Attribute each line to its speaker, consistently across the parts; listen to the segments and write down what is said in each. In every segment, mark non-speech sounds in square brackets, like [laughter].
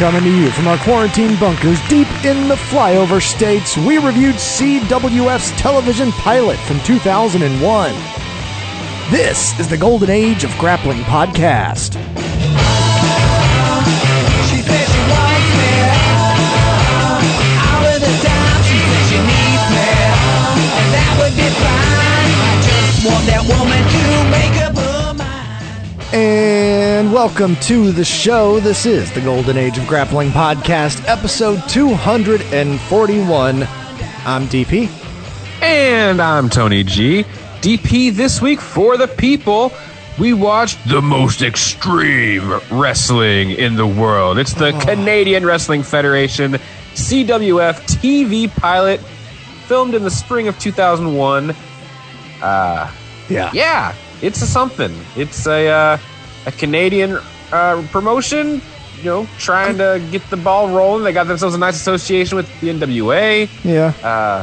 Speaker 1: Coming to you from our quarantine bunkers deep in the flyover states, we reviewed CWF's television pilot from 2001. This is the Golden Age of Grappling Podcast.
Speaker 2: Want that woman to
Speaker 1: And welcome to the show. This is the Golden Age of Grappling Podcast, episode 241. I'm DP.
Speaker 3: And I'm Tony G. DP this week for the people. We watched the most extreme wrestling in the world. It's the oh. Canadian Wrestling Federation CWF TV pilot, filmed in the spring of 2001.
Speaker 1: Uh, yeah.
Speaker 3: Yeah, it's a something. It's a uh, a Canadian uh, promotion. You know, trying to get the ball rolling. They got themselves a nice association with the NWA.
Speaker 1: Yeah.
Speaker 3: uh,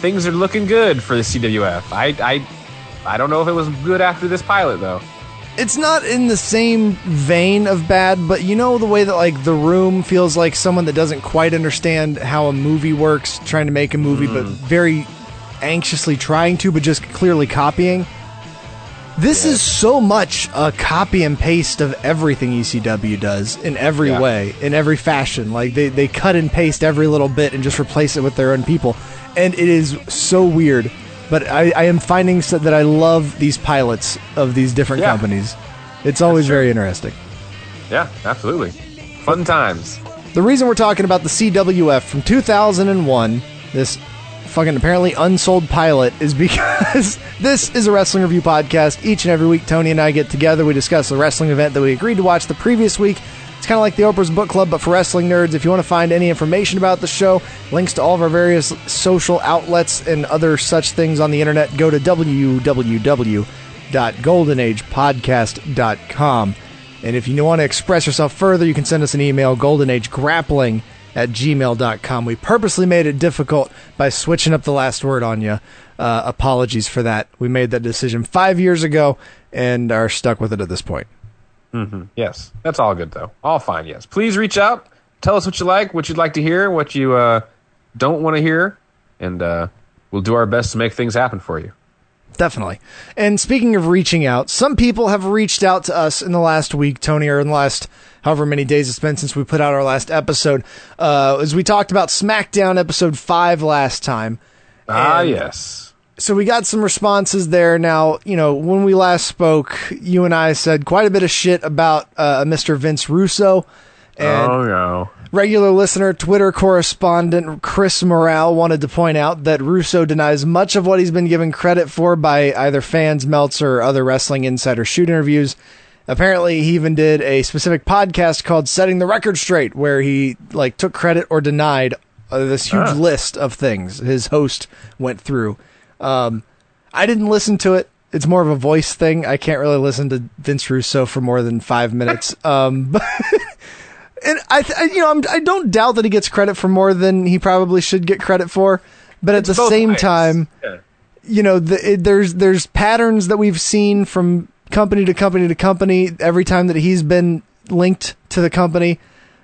Speaker 3: things are looking good for the CWF. I, I, I don't know if it was good after this pilot though.
Speaker 1: it's not in the same vein of bad, but you know the way that like the room feels like someone that doesn't quite understand how a movie works, trying to make a movie, but very anxiously trying to, but just clearly copying. This is so much a copy and paste of everything ECW does in every
Speaker 3: Yeah.
Speaker 1: way, in every fashion. Like they, they cut and paste every little bit and just replace it with their own people. And it is so weird. But I, I am finding so that I love these pilots of these different
Speaker 3: Yeah.
Speaker 1: companies. It's always very interesting.
Speaker 3: Yeah, absolutely. Fun times.
Speaker 1: The reason we're talking about the CWF from 2001, this fucking apparently unsold pilot, is because [laughs] this is a wrestling review podcast. Each and every week, Tony and I get together. We discuss the wrestling event that we agreed to watch the previous week. It's kind of like the Oprah's Book Club, but for wrestling nerds. If you want to find any information about the show, links to all of our various social outlets and other such things on the internet, go to www.goldenagepodcast.com. And if you want to express yourself further, you can send us an email, goldenagegrappling at gmail.com. We purposely made it difficult by switching up the last word on you. Uh, apologies for that. We made that decision five years ago and are stuck with it at this point.
Speaker 3: Yes, that's all good though. All fine. Yes. Please reach out. Tell us what you like, what you'd like to hear, what you uh, don't want to hear, and uh, we'll do our best to make things happen for you.
Speaker 1: Definitely. And speaking of reaching out, some people have reached out to us in the last week, Tony, or in the last however many days it's been since we put out our last episode. Uh, as we talked about SmackDown episode 5 last time.
Speaker 3: Ah, yes.
Speaker 1: so we got some responses there. Now, you know, when we last spoke, you and I said quite a bit of shit about uh, Mr. Vince Russo. And
Speaker 3: oh no.
Speaker 1: Regular listener, Twitter correspondent Chris Morale wanted to point out that Russo denies much of what he's been given credit for by either fans, Meltzer, or other Wrestling Insider shoot interviews. Apparently, he even did a specific podcast called "Setting the Record Straight," where he like took credit or denied uh, this huge
Speaker 3: Ah.
Speaker 1: list of things his host went through. Um, I didn't listen to it. It's more of a voice thing. I can't really listen to Vince Russo for more than five minutes. Um, but [laughs] and I, th- I you know, I'm, I don't doubt that he gets credit for more than he probably should get credit for. But at the same
Speaker 3: ways.
Speaker 1: time,
Speaker 3: Yeah.
Speaker 1: you know, the, it, there's there's patterns that we've seen from company to company to company every time that he's been linked to the company.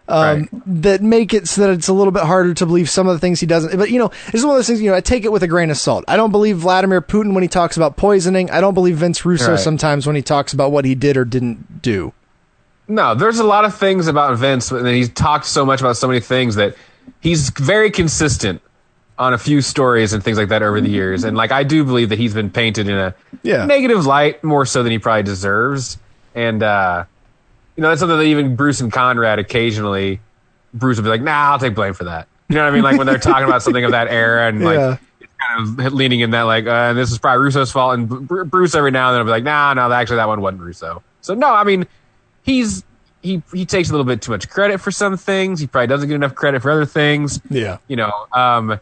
Speaker 1: Um, That make it so that it's a little bit harder to believe some of the things he doesn't. But you know, it's one of those things. You know, I take it with a grain of salt. I don't believe Vladimir Putin when he talks about poisoning. I don't believe Vince Russo
Speaker 3: Right.
Speaker 1: sometimes when he talks about what he did or didn't do.
Speaker 3: No, there's a lot of things about Vince, and he's talked so much about so many things that he's very consistent on a few stories and things like that over the years. And like I do believe that he's been painted in a
Speaker 1: Yeah.
Speaker 3: negative light more so than he probably deserves. And uh you know, that's something that even Bruce and Conrad occasionally Bruce will be like, nah, I'll take blame for that. You know what I mean? Like when they're talking about something of that era and like
Speaker 1: Yeah.
Speaker 3: it's kind of leaning in that like, uh, this is probably Russo's fault. And Br- Bruce every now and then will be like, nah, no, actually that one wasn't Russo. So no, I mean, he's he he takes a little bit too much credit for some things. He probably doesn't get enough credit for other things.
Speaker 1: Yeah.
Speaker 3: You know, um,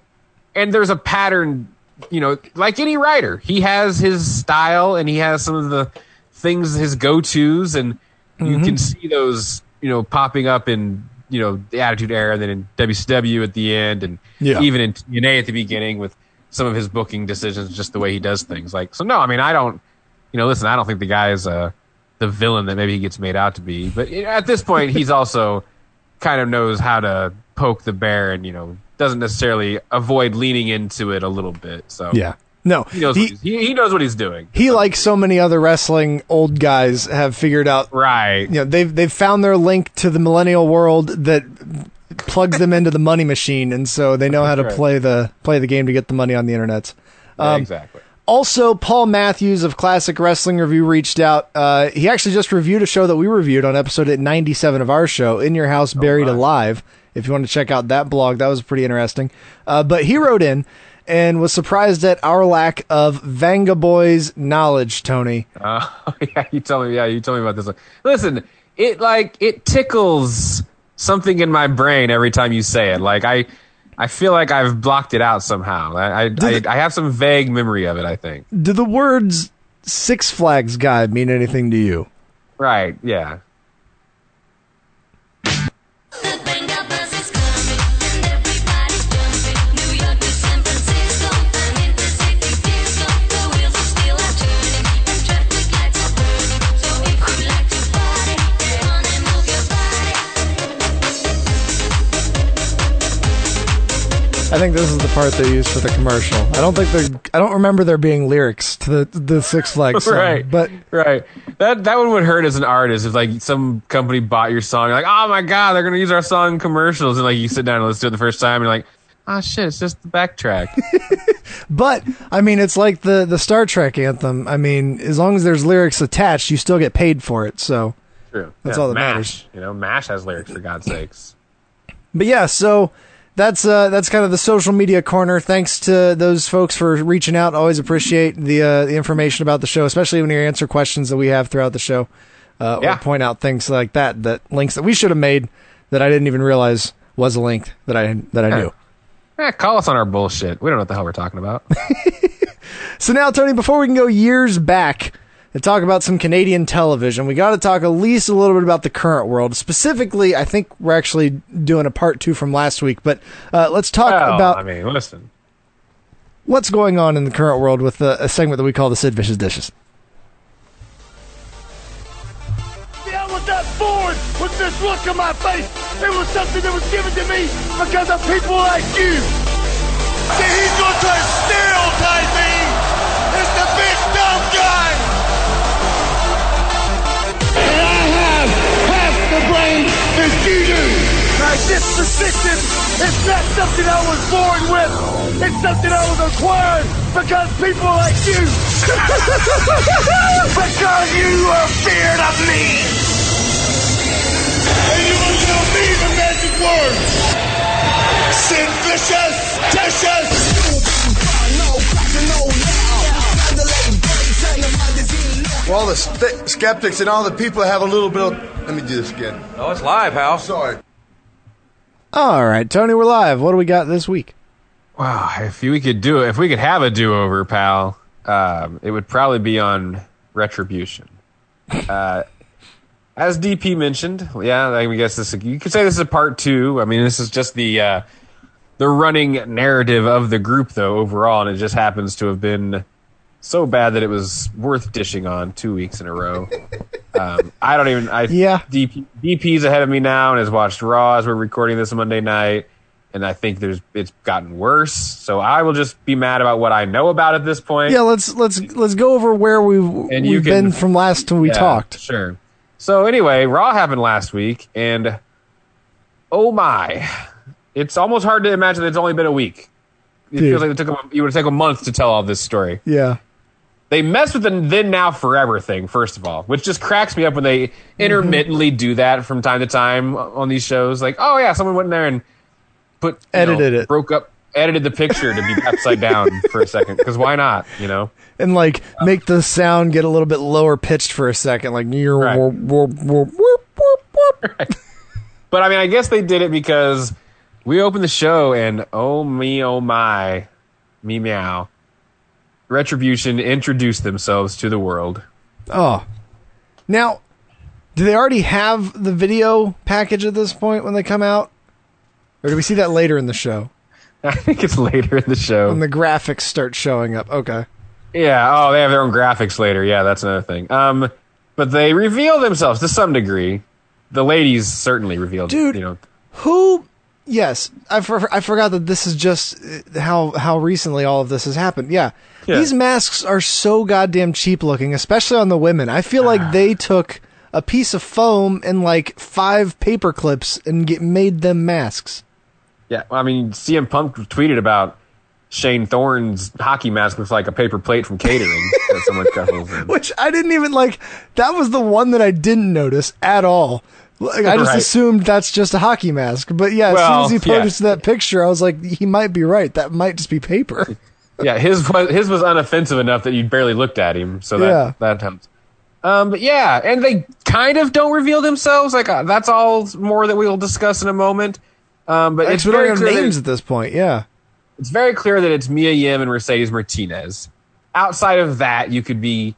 Speaker 3: and there's a pattern. You know, like any writer, he has his style and he has some of the things his go tos, and you can see those you know popping up in you know the Attitude Era, and then in WCW at the end, and
Speaker 1: Yeah.
Speaker 3: even in TNA at the beginning with some of his booking decisions, just the way he does things. Like so, no, I mean, I don't. You know, listen, I don't think the guy is uh, the villain that maybe he gets made out to be, but at this point, he's also kind of knows how to poke the bear and you know doesn't necessarily avoid leaning into it a little bit. So
Speaker 1: Yeah. No,
Speaker 3: he knows
Speaker 1: he,
Speaker 3: what he's, he, he knows what he's doing.
Speaker 1: he like so many other wrestling old guys have figured out
Speaker 3: Right.
Speaker 1: you know they've they've found their link to the millennial world that plugs them into the money machine and so they know how to
Speaker 3: Right.
Speaker 1: play the play the game to get the money on the internet.
Speaker 3: Yeah,
Speaker 1: Um,
Speaker 3: exactly.
Speaker 1: Also, Paul Matthews of Classic Wrestling Review reached out. Uh, he actually just reviewed a show that we reviewed on episode 97 of our show, In Your House Buried
Speaker 3: nice.
Speaker 1: Alive. If you want to check out that blog, that was pretty interesting. Uh, but he wrote in and was surprised at our lack of Vengaboys knowledge, Tony.
Speaker 3: Uh, [laughs] yeah, you tell me. Yeah, you tell me about this one. Listen, it like it tickles something in my brain every time you say it. Like I, I feel like I've blocked it out somehow. I, I, I, I have some vague memory of it. I think.
Speaker 1: Do the words Six Flags guy mean anything to you?
Speaker 3: Right. Yeah.
Speaker 1: I think this is the part they used for the commercial. I don't think there. I don't remember there being lyrics to the the Six Flags [laughs] song,
Speaker 3: right.
Speaker 1: but
Speaker 3: Right. That that one would hurt as an artist if like some company bought your song. You're like, oh my god, they're gonna use our song in commercials, and like you sit down and listen to it the first time, and you're like, oh shit, it's just the backtrack. [laughs]
Speaker 1: But I mean, it's like the the Star Trek anthem. I mean, as long as there's lyrics attached, you still get paid for it. So,
Speaker 3: True.
Speaker 1: That's
Speaker 3: Yeah,
Speaker 1: all that
Speaker 3: Mash,
Speaker 1: matters.
Speaker 3: You know, Mash has lyrics for God's sakes.
Speaker 1: but yeah, so that's uh that's kind of the social media corner. Thanks to those folks for reaching out. Always appreciate the uh, the information about the show, especially when you answer questions that we have throughout the show, uh,
Speaker 3: Yeah.
Speaker 1: or point out things like that that links that we should have made that I didn't even realize was a link that I that I
Speaker 3: Yeah.
Speaker 1: knew.
Speaker 3: Eh, call us on our bullshit. We don't know what the hell we're talking about. [laughs]
Speaker 1: So now, Tony, before we can go years back and talk about some Canadian television, we got to talk at least a little bit about the current world. Specifically, I think we're actually doing a part two from last week, but uh, let's talk
Speaker 3: well,
Speaker 1: about
Speaker 3: I mean, listen.
Speaker 1: what's going on in the current world with a, a segment that we call the Sid Vicious Dishes.
Speaker 4: See, I was not born with this look on my face. It was something that was given to me because of people like you. See, he's going to try to stereotype me as the big dumb guy. Brain that you do. Now, this persistence is not something I was born with. It's something I was acquired because people like you. [laughs] because you are feared of me. And you will tell me the magic words. Sid Vicious, Ticious.
Speaker 5: Well, the st- skeptics and all the people that have a little bit of. Let me do this again.
Speaker 6: Oh, it's live, Hal.
Speaker 5: Sorry.
Speaker 1: All right, Tony, we're live. What do we got this week?
Speaker 3: Wow, if we could do if we could have a do-over, pal, um, it would probably be on Retribution. Uh, as DP mentioned, yeah, I guess this you could say this is a part two. I mean, this is just the uh, the running narrative of the group, though overall, and it just happens to have been so bad that it was worth dishing on two weeks in a row. Um, I don't even. I
Speaker 1: Yeah.
Speaker 3: DP, DP's ahead of me now and has watched Raw as we're recording this Monday night, and I think there's it's gotten worse. So I will just be mad about what I know about at this point.
Speaker 1: Yeah, let's let's let's go over where we've
Speaker 3: And
Speaker 1: we've
Speaker 3: can-
Speaker 1: been from last time we
Speaker 3: Yeah,
Speaker 1: talked.
Speaker 3: Sure. So anyway, Raw happened last week, and oh my, it's almost hard to imagine that it's only been a week. It
Speaker 1: Dude.
Speaker 3: feels like it took them, you would take a month to tell all this story.
Speaker 1: Yeah.
Speaker 3: They mess with the then now forever thing, first of all, which just cracks me up when they mm-hmm. intermittently do that from time to time on these shows. Like, oh yeah, someone went in there and put
Speaker 1: Edited
Speaker 3: know,
Speaker 1: it.
Speaker 3: broke up, edited the picture to be upside down [laughs] for a second. Because why not? You know.
Speaker 1: And like make the sound get a little bit lower pitched for a second, like near [laughs]
Speaker 3: Right. But I mean, I guess they did it because we opened the show and oh me, oh my, me meow. Retribution introduced themselves to the world.
Speaker 1: Oh. Now, do they already have the video package at this point when they come out? Or do we see that later in the show?
Speaker 3: I think it's later in the show.
Speaker 1: When the graphics start showing up. Okay.
Speaker 3: Yeah. Oh, they have their own graphics later. Yeah, that's another thing. Um, but they reveal themselves to some degree. the ladies certainly revealed,
Speaker 1: Dude.
Speaker 3: You know,
Speaker 1: Who? Yes, I, for, I forgot that this is just uh, how how recently all of this has happened. Yeah.
Speaker 3: Yeah.
Speaker 1: these masks are so goddamn cheap looking, especially on the women. I feel
Speaker 3: Ah.
Speaker 1: like they took a piece of foam and like five paper clips and get, made them masks.
Speaker 3: yeah. I mean, CM Punk tweeted about Shane Thorne's hockey mask looks like a paper plate from catering [laughs] that someone shuffles in.
Speaker 1: Which I didn't even like. That was the one that I didn't notice at all. Like, I just
Speaker 3: Right.
Speaker 1: assumed that's just a hockey mask. But yeah, as
Speaker 3: Well,
Speaker 1: soon as he
Speaker 3: yeah.
Speaker 1: posted that picture, I was like, he might be right. That might just be paper. [laughs]
Speaker 3: Yeah, his was his was unoffensive enough that you barely looked at him, so that
Speaker 1: Yeah.
Speaker 3: that helps. Um, but yeah, and they kind of don't reveal themselves. Like uh, that's all more that we'll discuss in a moment. Um, but it's very clear that
Speaker 1: names at this point. Yeah.
Speaker 3: it's very clear that it's Mia Yim and Mercedes Martinez. Outside of that, you could be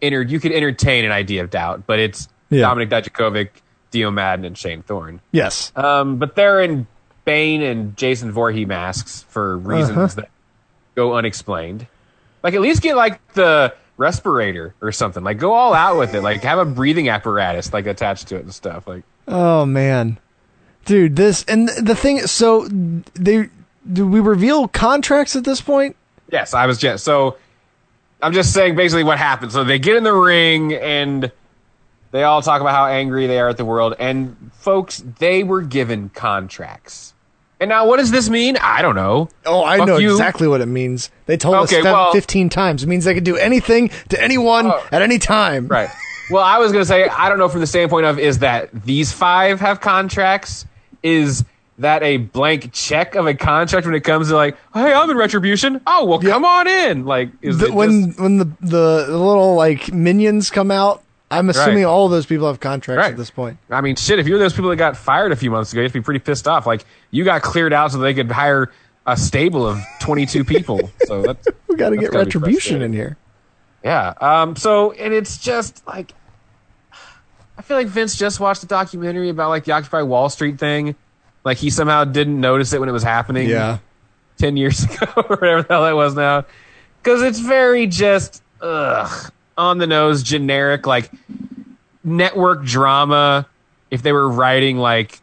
Speaker 3: enter you could entertain an idea of doubt, but it's
Speaker 1: Yeah.
Speaker 3: Dominik Dijakovic, Dio Maddin, and Shane Thorne.
Speaker 1: Yes.
Speaker 3: Um, but they're in Bane and Jason Voorhees masks for reasons
Speaker 1: Uh-huh.
Speaker 3: that go unexplained. Like at least get like the respirator or something. Like go all out with it. Like have a breathing apparatus like attached to it and stuff. Like
Speaker 1: Oh man, dude, this and the thing. So they do we reveal contracts at this point?
Speaker 3: yes, I was just so. I'm just saying basically what happened. So they get in the ring and they all talk about how angry they are at the world. And folks, they were given contracts. And now what does this mean? I don't know.
Speaker 1: Oh, I
Speaker 3: Fuck
Speaker 1: know
Speaker 3: you.
Speaker 1: exactly what it means. They told
Speaker 3: Okay,
Speaker 1: us that
Speaker 3: well-
Speaker 1: 15 times. It means they can do anything to anyone
Speaker 3: Oh.
Speaker 1: at any time.
Speaker 3: Right. Well, I was going to say, I don't know from the standpoint of is that these five have contracts? Is that a blank check of a contract when it comes to like, hey, I'm in retribution? Oh, well, come on in. Like, is
Speaker 1: The,
Speaker 3: it
Speaker 1: when
Speaker 3: just-
Speaker 1: when the, the the little like minions come out, I'm assuming
Speaker 3: Right.
Speaker 1: all of those people have contracts
Speaker 3: Right.
Speaker 1: at this point.
Speaker 3: I mean, shit, if you're those people that got fired a few months ago, you have to be pretty pissed off. Like, you got cleared out so they could hire a stable of 22 people. [laughs] So that's,
Speaker 1: We got to get retribution in here.
Speaker 3: yeah. Um, so, and it's just like, I feel like Vince just watched a documentary about like the Occupy Wall Street thing. Like, he somehow didn't notice it when it was happening. Yeah. 10 years [laughs] ago or whatever the hell that was now. Because it's very just, ugh, on the nose, generic, like network drama. If they were writing, like,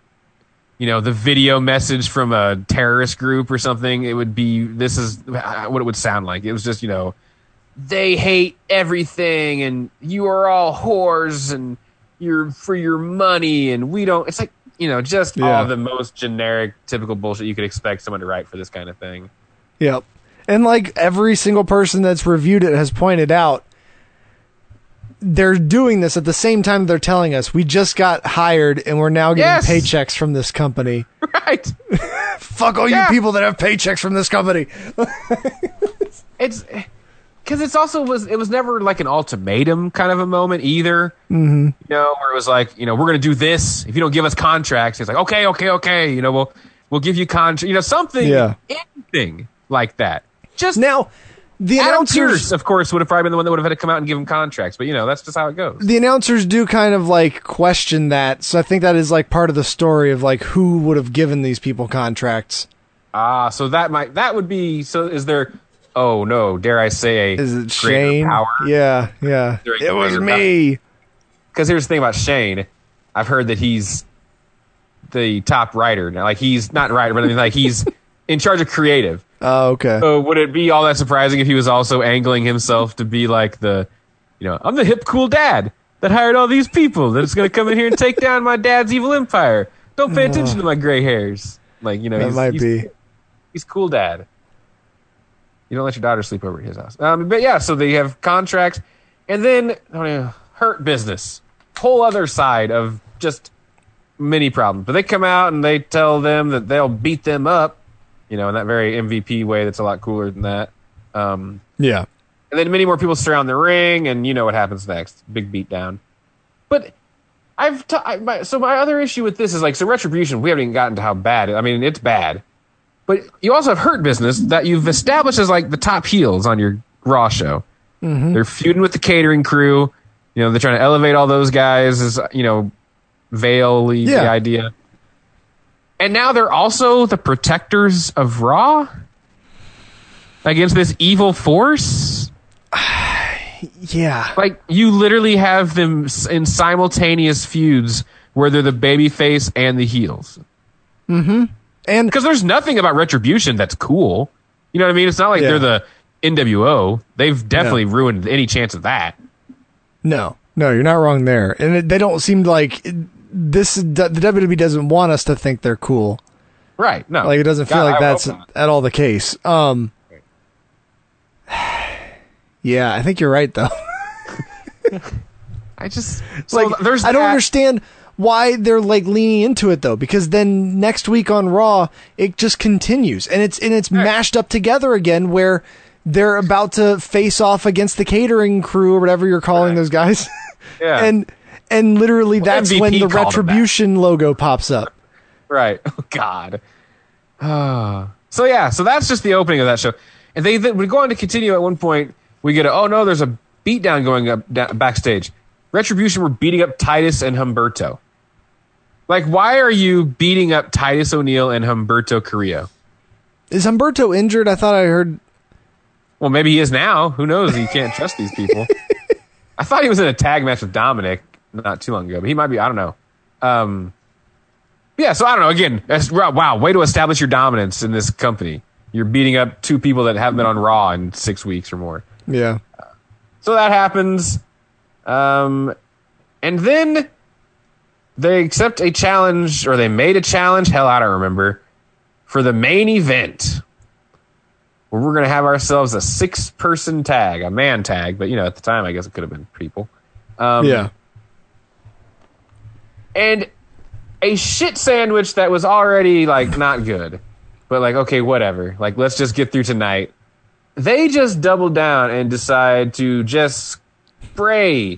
Speaker 3: you know, the video message from a terrorist group or something, it would be this is what it would sound like. It was just, you know, they hate everything and you are all whores and you're for your money and we don't. It's like, you know, just
Speaker 1: Yeah.
Speaker 3: all the most generic, typical bullshit you could expect someone to write for this kind of thing.
Speaker 1: Yep. And like every single person that's reviewed it has pointed out, they're doing this at the same time they're telling us we just got hired and we're now getting
Speaker 3: Yes.
Speaker 1: paychecks from this company. [laughs]
Speaker 3: Right. [laughs]
Speaker 1: Fuck all
Speaker 3: Yeah.
Speaker 1: you people that have paychecks from this company. [laughs]
Speaker 3: It's because it's also was it was never like an ultimatum kind of a moment either. Mm-hmm. You know, where it was like, you know, we're going to do this if you don't give us contracts. It's like, okay, okay, okay. You know, we'll we'll give you contract. You know, something,
Speaker 1: Yeah.
Speaker 3: anything like that. Just
Speaker 1: Now, the
Speaker 3: Adam
Speaker 1: announcers
Speaker 3: Pearce, of course, would have probably been the one that would have had to come out and give him contracts. But you know, that's just how it goes.
Speaker 1: the announcers do kind of like question that. So I think that is like part of the story of like who would have given these people contracts.
Speaker 3: Ah, so that might that would be. So is there? Oh no, dare I say a
Speaker 1: Is it Shane?
Speaker 3: Power?
Speaker 1: Yeah, yeah. It was me.
Speaker 3: because here's the thing about Shane. I've heard that he's the top writer now. Like he's not writer, but I mean like he's [laughs] in charge of creative.
Speaker 1: Oh, okay.
Speaker 3: So would it be all that surprising if he was also angling himself to be like the, you know, I'm the hip cool dad that hired all these people that's going to come in here and take down my dad's evil empire. Don't pay attention to my gray hairs. Like you know,
Speaker 1: that
Speaker 3: he's,
Speaker 1: might
Speaker 3: he's,
Speaker 1: be.
Speaker 3: he's cool dad. You don't let your daughter sleep over at his house. Um, but yeah, so they have contracts, and then know, hurt business, whole other side of just many problems. But they come out and they tell them that they'll beat them up, you know, in that very MVP way. That's a lot cooler than that. Um,
Speaker 1: Yeah.
Speaker 3: and then many more people surround the ring, and you know what happens next. Big beatdown. But I've t- I, my, so my other issue with this is like so retribution. We haven't even gotten to how bad. I mean, it's bad. But you also have hurt business that you've established as like the top heels on your Raw show. They're feuding with the catering crew. You know, they're trying to elevate all those guys as you know, veil the
Speaker 1: Yeah.
Speaker 3: idea. And now they're also the protectors of Raw against this evil force. [sighs]
Speaker 1: Yeah.
Speaker 3: Like you literally have them in simultaneous feuds where they're the baby face and the heels. Mm-hmm.
Speaker 1: And
Speaker 3: Because there's nothing about Retribution that's cool. You know what I mean? It's not like
Speaker 1: Yeah.
Speaker 3: they're the NWO. They've definitely ruined any chance of that.
Speaker 1: no, no, you're not wrong there. And it, they don't seem like this. The WWE doesn't want us to think they're cool.
Speaker 3: Right. No.
Speaker 1: Like it doesn't feel
Speaker 3: God,
Speaker 1: like
Speaker 3: I
Speaker 1: that's at all the case. Um, [sighs] yeah, I think you're right though. [laughs]
Speaker 3: I just so like there's
Speaker 1: I don't
Speaker 3: that.
Speaker 1: understand why they're like leaning into it though because then next week on Raw it just continues and it's and it's mashed up together again where they're about to face off against the catering crew or whatever you're calling those guys. [laughs]
Speaker 3: Yeah.
Speaker 1: and and literally that's when the
Speaker 3: called them that.
Speaker 1: retribution logo pops up.
Speaker 3: Right. [laughs] Oh God. Ah. [sighs] so yeah, so that's just the opening of that show, and they, they would go on to continue. At one point, we get a oh no, there's a beatdown going up backstage. Retribution were beating up Titus and Humberto. Like, why are you beating up Titus O'Neil and Humberto Carrillo?
Speaker 1: Is Humberto injured? I thought I heard
Speaker 3: Well, maybe he is now. Who knows? You can't trust these people. [laughs] I thought he was in a tag match with Dominik not too long ago, but he might be. I don't know. Um, yeah, so I don't know. Again, that's, wow, way to establish your dominance in this company. You're beating up two people that haven't been on Raw in six weeks or more.
Speaker 1: yeah.
Speaker 3: So that happens. Um, and then they accept a challenge, or they made a challenge. Hell, I don't remember. For the main event, where we're going to have ourselves a six person tag, a man tag, but you know, at the time, I guess it could have been people. Um,
Speaker 1: yeah.
Speaker 3: And a shit sandwich that was already like not good, but like, okay, whatever. Like, let's just get through tonight. They just double down and decide to just spray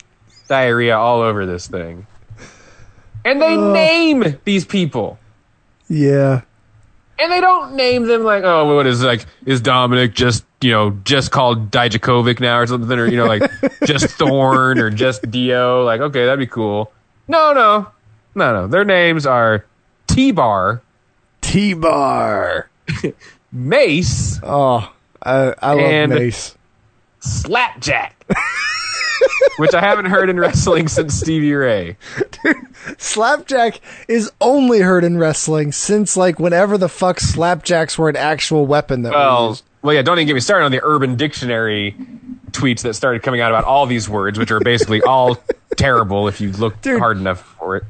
Speaker 3: diarrhea all over this thing. And they name these people.
Speaker 1: Yeah.
Speaker 3: And they don't name them like, oh, what is like, is Dominik just, you know, just called Dijakovic now or something, or, you know, like [laughs] just Thorne or just Dio. Like, okay, that'd be cool. No, no, no, no. Their names are T Bar,
Speaker 1: T bar. [laughs]
Speaker 3: Mace,
Speaker 1: Oh, I I love
Speaker 3: And-
Speaker 1: Mace.
Speaker 3: Slapjack. [laughs] Which I haven't heard in wrestling since Stevie Ray.
Speaker 1: Slapjack is only heard in wrestling since like whenever the fuck slapjacks were an actual weapon that
Speaker 3: Well,
Speaker 1: used.
Speaker 3: well, yeah. Don't even get me started on the Urban Dictionary tweets that started coming out about all these words, which are basically all [laughs] terrible if you look
Speaker 1: Dude.
Speaker 3: hard enough for it.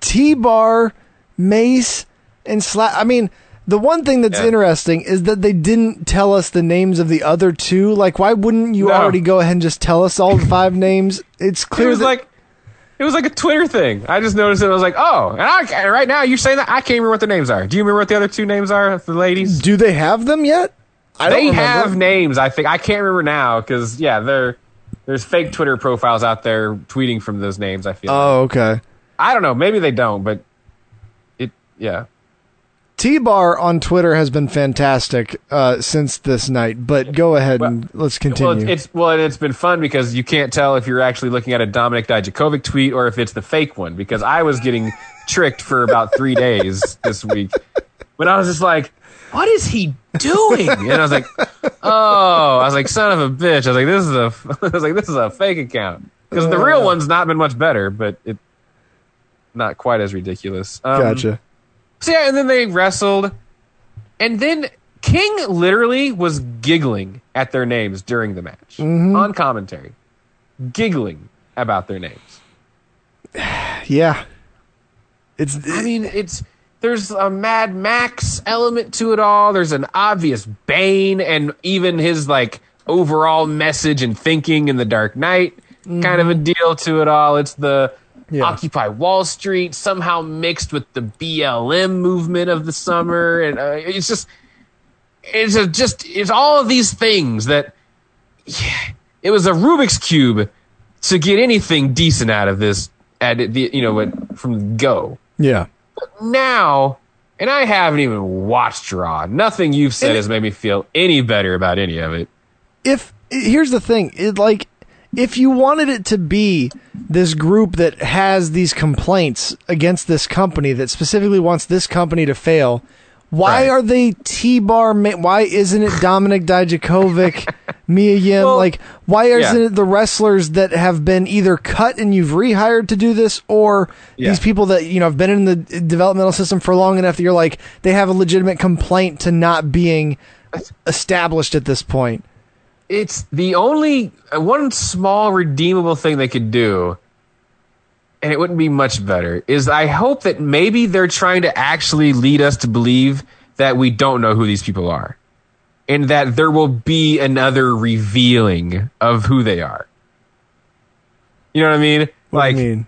Speaker 1: T bar, Mace, and slap. I mean, the one thing that's
Speaker 3: Yeah.
Speaker 1: interesting is that they didn't tell us the names of the other two. Like, why wouldn't you
Speaker 3: No.
Speaker 1: already go ahead and just tell us all the five names? It's clear.
Speaker 3: It was
Speaker 1: that
Speaker 3: like it was like a Twitter thing. I just noticed it. I was like, oh, and I, right now you're saying that I can't remember what the names are. Do you remember what the other two names are? The ladies.
Speaker 1: do they have them yet? I
Speaker 3: they
Speaker 1: don't
Speaker 3: have names. I think I can't remember now because yeah, there there's fake Twitter profiles out there tweeting from those names. I feel. Oh, like.
Speaker 1: Oh, okay.
Speaker 3: I don't know. Maybe they don't, but it yeah.
Speaker 1: T Bar on Twitter has been fantastic uh, since this night, but go ahead and let's continue.
Speaker 3: Well, it's, it's well, and it's been fun because you can't tell if you're actually looking at a Dominik Dijakovic tweet or if it's the fake one. Because I was getting [laughs] tricked for about three days this week, but I was just like, "What is he doing?" And I was like, "Oh," I was like, "Son of a bitch!" I was like, "This is a," [laughs] I was like, "This is a fake account." Because the real one's not been much better, but it not quite as ridiculous. Um,
Speaker 1: gotcha.
Speaker 3: so yeah, and then they wrestled, and then King literally was giggling at their names during the match on commentary, giggling about their names. [sighs]
Speaker 1: Yeah. It's
Speaker 3: I mean, it's there's a Mad Max element to it all. There's an obvious Bane, and even his like overall message and thinking in the Dark Knight kind of a deal to it all. It's the
Speaker 1: Yeah.
Speaker 3: Occupy Wall Street somehow mixed with the BLM movement of the summer, and uh, it's just it's a, just it's all of these things that yeah, it was a Rubik's cube to get anything decent out of this at the you know from go
Speaker 1: yeah.
Speaker 3: now, and I haven't even watched Raw. Nothing you've said
Speaker 1: And
Speaker 3: has made me feel any better about any of it.
Speaker 1: if here's the thing it like if you wanted it to be this group that has these complaints against this company that specifically wants this company to fail why
Speaker 3: Right.
Speaker 1: are they T-bar ma- why isn't it Dominik Dijakovic [laughs] Mia Yim,
Speaker 3: Well,
Speaker 1: like why isn't
Speaker 3: yeah.
Speaker 1: it the wrestlers that have been either cut and you've rehired to do this, or
Speaker 3: Yeah.
Speaker 1: these people that you know have been in the developmental system for long enough that you're like they have a legitimate complaint to not being established at this point.
Speaker 3: It's the only uh, one small redeemable thing they could do and it wouldn't be much better is i hope that maybe they're trying to actually lead us to believe that we don't know who these people are and that there will be another revealing of who they are you know what i mean
Speaker 1: What
Speaker 3: like
Speaker 1: mean?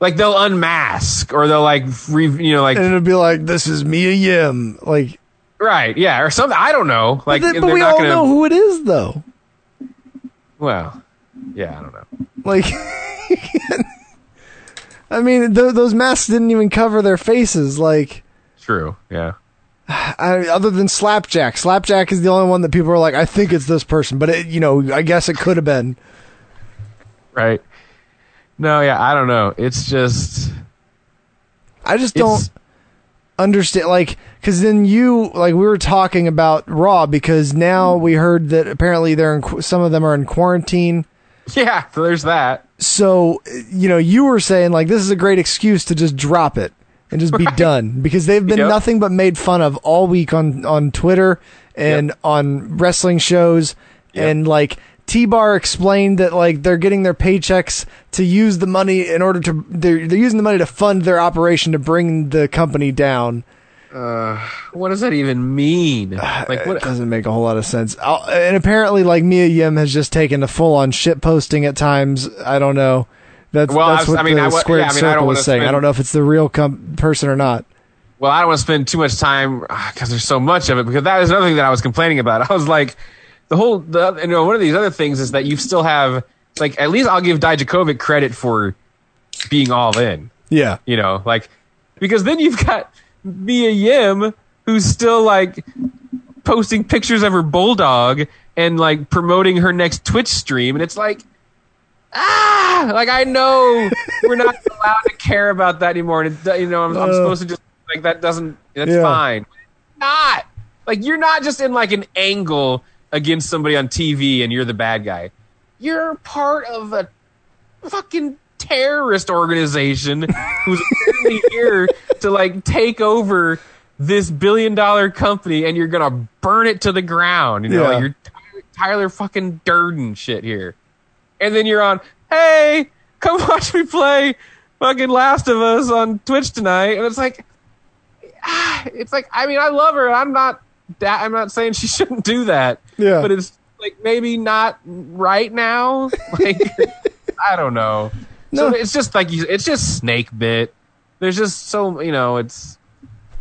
Speaker 3: like they'll unmask or they'll like re, you know like
Speaker 1: And it'll be like, "This is Mia Yim," like.
Speaker 3: right yeah or something i don't know like
Speaker 1: but,
Speaker 3: and
Speaker 1: but we all
Speaker 3: gonna
Speaker 1: know who it is, though.
Speaker 3: Well yeah i don't know
Speaker 1: Like, [laughs] I mean, th- those masks didn't even cover their faces. Like,
Speaker 3: true yeah
Speaker 1: I, other than Slapjack, Slapjack is the only one that people are like, I think it's this person, but it, you know, I guess it could have been.
Speaker 3: right? No, yeah, I don't know. It's just
Speaker 1: I just don't understand, like, because then you, like, we were talking about Raw because now we heard that apparently they're in, some of them are in quarantine.
Speaker 3: yeah. So there's that.
Speaker 1: So, you know, you were saying like this is a great excuse to just drop it and just be
Speaker 3: Right.
Speaker 1: done because they've been
Speaker 3: Yep.
Speaker 1: nothing but made fun of all week on on Twitter and
Speaker 3: Yep.
Speaker 1: on wrestling shows
Speaker 3: Yep.
Speaker 1: and like T-Bar explained that like they're getting their paychecks to use the money in order to they're they're using the money to fund their operation to bring the company down.
Speaker 3: Uh, What does that even mean? Like
Speaker 1: It
Speaker 3: what?
Speaker 1: doesn't make a whole lot of sense. I'll, and apparently, like Mia Yim has just taken a full on shit posting at times. I don't know. That's
Speaker 3: Well, I was-
Speaker 1: what
Speaker 3: I mean,
Speaker 1: the
Speaker 3: I
Speaker 1: squared
Speaker 3: yeah, I mean,
Speaker 1: circle is saying. I don't know if it's the real com- person or not.
Speaker 3: Well, I don't want to spend too much time [sighs] because there's so much of it. Because that is another thing that I was complaining about. [laughs] I was like, the whole, the you know, one of these other things is that you still have like at least I'll give Dijakovic credit for being all in.
Speaker 1: Yeah,
Speaker 3: You know, like because then you've got Mia Yim who's still like posting pictures of her bulldog and like promoting her next Twitch stream, and it's like. Ah, like I know we're not [laughs] allowed to care about that anymore. And it, you know, I'm, I'm
Speaker 1: Uh.
Speaker 3: supposed to just like that doesn't. That's
Speaker 1: Yeah.
Speaker 3: fine. Not like you're not just in like an angle against somebody on TV and you're the bad guy. You're part of a fucking terrorist organization [laughs] who's apparently here to like take over this billion dollar company and you're gonna burn it to the ground. You know,
Speaker 1: Yeah.
Speaker 3: like you're Tyler, Tyler fucking Durden shit here. And then you're on, hey, come [laughs] watch me play fucking Last of Us on Twitch tonight. And it's like, ah, [sighs] it's like, I mean, I love her. I'm not, da- I'm not saying she [laughs] shouldn't do that.
Speaker 1: Yeah.
Speaker 3: But it's like maybe not right now. [laughs] Like, [laughs] I don't know.
Speaker 1: No.
Speaker 3: So it's just like you, it's just snake bit. There's just so you know it's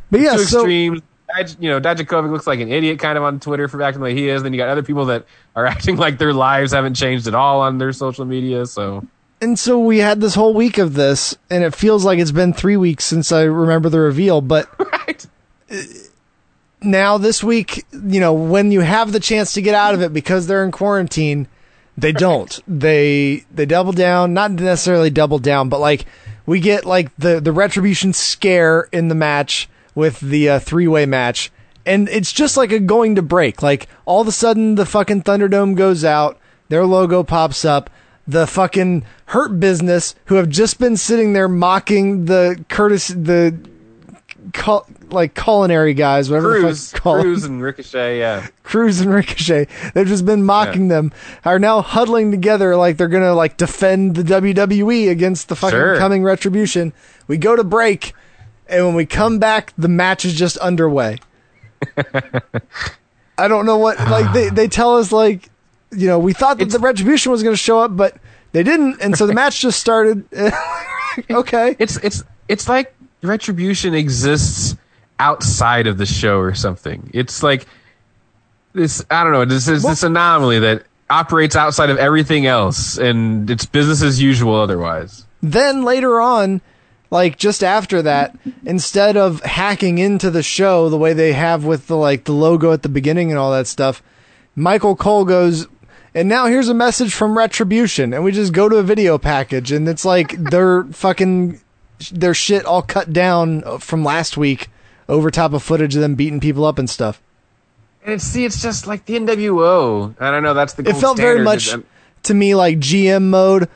Speaker 1: but yeah,
Speaker 3: two
Speaker 1: so
Speaker 3: extremes. Daj- You know, Dajakovic looks like an idiot kind of on Twitter for acting like he is. Then you got other people that are acting like their lives haven't changed at all on their social media. So
Speaker 1: and so we had this whole week of this, and it feels like it's been three weeks since I remember the reveal. But
Speaker 3: right,
Speaker 1: now this week, you know, when you have the chance to get out of it because they're in quarantine, they don't. They they double down, not necessarily double down, but like we get like the the retribution scare in the match with the uh, three way match, and it's just like a going to break. Like all of a sudden, the fucking Thunderdome goes out, their logo pops up. The fucking hurt business who have just been sitting there mocking the Curtis the like culinary guys, whatever the
Speaker 3: Cruz,
Speaker 1: fuck you call 'em.
Speaker 3: Crews, and Ricochet. Yeah,
Speaker 1: Crews and Ricochet. They've just been mocking them. Are now huddling together like they're gonna like defend the WWE against the fucking
Speaker 3: Sure.
Speaker 1: coming retribution. We go to break, and when we come back, the match is just underway. [laughs] I don't know what like they they tell us like you know we thought that
Speaker 3: It's-
Speaker 1: the retribution was gonna show up, but they didn't, and so the match just started. [laughs] okay,
Speaker 3: it's it's it's like retribution exists outside of the show or something. It's like this. I don't know. This is this anomaly that operates outside of everything else, and it's business as usual otherwise.
Speaker 1: then later on like just after that instead of hacking into the show the way they have with the like the logo at the beginning and all that stuff michael cole goes and now here's a message from retribution and we just go to a video package and it's like their fucking their shit all cut down from last week over top of footage of them beating people up and stuff
Speaker 3: And it's see, it's just like the NWO. I don't know. That's the
Speaker 1: It felt very much to me like GM mode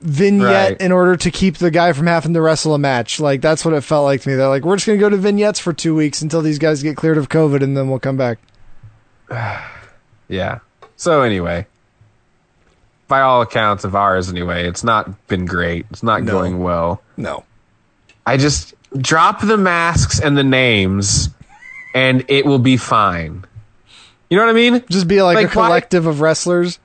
Speaker 1: vignette
Speaker 3: Right.
Speaker 1: in order to keep the guy from having to wrestle a match. Like that's what it felt like to me. They're like, we're just gonna go to vignettes for two weeks until these guys get cleared of COVID, and then we'll come back. [sighs]
Speaker 3: Yeah. So anyway, by all accounts of ours, anyway, it's not been great. It's not
Speaker 1: No.
Speaker 3: going well.
Speaker 1: No,
Speaker 3: I just drop the masks and the names, and it will be fine. You know what I mean?
Speaker 1: just be like,
Speaker 3: Like,
Speaker 1: a
Speaker 3: why-
Speaker 1: collective of wrestlers.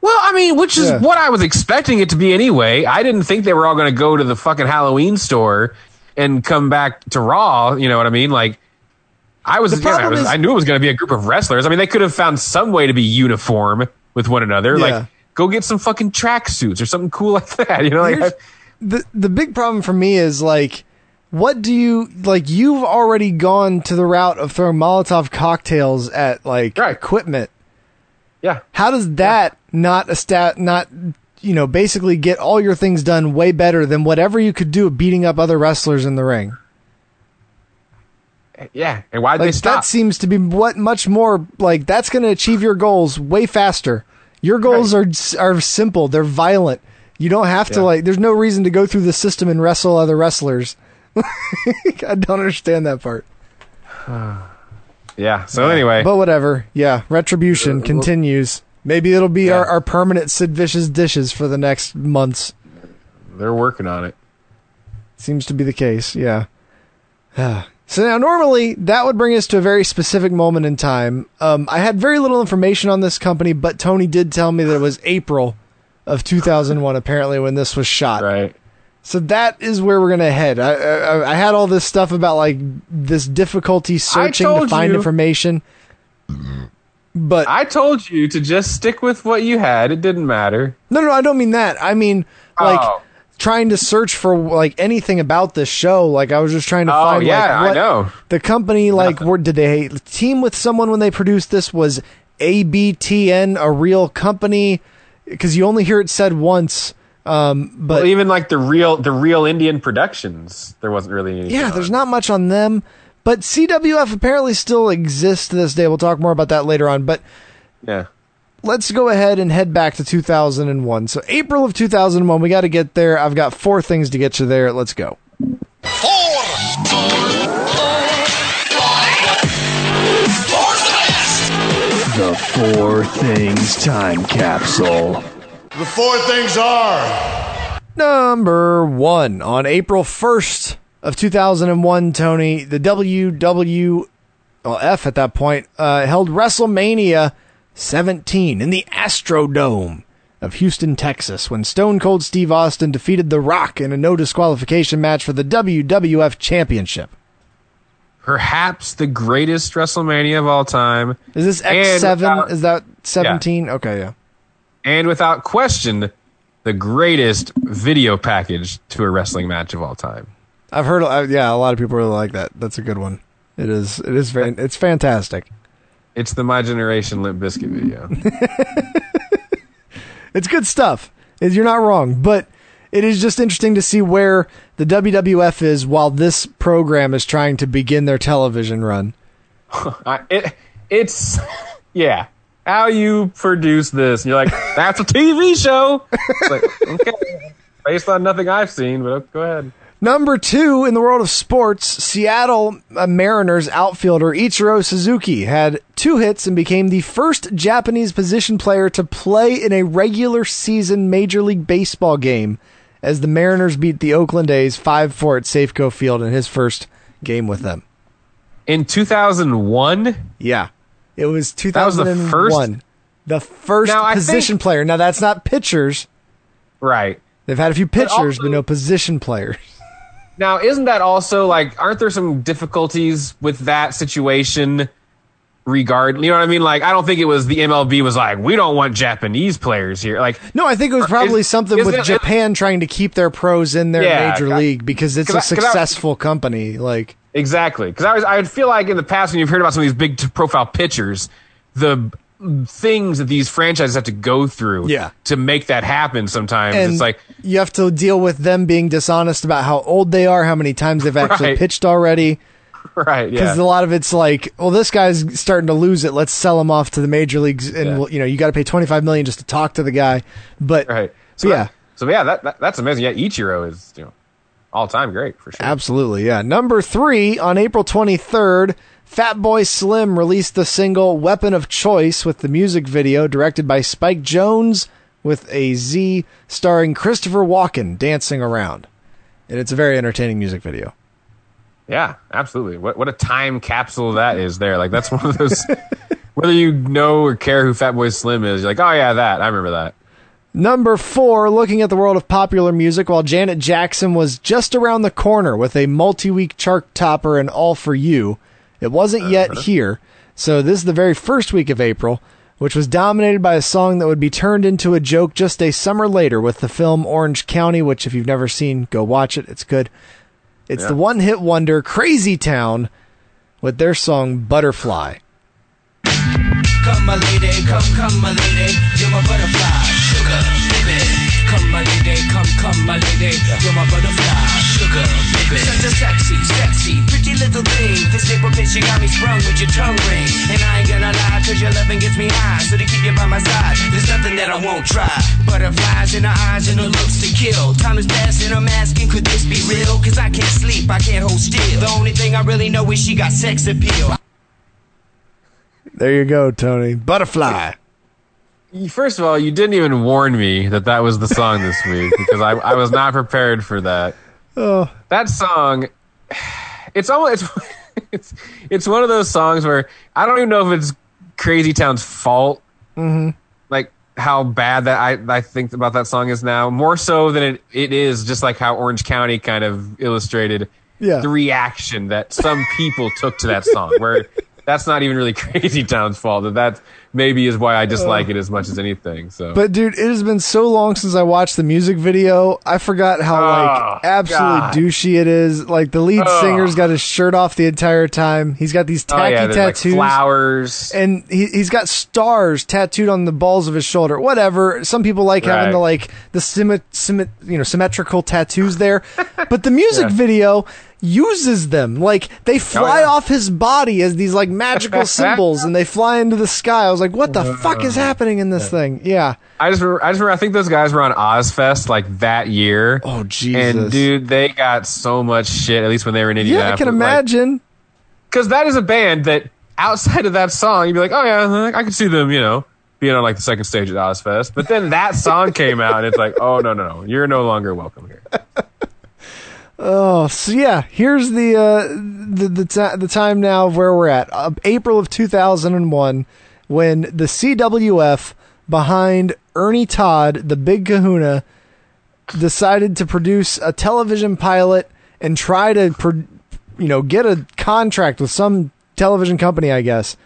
Speaker 3: Well, I mean, which is
Speaker 1: Yeah.
Speaker 3: what I was expecting it to be anyway. I didn't think they were all going to go to the fucking Halloween store and come back to Raw. You know what I mean? Like, I was, yeah, I, was
Speaker 1: is-
Speaker 3: I knew it was going to be a group of wrestlers. I mean, they could have found some way to be uniform with one another.
Speaker 1: Yeah.
Speaker 3: Like, go get some fucking tracksuits or something cool like [laughs] that. You know, like,
Speaker 1: the the big problem for me is like what do you like you've already gone to the route of throwing molotov cocktails at like
Speaker 3: Right.
Speaker 1: equipment.
Speaker 3: Yeah,
Speaker 1: how does that not a stat not you know basically get all your things done way better than whatever you could do beating up other wrestlers in the ring?
Speaker 3: Eh, yeah. And why did they stop?
Speaker 1: that seems to be what much more like that's going to achieve your goals way faster. Your goals are are simple. They're violent. You don't have to like there's no reason to go through the system and wrestle other wrestlers [laughs] i don't understand that part
Speaker 3: yeah. So anyway,
Speaker 1: but whatever yeah retribution continues maybe it'll be our,
Speaker 3: Yeah.
Speaker 1: our permanent sid vicious dishes for the next months
Speaker 3: they're working on it.
Speaker 1: Seems to be the case, yeah. [sighs] so now, normally, that would bring us to a very specific moment in time. Um, I had very little information on this company, but Tony did tell me that it was April of 2001, apparently, when this was shot.
Speaker 3: Right.
Speaker 1: So that is where we're going to head. I, I, I had all this stuff about, like, this difficulty searching to find
Speaker 3: you.
Speaker 1: information. But
Speaker 3: I told you to just stick with what you had. It didn't matter.
Speaker 1: No, no, I don't mean that. I mean like
Speaker 3: Oh.
Speaker 1: trying to search for like anything about this show. Like I was just trying to
Speaker 3: Oh,
Speaker 1: find.
Speaker 3: yeah,
Speaker 1: like,
Speaker 3: I know.
Speaker 1: the company. Like, where did they team with someone when they produced this? Was ABTN a real company? Because you only hear it said once. Um, but
Speaker 3: Well, even like the real the real Indian productions, there wasn't really anything.
Speaker 1: yeah, there's not much on them. But CWF apparently still exists to this day. We'll talk more about that later on. But
Speaker 3: Yeah.
Speaker 1: let's go ahead and head back to 2001. So April of 2001, we got to get there. I've got four things to get you there. Let's go. The four things time capsule.
Speaker 5: The four things are
Speaker 1: Number one on April 1st of 2001, Tony, the WWF at that point uh, held WrestleMania 17 in the Astrodome of Houston, Texas, when Stone Cold Steve Austin defeated The Rock in a no disqualification match for the WWF Championship.
Speaker 3: Perhaps the greatest WrestleMania of all time,
Speaker 1: Is this X7?
Speaker 3: without-
Speaker 1: Is that 17? Okay, yeah.
Speaker 3: And without question, the greatest video package to a wrestling match of all time.
Speaker 1: I've heard, uh, yeah, a lot of people really like that. That's a good one. It is. It is very. It's fantastic.
Speaker 3: It's the My Generation Limp Bizkit video. [laughs]
Speaker 1: It's good stuff. You're not wrong, but it is just interesting to see where the WWF is while this program is trying to begin their television run. [laughs]
Speaker 3: It, it's [laughs] yeah. How you produce this? And you're like, that's a TV show. Like, [laughs] okay, based on nothing I've seen, but go ahead.
Speaker 1: Number two in the world of sports, Seattle uh, Mariners outfielder Ichiro Suzuki had two hits and became the first Japanese position player to play in a regular season Major League Baseball game as the Mariners beat the Oakland A's 5 4 at Safeco Field in his first game with them.
Speaker 3: In 2001,
Speaker 1: Yeah. It was
Speaker 3: was the
Speaker 1: 2001.
Speaker 3: first-
Speaker 1: The first
Speaker 3: Now,
Speaker 1: position
Speaker 3: think-
Speaker 1: player. Now, that's not pitchers.
Speaker 3: right?
Speaker 1: They've had a few pitchers, but,
Speaker 3: also-
Speaker 1: no position players. [laughs]
Speaker 3: Now, isn't that also like? Aren't there some difficulties with that situation? Regard, you know what I mean? Like, I don't think it was the MLB was like, we don't want Japanese players here. Like,
Speaker 1: No, I think it was probably
Speaker 3: is-
Speaker 1: something with
Speaker 3: it-
Speaker 1: Japan trying to keep their pros in their
Speaker 3: Yeah,
Speaker 1: major
Speaker 3: I-
Speaker 1: league because it's a
Speaker 3: 'cause I-
Speaker 1: successful company. Like,
Speaker 3: Exactly, because I was I would feel like in the past when you've heard about some of these big t- profile pitchers, the things that these franchises have to go through
Speaker 1: Yeah.
Speaker 3: to make that happen. Sometimes
Speaker 1: and
Speaker 3: it's like
Speaker 1: you have to deal with them being dishonest about how old they are, how many times they've actually
Speaker 3: Right.
Speaker 1: pitched already. [laughs]
Speaker 3: right.
Speaker 1: because
Speaker 3: Yeah.
Speaker 1: a lot of it's like, well, this guy's starting to lose it. Let's sell him off to the major leagues, and
Speaker 3: Yeah.
Speaker 1: we'll, you know, you got to pay twenty five million just to talk to the guy. But
Speaker 3: right.
Speaker 1: So
Speaker 3: So
Speaker 1: yeah.
Speaker 3: That, so yeah, that, that that's amazing. Yeah, Ichiro is you know all time great for sure.
Speaker 1: Absolutely, yeah. Number three, on April 23rd, Fatboy Slim released the single Weapon of Choice with the music video directed by Spike Jonze with a Z starring Christopher Walken dancing around. And it's a very entertaining music video.
Speaker 3: Yeah, absolutely. What what a time capsule that is there. Like that's one of those [laughs] whether you know or care who Fatboy Slim is, you're like, oh yeah, that. I remember that.
Speaker 1: Number four, looking at the world of popular music, while Janet Jackson was just around the corner with a multi week chart topper and All For You, it wasn't yet uh-huh. here. So this is the very first week of April, which was dominated by a song that would be turned into a joke just a summer later with the film Orange County, which, if you've never seen, go watch it. It's good. It's
Speaker 3: Yeah.
Speaker 1: the one hit wonder Crazy Town with their song Butterfly.
Speaker 2: Come my lady, come, come my lady, you're my butterfly, sugar, baby. Come my lady, come, come my lady, you're my butterfly, sugar, baby. Such a sexy, sexy, pretty little thing. This paper bitch, you got me sprung with your tongue ring. And I ain't gonna lie, cause your loving gets me high. So to keep you by my side, there's nothing that I won't try. Butterflies in her eyes and her looks to kill. Time is passing, I'm asking, could this be real? Cause I can't sleep, I can't hold still. The only thing I really know is she got sex appeal.
Speaker 1: There you go, Tony. Butterfly.
Speaker 3: First of all, you didn't even warn me that that was the song this week because I, I was not prepared for that.
Speaker 1: Oh.
Speaker 3: That song, it's almost it's, [laughs] it's it's one of those songs where I don't even know if it's Crazy Town's fault. Mm-hmm. Like how bad that I I think about that song is now, more so than it, it is just like how Orange County kind of illustrated
Speaker 1: Yeah.
Speaker 3: the reaction that some people took to that song. Where that's not even really [laughs] Crazy Town's fault. That that maybe is why I dislike it as much as anything. So
Speaker 1: But dude, it has been so long since I watched the music video. I forgot how
Speaker 3: Oh,
Speaker 1: like absolutely
Speaker 3: God.
Speaker 1: douchey it is. Like the lead
Speaker 3: Oh.
Speaker 1: singer's got his shirt off the entire time. He's got these
Speaker 3: oh
Speaker 1: tacky
Speaker 3: yeah, there's like
Speaker 1: tattoos.
Speaker 3: flowers.
Speaker 1: and he, he's got stars tattooed on the balls of his shoulder. Whatever. Some people like having the like the symmet, symmet, you know symmetrical tattoos there, but the music [laughs]
Speaker 3: Yeah.
Speaker 1: video uses them. Like they oh, fly
Speaker 3: yeah.
Speaker 1: off his body as these like magical [laughs] symbols, and they fly into the sky. I was like, what the uh, fuck is happening in this thing? Yeah.
Speaker 3: I just remember, I just remember I think those guys were on Ozzfest like that year.
Speaker 1: Oh, Jesus.
Speaker 3: And dude, they got so much shit. At least when they were in
Speaker 1: India.
Speaker 3: Yeah,
Speaker 1: I can imagine.
Speaker 3: Because that is a band that outside of that song, you'd be like, oh yeah, uh-huh, I could see them, you know, being on like the second stage at Ozzfest. But then that song came out, and it's like, oh no, no, no, you're no longer welcome here. [laughs]
Speaker 1: Oh, so yeah, here's the uh, the the, ti the time now of where we're at. Uh, April of 2001, when the CWF behind Ernie Todd, the Big Kahuna, decided to produce a television pilot and try to, pro- you know, get a contract with some television company. I guess.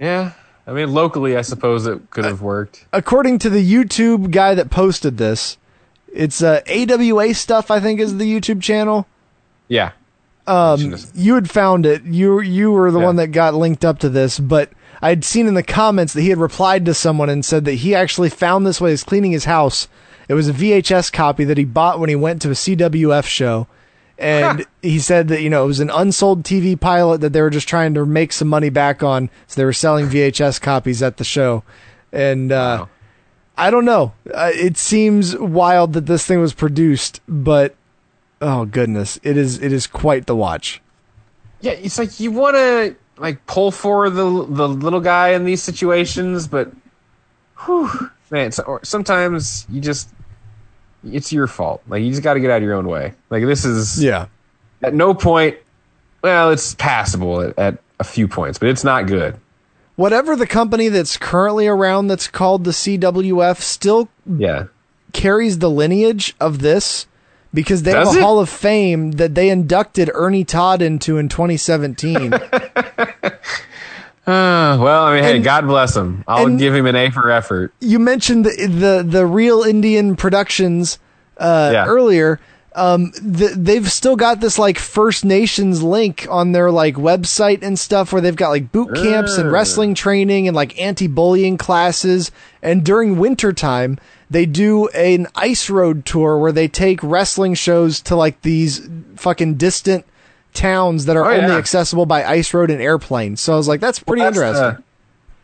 Speaker 3: Yeah, I mean, locally, I suppose it could have worked.
Speaker 1: According to the YouTube guy that posted this, it's uh, AWA stuff. I think is the YouTube channel.
Speaker 3: Yeah.
Speaker 1: um, you had found it. You you were the
Speaker 3: Yeah.
Speaker 1: one that got linked up to this, but I'd seen in the comments that he had replied to someone and said that he actually found this while he was cleaning his house. It was a VHS copy that he bought when he went to a CWF show. And [laughs] he said that, you know, it was an unsold TV pilot that they were just trying to make some money back on. So they were selling VHS copies at the show. And, uh,
Speaker 3: Wow.
Speaker 1: I don't know. Uh, it seems wild that this thing was produced, but oh goodness, it is it is quite the watch.
Speaker 3: Yeah, it's like you want to like pull for the the little guy in these situations, but whew, man, so, sometimes you just it's your fault. Like you just got to get out of your own way. Like this is
Speaker 1: Yeah.
Speaker 3: at no point. Well, it's passable at, at a few points, but it's not good.
Speaker 1: Whatever the company that's currently around that's called the CWF still
Speaker 3: Yeah,
Speaker 1: carries the lineage of this because they
Speaker 3: Does
Speaker 1: have a
Speaker 3: it?
Speaker 1: Hall of Fame that they inducted Ernie Todd into in 2017. [laughs]
Speaker 3: Uh, well, I mean, hey,
Speaker 1: And-
Speaker 3: God bless him. I'll give him an A for effort.
Speaker 1: you mentioned the the, the Real Indian Productions uh,
Speaker 3: Yeah.
Speaker 1: earlier. Um, th- they've still got this like First Nations link on their like website and stuff where they've got like boot camps and wrestling training and like anti-bullying classes. And during wintertime, they do an ice road tour where they take wrestling shows to like these fucking distant towns that are
Speaker 3: Oh,
Speaker 1: only
Speaker 3: yeah.
Speaker 1: accessible by ice road and airplane. So I was like, that's pretty
Speaker 3: That's,
Speaker 1: interesting.
Speaker 3: uh,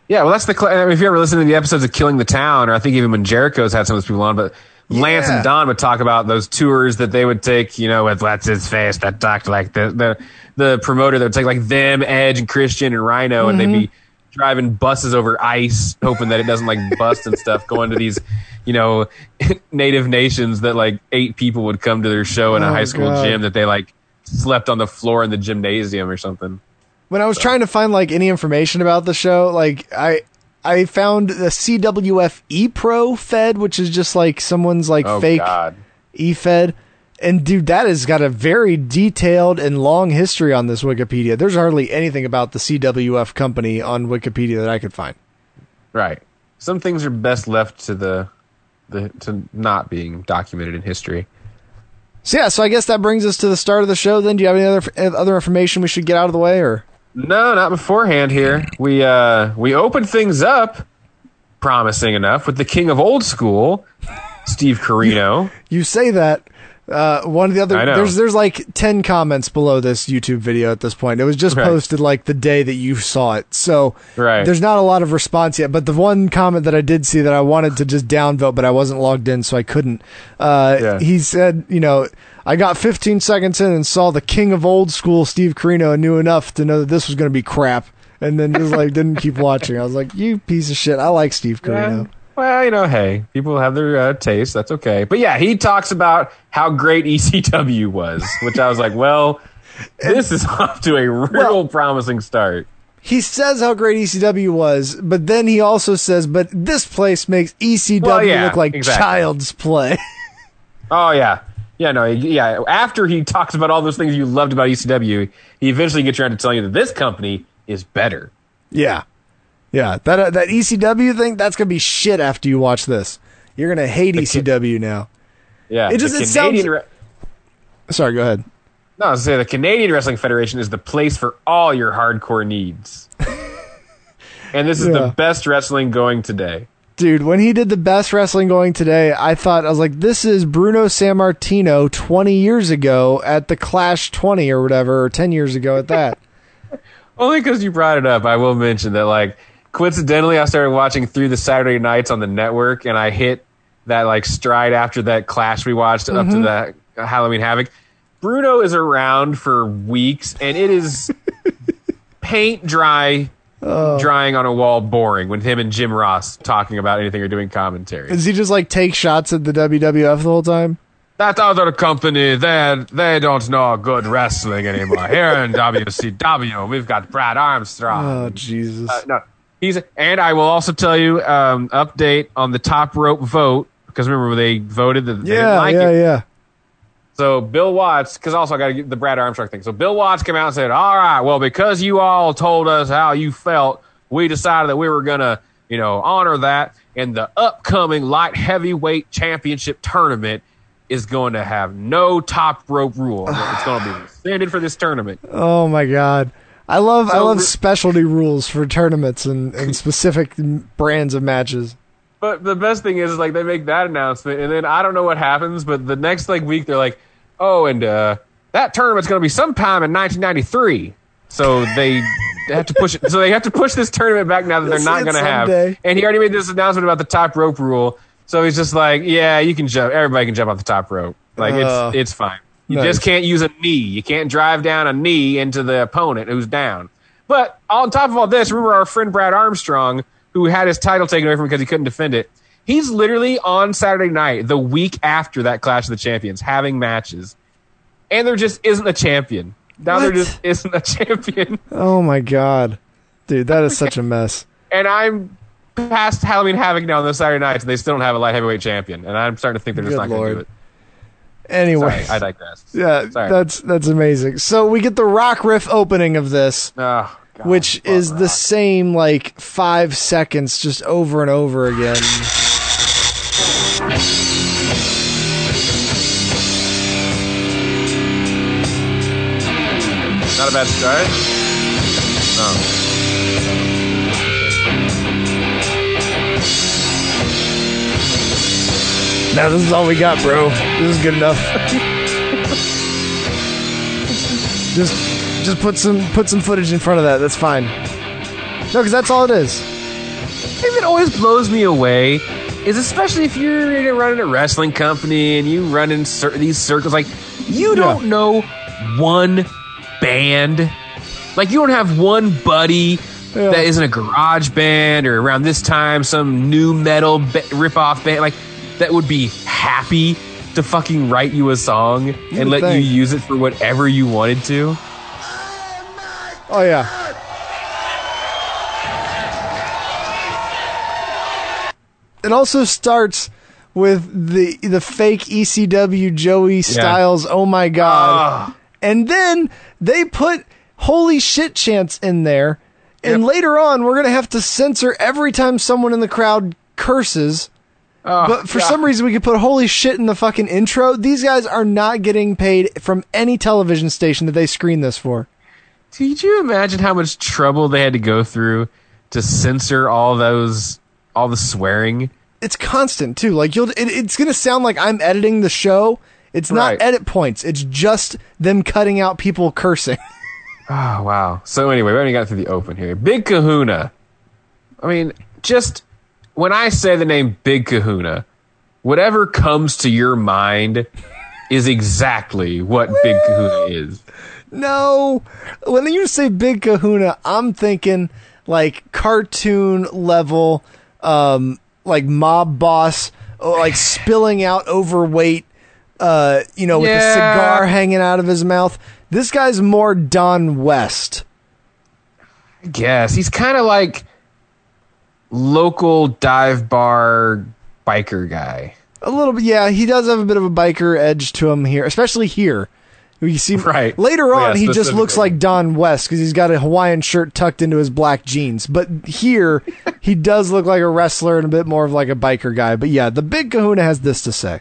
Speaker 3: yeah, well, that's the. Cl- I mean, if you ever listen to the episodes of Killing the Town, or I think even when Jericho's had some of those people on, but Lance
Speaker 1: Yeah.
Speaker 3: and Don would talk about those tours that they would take. You know, with what's his face that talked like the the the promoter that would take like them, Edge, and Christian and Rhino, and they'd be mm-hmm. driving buses over ice, hoping that it doesn't like bust and stuff, going to these. You know, [laughs] native nations that like eight people would come to their show in a
Speaker 1: Oh,
Speaker 3: high school
Speaker 1: God.
Speaker 3: gym that they like slept on the floor in the gymnasium or something.
Speaker 1: when I was trying to find like any information about the show, like I I found the CWF E Pro Fed, which is just like someone's like
Speaker 3: Oh
Speaker 1: fake
Speaker 3: God.
Speaker 1: E Fed. And dude, that has got a very detailed and long history on this Wikipedia. There's hardly anything about the CWF company on Wikipedia that I could find.
Speaker 3: Right. Some things are best left to the the to not being documented in history.
Speaker 1: So yeah, so I guess that brings us to the start of the show. Then, do you have any other other information we should get out of the way, or
Speaker 3: No, not beforehand here. We uh we opened things up promising enough with the king of old school, Steve Corino.
Speaker 1: you say that? Uh, one of the other
Speaker 3: I know.
Speaker 1: there's there's like ten comments below this YouTube video at this point. It was just
Speaker 3: Right.
Speaker 1: posted like the day that you saw it, so
Speaker 3: Right.
Speaker 1: there's not a lot of response yet. But the one comment that I did see that I wanted to just downvote, but I wasn't logged in, so I couldn't. Uh,
Speaker 3: Yeah.
Speaker 1: He said, you know, I got 15 seconds in and saw the king of old school, Steve Corino, and knew enough to know that this was going to be crap. And then just like didn't keep watching. I was like, you piece of shit. I like Steve Corino.
Speaker 3: Well, you know, hey, people have their uh, taste. That's okay. But yeah, he talks about how great [laughs] ECW was, which I was like, well, this is [laughs] off to a real
Speaker 1: Well-
Speaker 3: promising start.
Speaker 1: he says how great ECW was, but then he also says, "But this place makes ECW
Speaker 3: Well, yeah,
Speaker 1: look like
Speaker 3: exactly.
Speaker 1: child's play." [laughs]
Speaker 3: Oh yeah, yeah. No, yeah. After he talks about all those things you loved about ECW, he eventually gets around to telling you that this company is better.
Speaker 1: yeah, yeah. That uh, that ECW thing, that's gonna be shit after you watch this. You're gonna hate ECW now.
Speaker 3: Yeah,
Speaker 1: It just- it sounds-
Speaker 3: Re-
Speaker 1: Sorry, go ahead.
Speaker 3: no, I was say the Canadian Wrestling Federation is the place for all your hardcore needs. [laughs] and this is
Speaker 1: Yeah.
Speaker 3: the best wrestling going today.
Speaker 1: Dude, when he did the best wrestling going today, I thought I was like, this is Bruno Sammartino 20 years ago at the Clash 20 or whatever, or 10 years ago at that. [laughs]
Speaker 3: Only because you brought it up, I will mention that like coincidentally, I started watching through the Saturday nights on the network, and I hit that like stride after that Clash we watched up to that Halloween Havoc. Bruno is around for weeks, and it is [laughs] paint dry, drying on a wall, boring. When him and Jim Ross talking about anything or doing commentary.
Speaker 1: Does he just like take shots at the WWF the whole time?
Speaker 3: that other company, they they don't know good wrestling anymore. Here in WCW, we've got Brad Armstrong.
Speaker 1: Oh, Jesus.
Speaker 3: Uh, no, he's and I will also tell you um, update on the top rope vote because remember they voted that they didn't
Speaker 1: yeah,
Speaker 3: like
Speaker 1: yeah,
Speaker 3: it.
Speaker 1: yeah.
Speaker 3: So Bill Watts, because also I got to get the Brad Armstrong thing. So Bill Watts came out and said, "All right, well because you all told us how you felt, we decided that we were gonna, you know, honor that, and the upcoming light heavyweight championship tournament." Is going to have no top rope rule. It's going to be [sighs] rescinded for this tournament.
Speaker 1: Oh my god. I love I love specialty rules for tournaments and, and [laughs] specific brands of matches.
Speaker 3: But the best thing is, like they make that announcement, and then I don't know what happens, but the next like week they're like, "Oh, and uh, that tournament's going to be sometime in 1993." So they [laughs] have to push it. So they have to push this tournament back now that they're not going to have. And he already made this announcement about the top rope rule. So he's just like, "Yeah, you can jump. Everybody can jump off the top rope. Like
Speaker 1: Uh,
Speaker 3: it's it's fine. You
Speaker 1: nice.
Speaker 3: just can't use a knee. You can't drive down a knee into the opponent who's down." But on top of all this, remember our friend Brad Armstrong, who had his title taken away from him because he couldn't defend it. He's literally on Saturday night, the week after that Clash of the Champions, having matches, and there just isn't a champion. Now there just isn't a champion,
Speaker 1: Oh my god. Dude, that is [laughs] such a mess.
Speaker 3: and I'm past Halloween Havoc now on those Saturday nights, and they still don't have a light heavyweight champion, and I'm starting to think they're just
Speaker 1: Good
Speaker 3: not going to do it.
Speaker 1: Anyway.
Speaker 3: I digress. [laughs]
Speaker 1: yeah,
Speaker 3: Sorry.
Speaker 1: that's that's amazing. So we get the rock riff opening of this,
Speaker 3: Oh, God,
Speaker 1: which is the same like 5 seconds just over and over again.
Speaker 3: not a bad start. Oh. [laughs]
Speaker 1: Now this is all we got, bro. This is good enough. Just just put some put some footage in front of that. That's fine. No, because that's all it is.
Speaker 3: thing that always blows me away is especially if you're running a wrestling company and you run in these circles, like you don't know one band, like you don't have one buddy
Speaker 1: Yeah.
Speaker 3: that isn't a garage band or around this time some new metal ba- rip-off band, like that would be happy to fucking write you a song and let
Speaker 1: think.
Speaker 3: you use it for whatever you wanted to.
Speaker 1: Oh yeah. It also starts with the the fake ECW Joey Styles. Oh my god!
Speaker 3: Ah.
Speaker 1: And then they put holy shit chants in there. And
Speaker 3: Yep.
Speaker 1: later on, we're gonna have to censor every time someone in the crowd curses.
Speaker 3: Oh,
Speaker 1: But for some reason, we could put holy shit in the fucking intro. These guys are not getting paid from any television station that they screen this for.
Speaker 3: Did you imagine how much trouble they had to go through to censor all those, all the swearing?
Speaker 1: it's constant too. Like you'll, it, it's gonna sound like I'm editing the show. It's not
Speaker 3: Right.
Speaker 1: edit points. It's just them cutting out people cursing.
Speaker 3: Oh [laughs] wow! So anyway, we only got through the open here. Big Kahuna. I mean, just when I say the name Big Kahuna, whatever comes to your mind is exactly what Big Kahuna is.
Speaker 1: no, when you say Big Kahuna, I'm thinking like cartoon level, um, like mob boss, like spilling out overweight, uh, you know, with a cigar hanging out of his mouth. This guy's more Don West.
Speaker 3: I guess he's kind of like local dive bar biker guy.
Speaker 1: A little bit, yeah. He does have a bit of a biker edge to him here, especially here. You see,
Speaker 3: Right.
Speaker 1: later on,
Speaker 3: yeah,
Speaker 1: he just looks like Don West because he's got a Hawaiian shirt tucked into his black jeans. But here, [laughs] he does look like a wrestler and a bit more of like a biker guy. But yeah, the big Kahuna has this to say.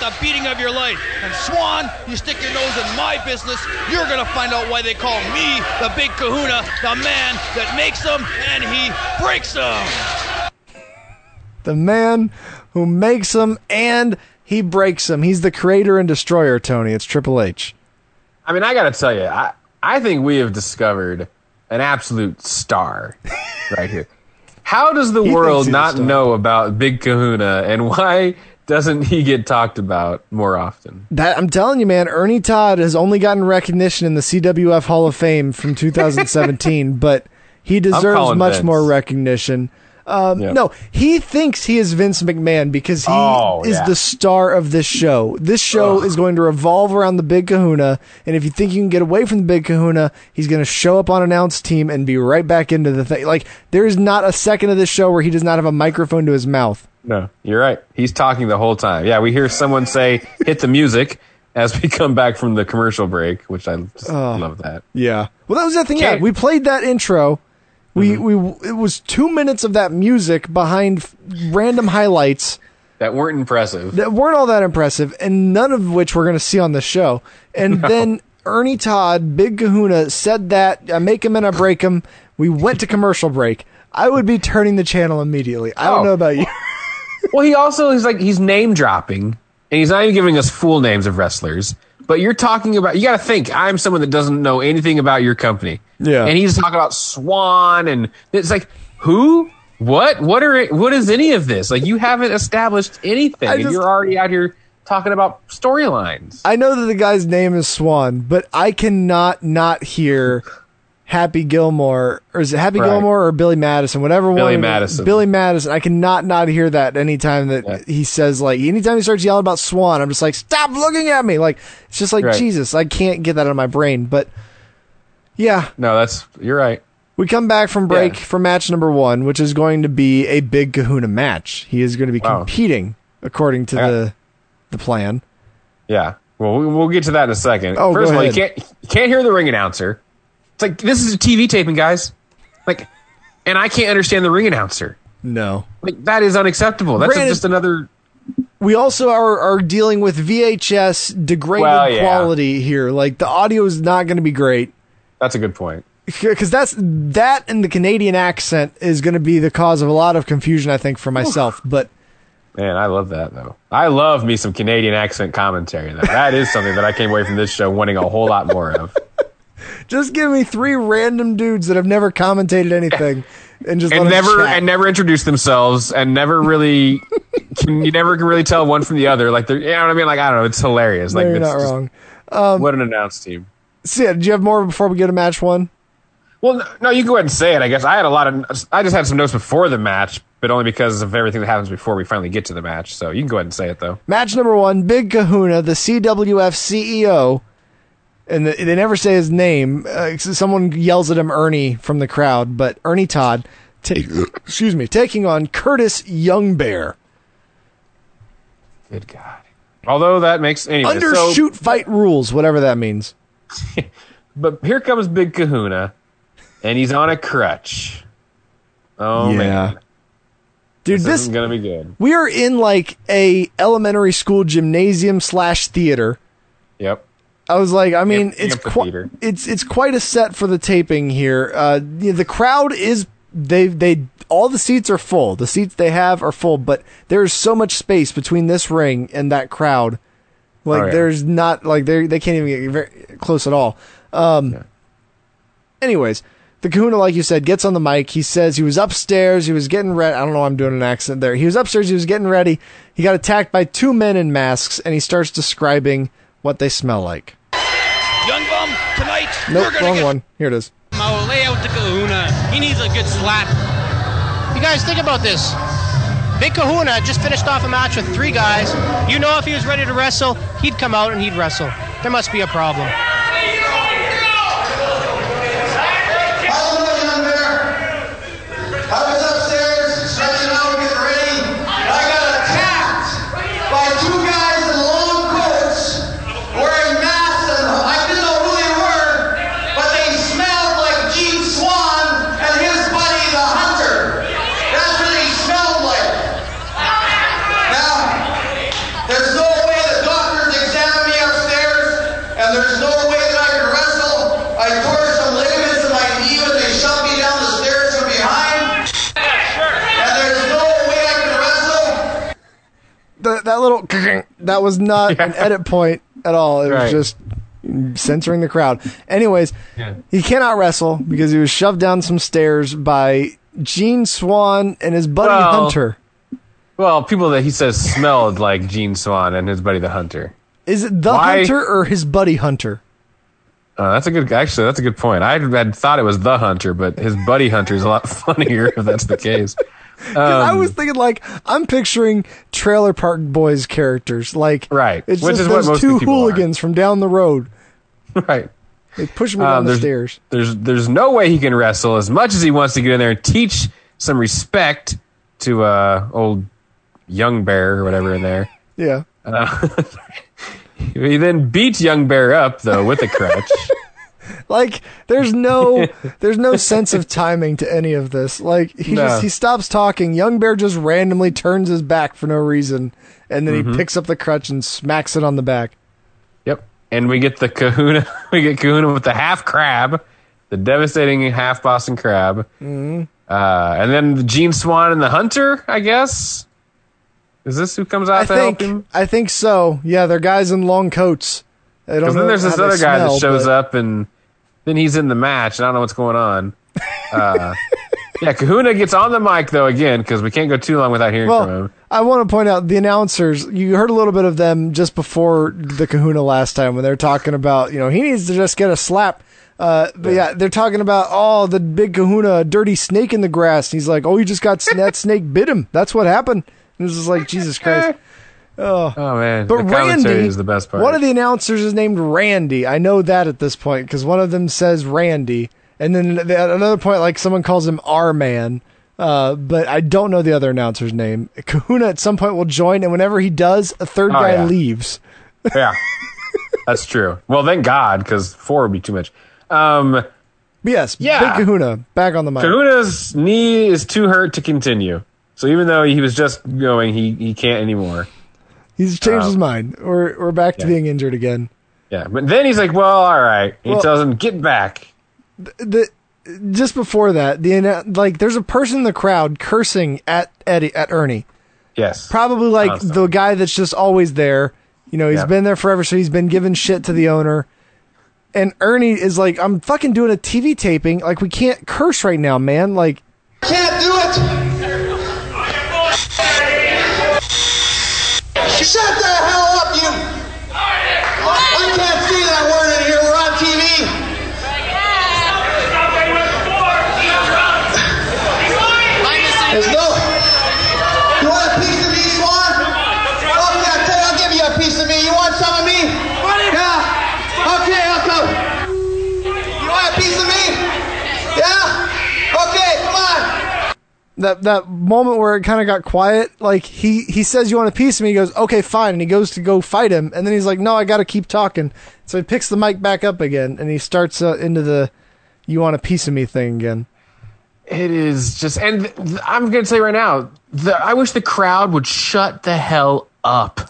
Speaker 6: The beating of your life. And Swan, you stick your nose in my business, you're gonna find out why they call me the big kahuna, the man that makes them and he breaks them.
Speaker 1: The man who makes them and he breaks them. He's the creator and destroyer, Tony. It's Triple H.
Speaker 3: I mean, I got to tell you, I I think we have discovered an absolute star [laughs] right here. How does the
Speaker 1: He
Speaker 3: world not
Speaker 1: star.
Speaker 3: know about Big Kahuna, and why doesn't he get talked about more often?
Speaker 1: That I'm telling you, man, Ernie Todd has only gotten recognition in the CWF Hall of Fame from 2017, [laughs] but he deserves much
Speaker 3: Vince.
Speaker 1: more recognition. Um,
Speaker 3: Yep.
Speaker 1: No, he thinks he is Vince McMahon because he
Speaker 3: Oh,
Speaker 1: is
Speaker 3: yeah.
Speaker 1: the star of this show. This show is going to revolve around the Big Kahuna, and if you think you can get away from the Big Kahuna, he's going to show up on announced team and be right back into the thing. Like there is not a second of this show where he does not have a microphone to his mouth.
Speaker 3: No, you're right. He's talking the whole time. Yeah, we hear someone say, hit the music as we [laughs] come back from the commercial break, which I just love that.
Speaker 1: Yeah. Well, that was the thing. Yeah,
Speaker 3: Can't-
Speaker 1: we played that intro. We
Speaker 3: Mm-hmm.
Speaker 1: we it was two minutes of that music behind random highlights
Speaker 3: That weren't impressive.
Speaker 1: that weren't all that impressive, and none of which we're going to see on the show. And [laughs] then Ernie Todd, Big Kahuna, said that I make him and I break him. We went to commercial break. I would be turning the channel immediately. I don't
Speaker 3: Oh.
Speaker 1: know about you. [laughs]
Speaker 3: Well, he also is like he's name dropping, and he's not even giving us full names of wrestlers. But you're talking about you got to think I'm someone that doesn't know anything about your company.
Speaker 1: Yeah.
Speaker 3: and he's talking about Swan, and it's like who, what, what are it, what is any of this? Like you haven't established anything,
Speaker 1: I
Speaker 3: and you're already out here talking about storylines.
Speaker 1: I know that the guy's name is Swan, but I cannot not hear Happy Gilmore, or is it Happy
Speaker 3: Right.
Speaker 1: Gilmore or Billy Madison, whatever
Speaker 3: Billy
Speaker 1: one.
Speaker 3: Madison.
Speaker 1: Billy Madison. I cannot not hear that anytime that
Speaker 3: Yeah.
Speaker 1: he says like anytime he starts yelling about Swan, I'm just like stop looking at me. Like it's just like
Speaker 3: Right.
Speaker 1: Jesus, I can't get that out of my brain. But yeah,
Speaker 3: No, that's you're right.
Speaker 1: we come back from break
Speaker 3: Yeah.
Speaker 1: for match number one, which is going to be a big Kahuna match. He is going to be
Speaker 3: Wow.
Speaker 1: competing according to
Speaker 3: I-
Speaker 1: the the plan.
Speaker 3: Yeah. Well, we- we'll get to that in a second.
Speaker 1: Oh,
Speaker 3: First of all, you can't you can't hear the ring announcer. It's like this is a TV taping, guys. Like, and I can't understand the ring announcer.
Speaker 1: No.
Speaker 3: Like that is unacceptable. That's just another.
Speaker 1: we also are, are dealing with VHS degraded
Speaker 3: Well, yeah.
Speaker 1: quality here. Like the audio is not going to be great
Speaker 3: That's a good point.
Speaker 1: because that's that and the Canadian accent is going to be the cause of a lot of confusion. I think for myself, but
Speaker 3: Man, I love that though. I love me some Canadian accent commentary though. That is something that I came away from this show wanting a whole lot more of.
Speaker 1: Just give me three random dudes that have never commentated anything, and just
Speaker 3: And never and never introduce themselves and never really [laughs] can, you never can really tell one from the other. Like they're you know what I mean? Like I don't know, it's hilarious.
Speaker 1: No,
Speaker 3: Like
Speaker 1: you're
Speaker 3: it's
Speaker 1: not
Speaker 3: just-
Speaker 1: wrong.
Speaker 3: Um, what an announced team.
Speaker 1: So yeah, did you have more before we get to match one?
Speaker 3: Well, no, you can go ahead and say it. I guess I had a lot of. I just had some notes before the match, but only because of everything that happens before we finally get to the match. So you can go ahead and say it though.
Speaker 1: Match number one: Big Kahuna, the CWF CEO, and the, they never say his name. Uh, someone yells at him, Ernie, from the crowd, but Ernie Todd, take, excuse me, taking on Curtis Youngbear.
Speaker 3: Good God. Although that makes anyway. so-
Speaker 1: Undershoot fight rules, whatever that means. [laughs]
Speaker 3: but here comes Big Kahuna, and he's on a crutch. Oh man,
Speaker 1: dude,
Speaker 3: this,
Speaker 1: this
Speaker 3: isn't gonna be good.
Speaker 1: we are in like a elementary school gymnasium slash theater.
Speaker 3: Yep.
Speaker 1: I was like, I mean, it's quite it's it's quite a set for the taping here. Uh, the crowd is they they all the seats are full. The seats they have are full, but there is so much space between this ring and that crowd. Like
Speaker 3: Oh, yeah.
Speaker 1: there's not like they they can't even get very close at all. Um. Anyways, the Kahuna, like you said, gets on the mic. He says he was upstairs. He was getting ready. I don't know. why I'm doing an accent there. He was upstairs. He was getting ready. He got attacked by two men in masks, and he starts describing what they smell like.
Speaker 6: Young bum, tonight
Speaker 1: Nope,
Speaker 6: you're
Speaker 1: wrong
Speaker 6: get
Speaker 1: one. Here it is.
Speaker 7: Mo, lay out the kahuna. He needs a good slap.
Speaker 8: You guys think about this. Big Kahuna just finished off a match with three guys. You know if he was ready to wrestle, he'd come out and he'd wrestle. There must be a problem.
Speaker 4: I was upstairs, stretching out, getting ready, and I got attacked by two guys in long coats wearing masks, and I didn't know who they were, but they smelled like Gene Swan and his buddy, the Hunter. That's what they smelled like. Now, there's no way the doctors examined me upstairs, and there's no way that I can wrestle. I tore some ligaments in my knee when they shoved me down the stairs from behind. And there's no way I can wrestle.
Speaker 1: That that little [laughs] that was not an edit point at all. It
Speaker 3: Right.
Speaker 1: was just censoring the crowd. Anyways,
Speaker 3: Yeah.
Speaker 1: he cannot wrestle because he was shoved down some stairs by Gene Swan and his buddy
Speaker 3: Well-
Speaker 1: Hunter.
Speaker 3: Well, people that he says smelled like Gene Swan and his buddy the Hunter.
Speaker 1: Is it the
Speaker 3: Why-
Speaker 1: Hunter or his buddy Hunter?
Speaker 3: Uh, that's a good. Actually, that's a good point. I had thought it was the Hunter, but his buddy Hunter is a lot [laughs] funnier if that's the case.
Speaker 1: 'Cause I
Speaker 3: Um,
Speaker 1: was thinking like I'm picturing Trailer Park Boys characters, like
Speaker 3: Right,
Speaker 1: It's
Speaker 3: which
Speaker 1: just
Speaker 3: is what
Speaker 1: those
Speaker 3: most
Speaker 1: two
Speaker 3: people are.
Speaker 1: hooligans from down the road.
Speaker 3: right.
Speaker 1: They push me
Speaker 3: Um,
Speaker 1: down the stairs.
Speaker 3: There's there's no way he can wrestle as much as he wants to get in there and teach some respect to uh old young bear or whatever in there.
Speaker 1: Yeah. [laughs]
Speaker 3: He then beats young bear up though with a crutch. [laughs]
Speaker 1: Like there's no [laughs] there's no sense of timing to any of this. Like he
Speaker 3: No.
Speaker 1: just he stops talking. Young Bear just randomly turns his back for no reason, and then
Speaker 3: Mm-hmm.
Speaker 1: he picks up the crutch and smacks it on the back.
Speaker 3: yep. And we get the Kahuna. [laughs] We get Kahuna with the half crab, the devastating half Boston crab. Mm-hmm. Uh, and then the Gene Swan and the Hunter. I guess. Is this who comes out
Speaker 1: I
Speaker 3: to
Speaker 1: think
Speaker 3: help him?
Speaker 1: I think so. Yeah, they're guys in long coats. I don't
Speaker 3: Because then there's this other guy
Speaker 1: smell,
Speaker 3: that shows
Speaker 1: but-
Speaker 3: up and then he's in the match and I don't know what's going on. Uh, [laughs] yeah, Kahuna gets on the mic though again because we can't go too long without hearing from him.
Speaker 1: I want to point out the announcers. You heard a little bit of them just before the Kahuna last time when they're talking about, you know, he needs to just get a slap. Uh, but yeah. they're talking about, oh, the big Kahuna, a dirty snake in the grass. And he's like, oh, you just got that snake bit him. That's what happened. And this is like, Jesus Christ. [laughs]
Speaker 3: Oh man,
Speaker 1: But Randy
Speaker 3: is the best part.
Speaker 1: One of the announcers is named Randy. I know that at this point because one of them says Randy, and then at another point, like someone calls him R Man. Uh, but I don't know the other announcer's name. Kahuna at some point will join, and whenever he does, a third
Speaker 3: Oh,
Speaker 1: guy
Speaker 3: yeah.
Speaker 1: leaves. [laughs]
Speaker 3: yeah, that's true. Well, thank God because four would be too much. Um,
Speaker 1: yes,
Speaker 3: Yeah.
Speaker 1: Big Kahuna back on the mic.
Speaker 3: Kahuna's knee is too hurt to continue. So even though he was just going, he he can't anymore.
Speaker 1: He's changed
Speaker 3: Oh.
Speaker 1: his um, mind. We're we're back to
Speaker 3: Yeah.
Speaker 1: being injured again.
Speaker 3: Yeah, but then he's like, "Well, all right." He
Speaker 1: Well-
Speaker 3: tells him, "Get back."
Speaker 1: the just before that, the like there's a person in the crowd cursing at Eddie at Ernie.
Speaker 3: Yes.
Speaker 1: Probably like
Speaker 3: Constant.
Speaker 1: the guy that's just always there. You know, he's
Speaker 3: Yep.
Speaker 1: been there forever, so he's been giving shit to the owner. And Ernie is like, I'm fucking doing a TV taping. Like, we can't curse right now, man. Like,
Speaker 4: Can't do it. [laughs] Shut the hell up, you. I can't say that word in here. We're on TV. There's no. You want a piece of me, Swan? Okay, I'll tell you, I'll give you a piece of me. You want some of me? Yeah. Okay, I'll come. You want a piece of me? Yeah. Okay, come on.
Speaker 1: That that moment where it kind of got quiet, like he he says you want a piece of me, he goes okay fine, and he goes to go fight him, and then he's like no I got to keep talking, so he picks the mic back up again, and he starts uh, into the you want a piece of me thing again.
Speaker 3: It is just, and th- th- I'm going to say right now, the, I wish the crowd would shut the hell up.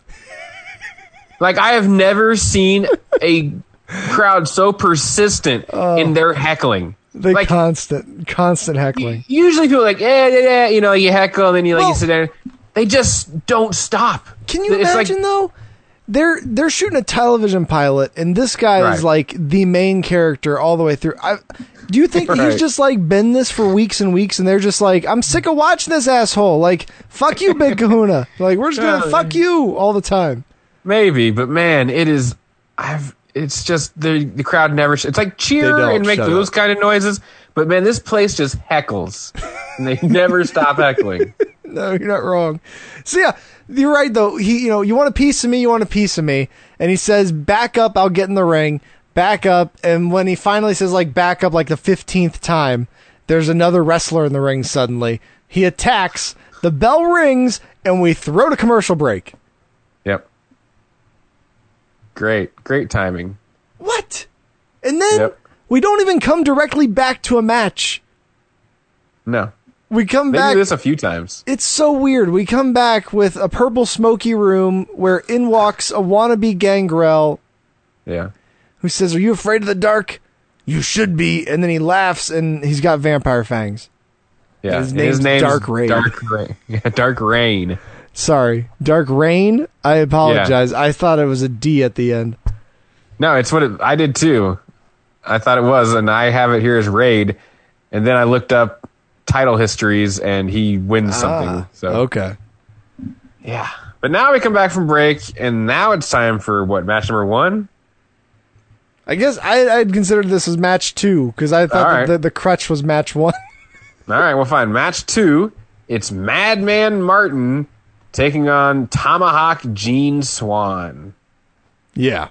Speaker 3: [laughs] like I have never seen a crowd so persistent in their heckling.
Speaker 1: The
Speaker 3: Like-
Speaker 1: constant constant heckling.
Speaker 3: Usually people are like, yeah, yeah, yeah, you know, you heckle, and then you like
Speaker 1: Well-
Speaker 3: you sit there. They just don't stop.
Speaker 1: Can you
Speaker 3: It's
Speaker 1: imagine
Speaker 3: like,
Speaker 1: though? They're they're shooting a television pilot, and this guy is like the main character all the way through. I, do you think [laughs]
Speaker 3: Right.
Speaker 1: he's just like been this for weeks and weeks, and they're just like, I'm sick of watching this asshole. Like, fuck you, Big [laughs] Kahuna. Like, we're just gonna fuck you all the time.
Speaker 3: Maybe, but man, it is. I've. It's just the the crowd never. Sh- it's like cheer and make those
Speaker 1: up.
Speaker 3: kind of noises, but man, this place just heckles, and they [laughs] never stop heckling. [laughs]
Speaker 1: No, you're not wrong. So yeah, you're right though. He, you know, you want a piece of me, you want a piece of me, and he says, "Back up, I'll get in the ring." Back up, and when he finally says like "back up" like the fifteenth time, there's another wrestler in the ring. Suddenly, he attacks. The bell rings, and we throw to commercial break.
Speaker 3: Great, great timing.
Speaker 1: What? And then
Speaker 3: Yep.
Speaker 1: we don't even come directly back to a match.
Speaker 3: No,
Speaker 1: We come
Speaker 3: they
Speaker 1: back.
Speaker 3: do this a few times.
Speaker 1: It's so weird. We come back with a purple smoky room where in walks a wannabe Gangrel
Speaker 3: Yeah.
Speaker 1: who says, Are you afraid of the dark? You should be. And then he laughs and he's got vampire fangs.
Speaker 3: Yeah.
Speaker 1: His
Speaker 3: And
Speaker 1: name's Dark Rain.
Speaker 3: Dark Rain. [laughs] Yeah, Dark Rain.
Speaker 1: Sorry. Dark Rain? I apologize. I thought it was a D at the end.
Speaker 3: No, it's what it, I did too. I thought it was, and I have it here as Raid, and then I looked up title histories, and he wins something. So
Speaker 1: Ah, Okay.
Speaker 3: yeah. But now we come back from break, and now it's time for what match number one.
Speaker 1: I guess I, I'd considered this as match two because I thought
Speaker 3: right.
Speaker 1: the, the crutch was match one. [laughs]
Speaker 3: All right, well, fine. Match two. It's Madman Martin taking on Tomahawk Gene Swan.
Speaker 1: yeah.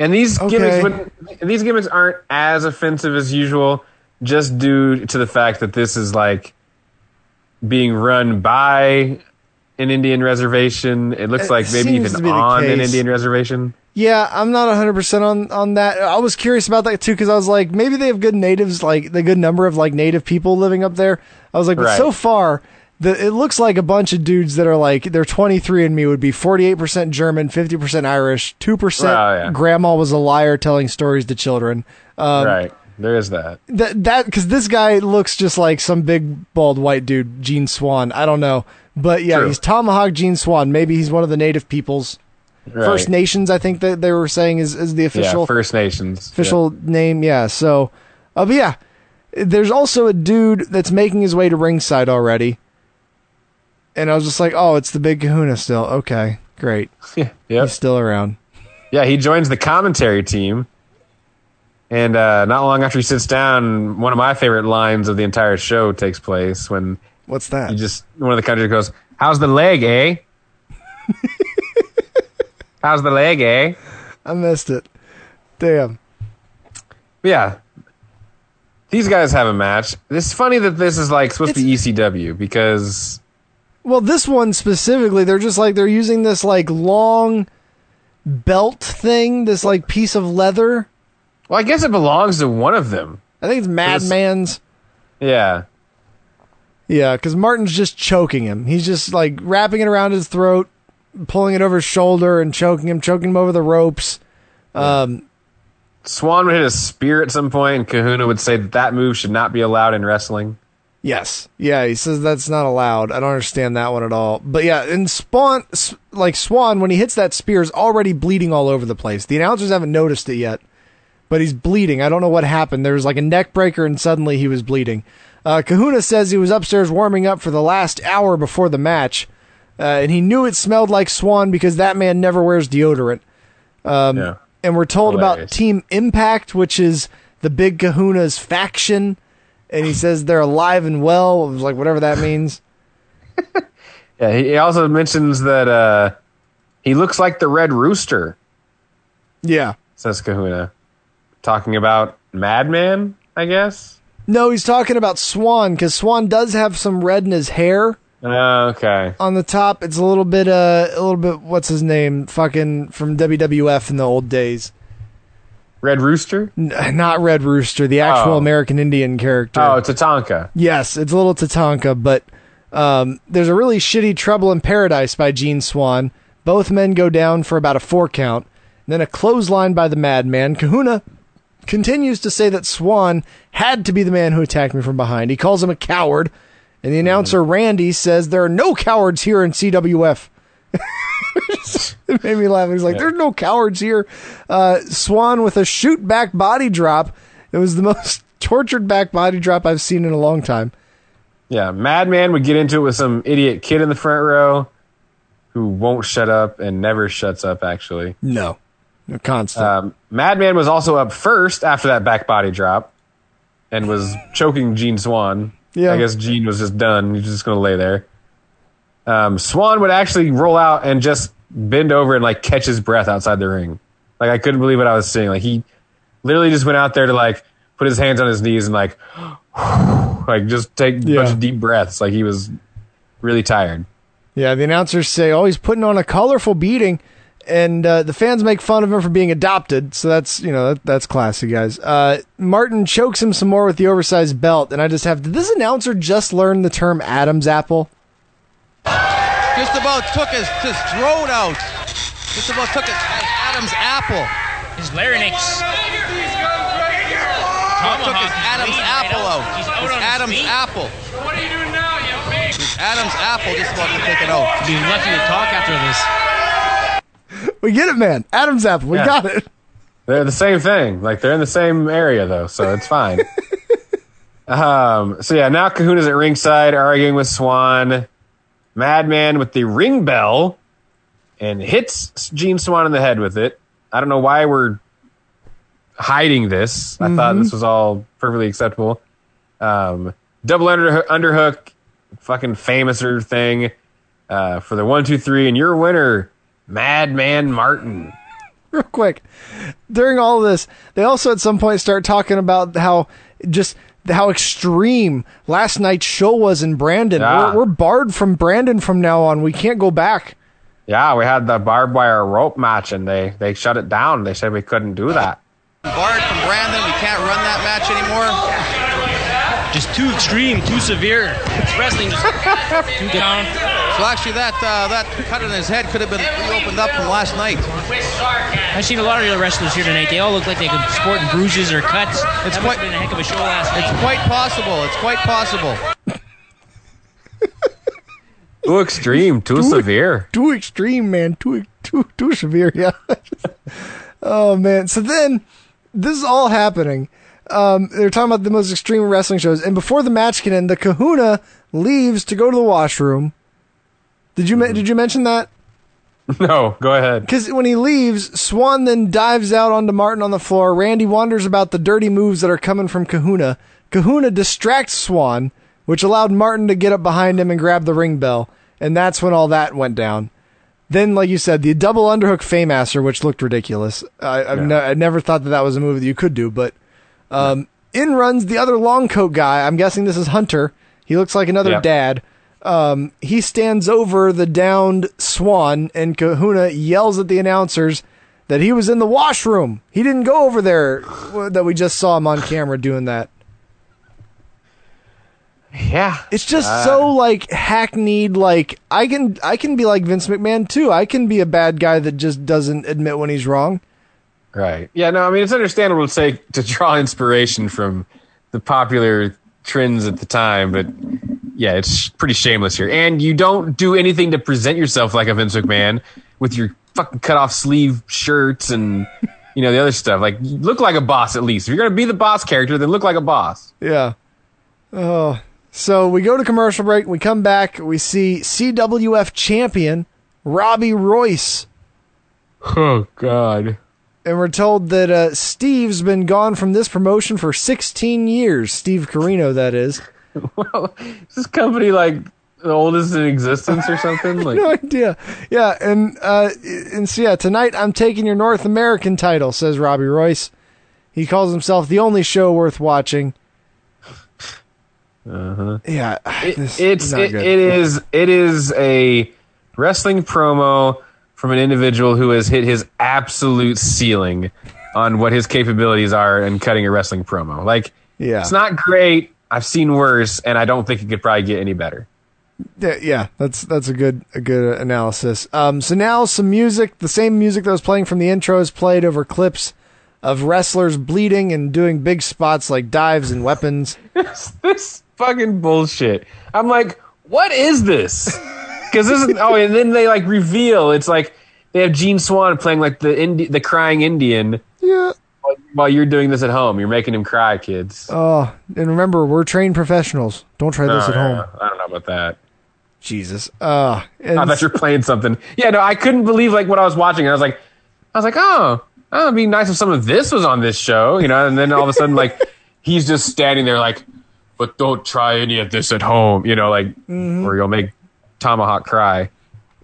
Speaker 3: And these
Speaker 1: Okay.
Speaker 3: gimmicks, and these gimmicks aren't as offensive as usual, just due to the fact that this is like being run by an Indian reservation. It looks
Speaker 1: It
Speaker 3: like maybe even on an. Indian reservation.
Speaker 1: Yeah, I'm not 100% on, on that. I was curious about that too because I was like, maybe they have good natives, like the good number of like native people living up there. I was like, but
Speaker 3: Right.
Speaker 1: so far, the, it looks like a bunch of dudes that are like, they're 23 and me would be 48% German, 50% Irish, 2%
Speaker 3: Wow, yeah.
Speaker 1: grandma was a liar telling stories to children. Um,
Speaker 3: right. There is that.
Speaker 1: That, that, because this guy looks just like some big bald white dude, Gene Swan. I don't know. But yeah,
Speaker 3: True.
Speaker 1: he's Tomahawk Gene Swan. Maybe he's one of the native peoples.
Speaker 3: Right.
Speaker 1: First Nations, I think that they were saying is, is the official
Speaker 3: yeah, First Nations.
Speaker 1: official name. Yeah. So, uh, but yeah, there's also a dude that's making his way to ringside already, and I was just like, oh, it's the Big Kahuna still. Okay, great. [laughs]
Speaker 3: Yeah. Yep.
Speaker 1: He's still around.
Speaker 3: Yeah, he joins the commentary team. And uh, not long after he sits down, one of my favorite lines of the entire show takes place when
Speaker 1: What's that?
Speaker 3: he just one of the country goes, "How's the leg, eh? [laughs] How's the leg, eh?"
Speaker 1: I missed it. Damn.
Speaker 3: Yeah, these guys have a match. It's funny that this is like supposed to be ECW because
Speaker 1: Well, this one specifically, they're just like they're using this like long belt thing, this like piece of leather.
Speaker 3: well, I guess it belongs to one of them.
Speaker 1: I think it's Madman's.
Speaker 3: Yeah,
Speaker 1: Yeah, because Martin's just choking him. He's just like wrapping it around his throat, pulling it over his shoulder, and choking him, choking him over the ropes. Um,
Speaker 3: Swan would hit a spear at some point, and Kahuna would say that that move should not be allowed in wrestling.
Speaker 1: Yes. Yeah, he says that's not allowed. I don't understand that one at all. But yeah, and Spawn, like Swan, when he hits that spear, is already bleeding all over the place. The announcers haven't noticed it yet, but he's bleeding. I don't know what happened. There was like a neck breaker, and suddenly he was bleeding. Uh, Kahuna says he was upstairs warming up for the last hour before the match, uh, and he knew it smelled like Swan because that man never wears deodorant. Um,
Speaker 3: Yeah.
Speaker 1: And we're told about Team Impact, which is the big Kahuna's faction and he says they're alive and well, like whatever that means. [laughs]
Speaker 3: Yeah, he also mentions that uh, he looks like the Red Rooster,
Speaker 1: Yeah.
Speaker 3: says Kahuna. Talking about Madman, I guess?
Speaker 1: No, he's talking about Swan because Swan does have some red in his hair
Speaker 3: Uh, okay.
Speaker 1: on the top. It's a little bit, uh, a little bit. What's his name? Fucking from WWF in the old days.
Speaker 3: Red Rooster?
Speaker 1: N- not Red Rooster, the actual
Speaker 3: Oh.
Speaker 1: American Indian character.
Speaker 3: Oh, Tatanka.
Speaker 1: Yes, it's a little Tatanka, but um, there's a really shitty Trouble in Paradise by Gene Swan. Both men go down for about a four count. Then a clothesline by the Madman. Kahuna continues to say that Swan had to be the man who attacked me from behind. He calls him a coward. And the announcer, Randy, says there are no cowards here in CWF. It made me laugh. He's like, there's no cowards here. Uh, Swan with a shoot back body drop. It was the [laughs] most tortured back body drop I've seen in a long time.
Speaker 3: Yeah, Madman would get into it with some idiot kid in the front row who won't shut up and never shuts up, actually.
Speaker 1: No. No constant.
Speaker 3: Um, Madman was also up first after that back body drop and was choking Gene Swan.
Speaker 1: Yeah.
Speaker 3: I guess Gene was just done. He was just going to lay there. Um, Swan would actually roll out and just bend over and like catch his breath outside the ring. Like I couldn't believe what I was seeing. Like he literally just went out there to like put his hands on his knees and like [sighs] like just take a
Speaker 1: Yeah.
Speaker 3: bunch of deep breaths. Like he was really tired.
Speaker 1: Yeah, the announcers say, "Oh, he's putting on a colorful beating," and uh, the fans make fun of him for being adopted. So that's you know that, that's classy, guys. Uh, Martin chokes him some more with the oversized belt, and I just have did this announcer just learn the term Adam's apple?
Speaker 6: Just about took his, his throat out. Just about took his, Adam's apple.
Speaker 7: His larynx.
Speaker 6: took his Adam's apple
Speaker 7: right
Speaker 6: out.
Speaker 7: He's
Speaker 6: His
Speaker 7: out on his
Speaker 6: Adam's
Speaker 7: feet.
Speaker 6: apple.
Speaker 7: What are you doing now, you big?
Speaker 6: Adam's apple just about to take it out.
Speaker 7: Be lucky to talk after this.
Speaker 1: We get it, man. Adam's apple. We
Speaker 3: Yeah.
Speaker 1: got it.
Speaker 3: They're the same thing. Like they're in the same area though, so it's fine. [laughs] um, so yeah, now Kahuna's at ringside arguing with Swan. Madman with the ring bell and hits Gene Swan in the head with it. I don't know why we're hiding this. I thought this was all perfectly acceptable. Um, double under underhook, fucking famouser thing uh, for the one, two, three, and your winner, Madman Martin. [laughs]
Speaker 1: real quick. During all of this, they also at some point start talking about how just how extreme last night's show was in Brandon.
Speaker 3: Yeah.
Speaker 1: We're, we're barred from Brandon from now on. We can't go back.
Speaker 3: Yeah, we had the barbed wire rope match, and they they shut it down. They said we couldn't do that.
Speaker 6: Barred from Brandon. We can't run that match anymore.
Speaker 7: Just too extreme, too severe. It's Wrestling just [laughs] too down.
Speaker 6: So actually, that uh, that cut in his head could have been reopened up from last night.
Speaker 7: I've seen a lot of the wrestlers here tonight. They all look like they could sport bruises or cuts.
Speaker 6: It's
Speaker 7: that
Speaker 6: quite-
Speaker 7: been a heck of a show last night.
Speaker 6: It's quite possible. It's quite possible. [laughs]
Speaker 3: Too extreme, too severe.
Speaker 1: Too extreme, man. Too too too severe. Yeah. [laughs] oh man. So then this is all happening. Um, they're talking about the most extreme wrestling shows, and before the match can end, the Kahuna leaves to go to the washroom. Did you men- did you mention that? [laughs]
Speaker 3: No, go ahead.
Speaker 1: Because when he leaves, Swan then dives out onto Martin on the floor. Randy wonders about the dirty moves that are coming from Kahuna. Kahuna distracts Swan, which allowed Martin to get up behind him and grab the ring bell. And that's when all that went down. Then, like you said, the double underhook Faymaster, which looked ridiculous. I, ne- I never thought that that was a move that you could do, but um, in runs the other long coat guy. I'm guessing this is Hunter. He looks like another
Speaker 3: Yeah.
Speaker 1: dad. Um, he stands over the downed Swan, and Kahuna yells at the announcers that he was in the washroom. He didn't go over there. uh, That we just saw him on camera doing that.
Speaker 3: Yeah,
Speaker 1: It's just so like hackneyed. Like I can I can be like Vince McMahon too. I can be a bad guy that just doesn't admit when he's wrong.
Speaker 3: Right. Yeah, no, I mean it's understandable to say to draw inspiration from the popular trends at the time, but yeah, it's pretty shameless here. And you don't do anything to present yourself like a Vince McMahon with your fucking cut off sleeve shirts and you know the other stuff. Like look like a boss at least. If you're gonna be the boss character, then look like a boss.
Speaker 1: Yeah. Oh. So we go to commercial break. We come back. We see CWF champion Robbie Royce.
Speaker 3: Oh God.
Speaker 1: And we're told that uh, Steve's been gone from this promotion for 16 years. Steve Corino, that is. [laughs]
Speaker 3: Well, is this company like the oldest in existence or something? [laughs] Like
Speaker 1: no idea. Yeah, and uh, and so yeah, tonight I'm taking your North American title, says Robbie Royce. He calls himself the only show worth watching.
Speaker 3: Uh-huh.
Speaker 1: Yeah,
Speaker 3: It- it's it, it is it is a wrestling promo from an individual who has hit his absolute ceiling on what his capabilities are in cutting a wrestling promo. Like
Speaker 1: Yeah.
Speaker 3: it's not great. I've seen worse, and I don't think it could probably get any better.
Speaker 1: Yeah, yeah, that's that's a good a good analysis. Um, so now some music, the same music that was playing from the intro is played over clips of wrestlers bleeding and doing big spots like dives and weapons. [laughs]
Speaker 3: this fucking bullshit. I'm like, what is this? [laughs] Because this is oh, and then they like reveal it's like they have Gene Swan playing like the Indi- the crying Indian
Speaker 1: Yeah.
Speaker 3: while- while you're doing this at home. You're making him cry, kids.
Speaker 1: Oh, and remember, we're trained professionals. Don't try this
Speaker 3: Oh,
Speaker 1: at home.
Speaker 3: I don't know about that.
Speaker 1: Jesus. Uh, and
Speaker 3: I thought you're playing something. Yeah, no, I couldn't believe like what I was watching. I was like, I was like, oh, oh, it'd be nice if some of this was on this show, you know. And then all of a sudden, like, [laughs] he's just standing there, like, but don't try any of this at home, you know, like, or you'll make Tomahawk cry.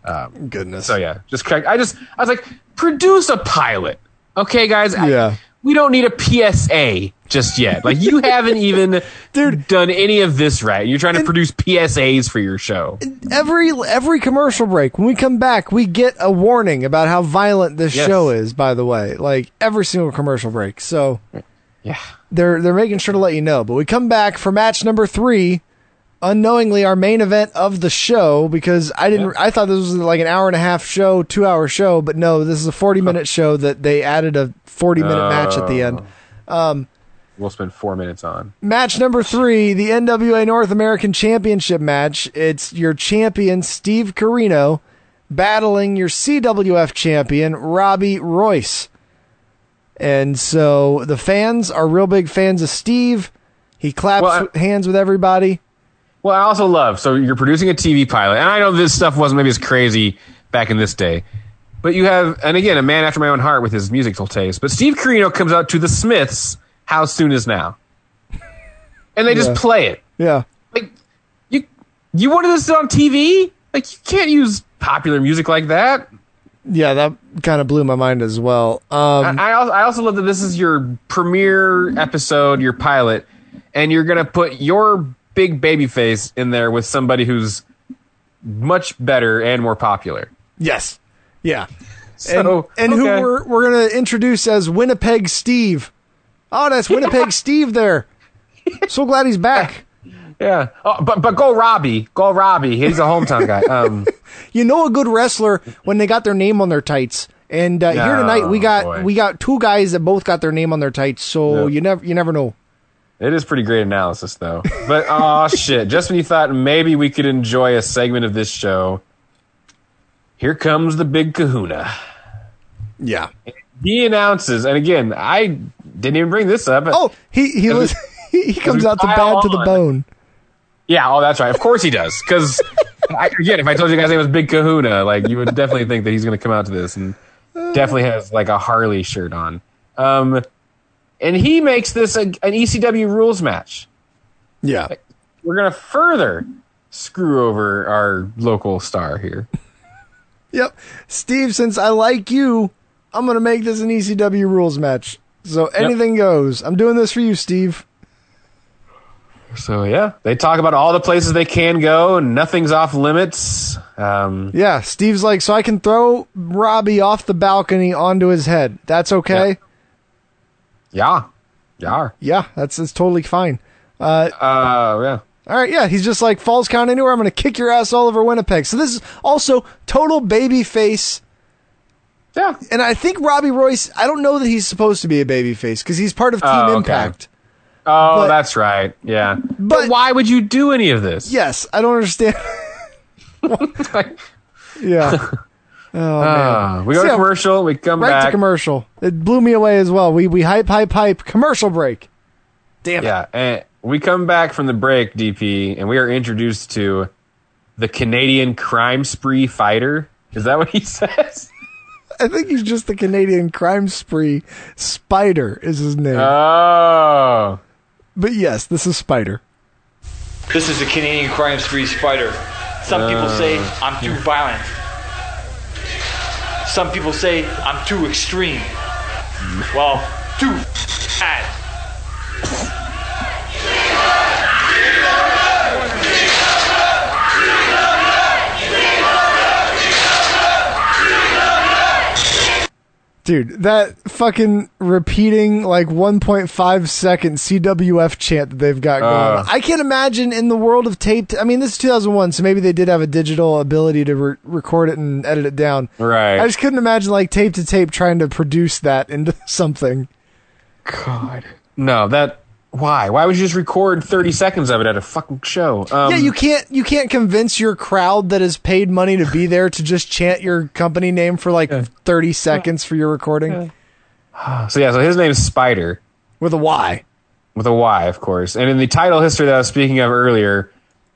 Speaker 1: Um, goodness.
Speaker 3: So yeah, just. I just, I was like, produce a pilot, okay, guys. I-
Speaker 1: Yeah.
Speaker 3: we don't need a PSA just yet. Like you [laughs] haven't even
Speaker 1: Dude.
Speaker 3: done any of this right. You're trying to produce PSAs for your show.
Speaker 1: every every commercial break when we come back we get a warning about how violent this
Speaker 3: Yes.
Speaker 1: show is by the way like every single commercial break so
Speaker 3: Yeah.
Speaker 1: they're they're making sure to let you know but we come back for match number three unknowingly our main event of the show because i didn't i thought this was like an hour and a half show two hour show but no this is a 40 minute show that they added a 40 minute match at the end oh.
Speaker 3: um, We'll spend four minutes on.
Speaker 1: Match number three, the NWA North American Championship match. It's your champion, Steve Corino, battling your CWF champion, Robbie Royce. And so the fans are real big fans of Steve. He claps
Speaker 3: Well, I-
Speaker 1: hands with everybody.
Speaker 3: Well, I also love so you're producing a TV pilot, and I know this stuff wasn't maybe as crazy back in this day, but you have, and again, a man after my own heart with his musical taste. But Steve Corino comes out to the Smiths. How soon is now? [laughs] And they just
Speaker 1: Yeah.
Speaker 3: play it.
Speaker 1: Yeah.
Speaker 3: Like you, you wanted this on TV? Like you can't use popular music like that.
Speaker 1: Yeah, that kind of blew my mind as well. Um,
Speaker 3: I, I also, I also love that this is your premiere episode, your pilot, and you're gonna put your big baby face in there with somebody who's much better and more popular.
Speaker 1: yes. Yeah.
Speaker 3: So
Speaker 1: and and
Speaker 3: okay.
Speaker 1: who we're, we're going to introduce as Winnipeg Steve. Oh, that's Winnipeg [laughs] Steve there. So glad he's back.
Speaker 3: Yeah. Oh, but but go Robbie. Go Robbie. He's a hometown guy. Um [laughs]
Speaker 1: You know a good wrestler when they got their name on their tights. And uh, here
Speaker 3: Oh,
Speaker 1: tonight we got
Speaker 3: boy.
Speaker 1: we got two guys that both got their name on their tights. So
Speaker 3: Yeah.
Speaker 1: you never you never know.
Speaker 3: It is pretty great analysis though. But [laughs] oh shit. Just when you thought maybe we could enjoy a segment of this show, here comes the big kahuna.
Speaker 1: Yeah.
Speaker 3: He announces, and again, I didn't even bring this up.
Speaker 1: Oh, he he was [laughs] he comes out to bad to the bone.
Speaker 3: Yeah, oh, that's right. Of course he does. Because [laughs] again, if I told you guys name was Big Kahuna, like you would definitely think that he's going to come out to this, and definitely has like a Harley shirt on. Um, and he makes this a, an ECW rules match.
Speaker 1: Yeah.
Speaker 3: We're going to further screw over our local star here.
Speaker 1: Yep. Steve, since I like you, I'm gonna make this an ECW rules match. So anything goes. I'm doing this for you, Steve.
Speaker 3: So yeah, they talk about all the places they can go, and nothing's off limits. Um,
Speaker 1: Yeah, Steve's like, so I can throw Robbie off the balcony onto his head. That's okay.
Speaker 3: Yeah, yeah,
Speaker 1: Yeah, that's that's totally fine.
Speaker 3: uh, yeah.
Speaker 1: All right, yeah, he's just like falls count anywhere. I'm going to kick your ass all over Winnipeg. So this is also total baby face.
Speaker 3: Yeah,
Speaker 1: And I think Robbie Royce, I don't know that he's supposed to be a baby face because he's part of Team
Speaker 3: Oh, okay.
Speaker 1: Impact.
Speaker 3: Oh,
Speaker 1: But-
Speaker 3: that's right. Yeah. But,
Speaker 1: But-
Speaker 3: why would you do any of this?
Speaker 1: Yes, I don't understand. [laughs] [laughs] yeah. [laughs] Oh man.
Speaker 3: Ah, we go
Speaker 1: So,
Speaker 3: to commercial. We come
Speaker 1: Right to commercial. It blew me away as well. We we hype hype hype commercial break. Damn it.
Speaker 3: Yeah, and we come back from the break, DP, and we are introduced to the Canadian crime spree fighter. Is that what he [laughs] says?
Speaker 1: I think he's just the Canadian crime spree. Spider is his name.
Speaker 3: Oh,
Speaker 1: but yes, this is Spider.
Speaker 9: This is the Canadian crime spree spider. Some people say I'm too violent. Some people say I'm too extreme. Well, too bad.
Speaker 1: Dude, that fucking repeating like 1.5 second CWF chant that they've got going
Speaker 3: Uh.
Speaker 1: on. I can't imagine in the world of taped. I mean, this is 2001, so maybe they did have a digital ability to re- record it and edit it down.
Speaker 3: right.
Speaker 1: I just couldn't imagine like tape to tape trying to produce that into [laughs] something.
Speaker 3: God. No, that. Why? Why would you just record 30 seconds of it at a fucking show? Um,
Speaker 1: yeah, you can't you can't convince your crowd that has paid money to be [laughs] there to just chant your company name for like 30 seconds for your recording [sighs]
Speaker 3: So, yeah, so his name is Spider.
Speaker 1: with a Y.
Speaker 3: with a Y, of course. And in the title history that I was speaking of earlier,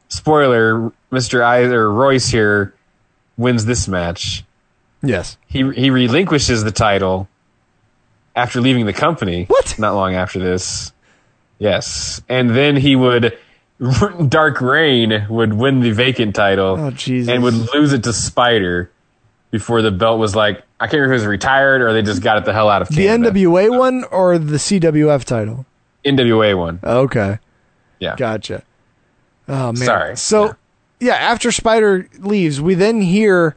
Speaker 3: spoiler, Mr. I or Royce here wins this match.
Speaker 1: Yes.
Speaker 3: He he relinquishes the title after leaving the company.
Speaker 1: What?
Speaker 3: Not long after this. Yes. And then he would [laughs] Dark Reign would win the vacant title
Speaker 1: Oh Jesus.
Speaker 3: and would lose it to Spider before the belt was like I can't remember if it was retired or they just got it the hell out of
Speaker 1: the
Speaker 3: Canada.
Speaker 1: NWA one or the CWF title?
Speaker 3: NWA one.
Speaker 1: Okay.
Speaker 3: Yeah.
Speaker 1: Gotcha. Oh man.
Speaker 3: Sorry.
Speaker 1: So yeah. after Spider leaves, we then hear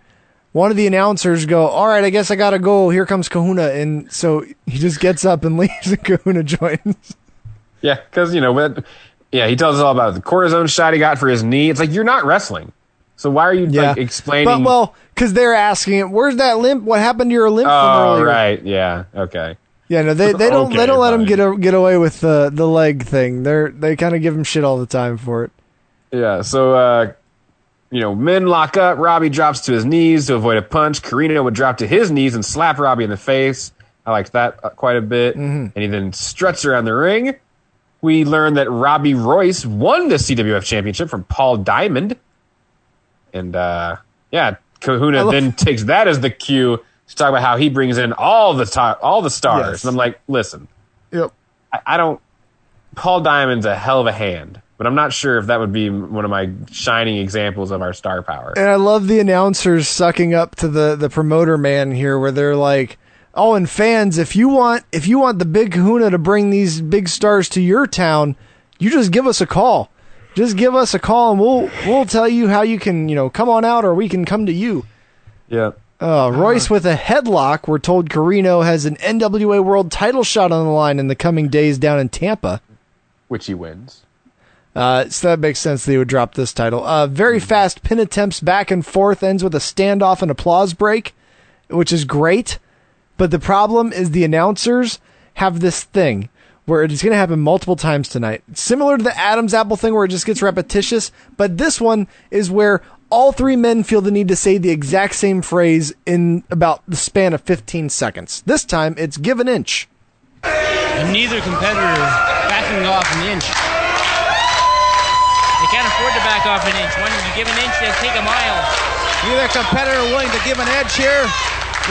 Speaker 1: one of the announcers go, "All right, I guess I gotta go. Here comes Kahuna," and so he just gets up and [laughs] leaves, and Kahuna joins.
Speaker 3: Yeah, because you know, but yeah, he tells us all about the cortisone shot he got for his knee. It's like you're not wrestling, so why are you like explaining?
Speaker 1: But well, because they're asking him, "Where's that limp? What happened to your limp from
Speaker 3: oh
Speaker 1: earlier?"
Speaker 3: right, yeah, okay,
Speaker 1: Yeah, no, they they don't they don't let him get a, get away with the the leg thing. They're they kind of give him shit all the time for it.
Speaker 3: yeah. So uh, you know, men lock up. Robbie drops to his knees to avoid a punch. Corino would drop to his knees and slap Robbie in the face. I liked that uh, quite a bit. And he then struts around the ring. We learn that Robbie Royce won the CWF championship from Paul Diamond. And uh, yeah, Kahuna
Speaker 1: love-
Speaker 3: then takes that as the cue to talk about how he brings in all the top, all the stars.
Speaker 1: Yes.
Speaker 3: And I'm like, listen,
Speaker 1: Yep.
Speaker 3: I, I don't. Paul Diamond's a hell of a hand, but I'm not sure if that would be one of my shining examples of our star power.
Speaker 1: And I love the announcers sucking up to the the promoter man here, where they're like, "Oh, and fans, if you want if you want the big Kahuna to bring these big stars to your town, you just give us a call. Just give us a call, and we'll we'll tell you how you can you know come on out, or we can come to you."
Speaker 3: Yeah.
Speaker 1: Uh, Royce with a headlock. We're told Corino has an NWA World Title shot on the line in the coming days down in Tampa.
Speaker 3: Which he wins.
Speaker 1: Uh, so that makes sense that he would drop this title. Uh, very fast pin attempts back and forth ends with a standoff and applause break, which is great. But the problem is the announcers have this thing where it's going to happen multiple times tonight. Similar to the Adam's apple thing where it just gets repetitious, but this one is where all three men feel the need to say the exact same phrase in about the span of 15 seconds. This time it's give an inch.
Speaker 7: And neither competitor is backing off an inch. They can't afford to back off an inch. When you give an inch, they take a mile.
Speaker 6: Neither competitor willing to give an edge here.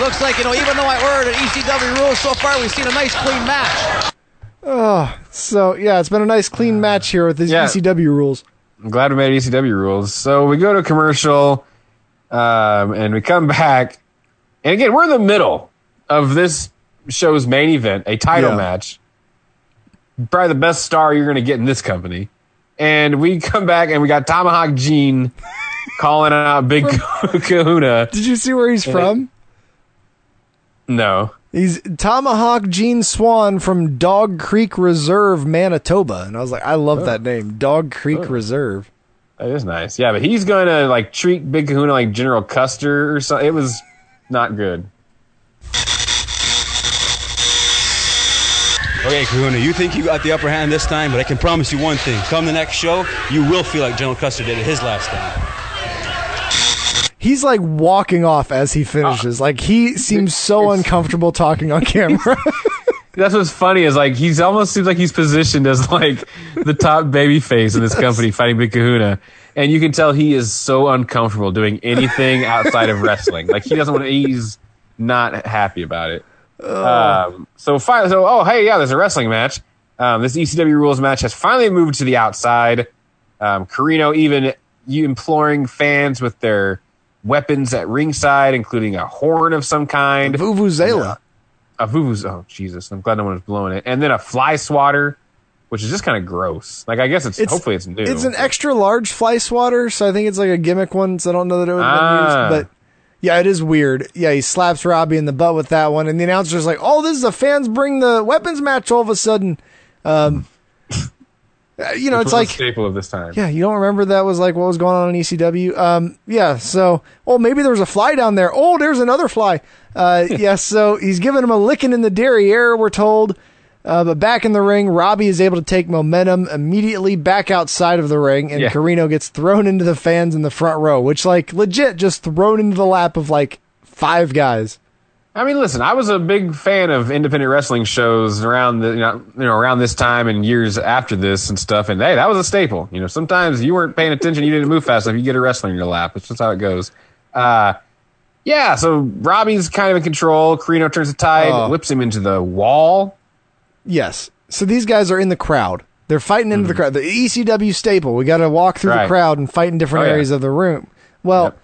Speaker 6: Looks like, you know, even though I ordered an ECW rules so far, we've seen a nice clean match.
Speaker 1: Oh, so yeah, it's been a nice clean match here with these
Speaker 3: Yeah.
Speaker 1: ECW rules.
Speaker 3: I'm glad we made ECW rules. So we go to commercial, um, and we come back, and again we're in the middle of this show's main event, a title
Speaker 1: Yeah.
Speaker 3: match. Probably the best star you're going to get in this company. And we [laughs] come back and we got Tomahawk Gene [laughs] calling out Big [laughs] Kahuna.
Speaker 1: Did you see where he's from?
Speaker 3: No.
Speaker 1: He's Tomahawk Gene Swan from Dog Creek Reserve, Manitoba. And I was like, I love oh. that name, Dog Creek oh. Reserve.
Speaker 3: That is nice. Yeah, but he's going to like treat Big Kahuna like General Custer or something. It was not good.
Speaker 10: Okay, Kahuna, you think you got the upper hand this time, but I can promise you one thing. Come the next show, you will feel like General Custer did it his last time.
Speaker 1: He's like walking off as he finishes. like he seems so uncomfortable talking on camera. [laughs]
Speaker 3: That's what's funny is like he's almost seems like he's positioned as like the top baby face in this company fighting Big Kahuna. And you can tell he is so uncomfortable doing anything outside of wrestling. Like he doesn't want to, he's not happy about it. Um, so finally, so oh hey yeah, there's a wrestling match. Um, this ECW rules match has finally moved to the outside. Um, Corino even you imploring fans with their weapons at ringside, including a horn of some kind.
Speaker 1: A Vuvuzela.
Speaker 3: A vuvuz. Oh Jesus! I'm glad no one was blowing it. And then a fly swatter, which is just kind of gross. Like I guess it's, hopefully it's new.
Speaker 1: It's an extra large fly swatter, so I think it's like a gimmick one. So I don't know that it would have been
Speaker 3: Ah.
Speaker 1: used, but yeah, it is weird. Yeah, he slaps Robbie in the butt with that one, and the announcer's like, "Oh, this is a fans bring the weapons match." All of a sudden, um, you know,
Speaker 3: Which
Speaker 1: it's like
Speaker 3: staple of this time.
Speaker 1: Yeah, you don't remember that was like what was going on in ECW. Um, yeah, so oh maybe there was a fly down there. Oh, there's another fly. Uh, [laughs] yes, so he's giving him a licking in the derriere. We're told. Uh, but back in the ring, Robbie is able to take momentum immediately back outside of the ring, and
Speaker 3: Yeah.
Speaker 1: Corino gets thrown into the fans in the front row, which like legit just thrown into the lap of like five guys.
Speaker 3: I mean, listen, I was a big fan of independent wrestling shows around the you know, you know around this time and years after this and stuff. And hey, that was a staple. You know, sometimes you weren't paying attention, you didn't move fast enough, you get a wrestler in your lap. It's just how it goes. Uh, yeah, so Robbie's kind of in control. Corino turns the tide,
Speaker 1: Oh.
Speaker 3: whips him into the wall.
Speaker 1: Yes. So these guys are in the crowd. They're fighting into the crowd. The ECW staple. We got to walk through the
Speaker 3: Mm-hmm.
Speaker 1: Crowd and fight in different
Speaker 3: Oh, yeah.
Speaker 1: areas of the room. Well,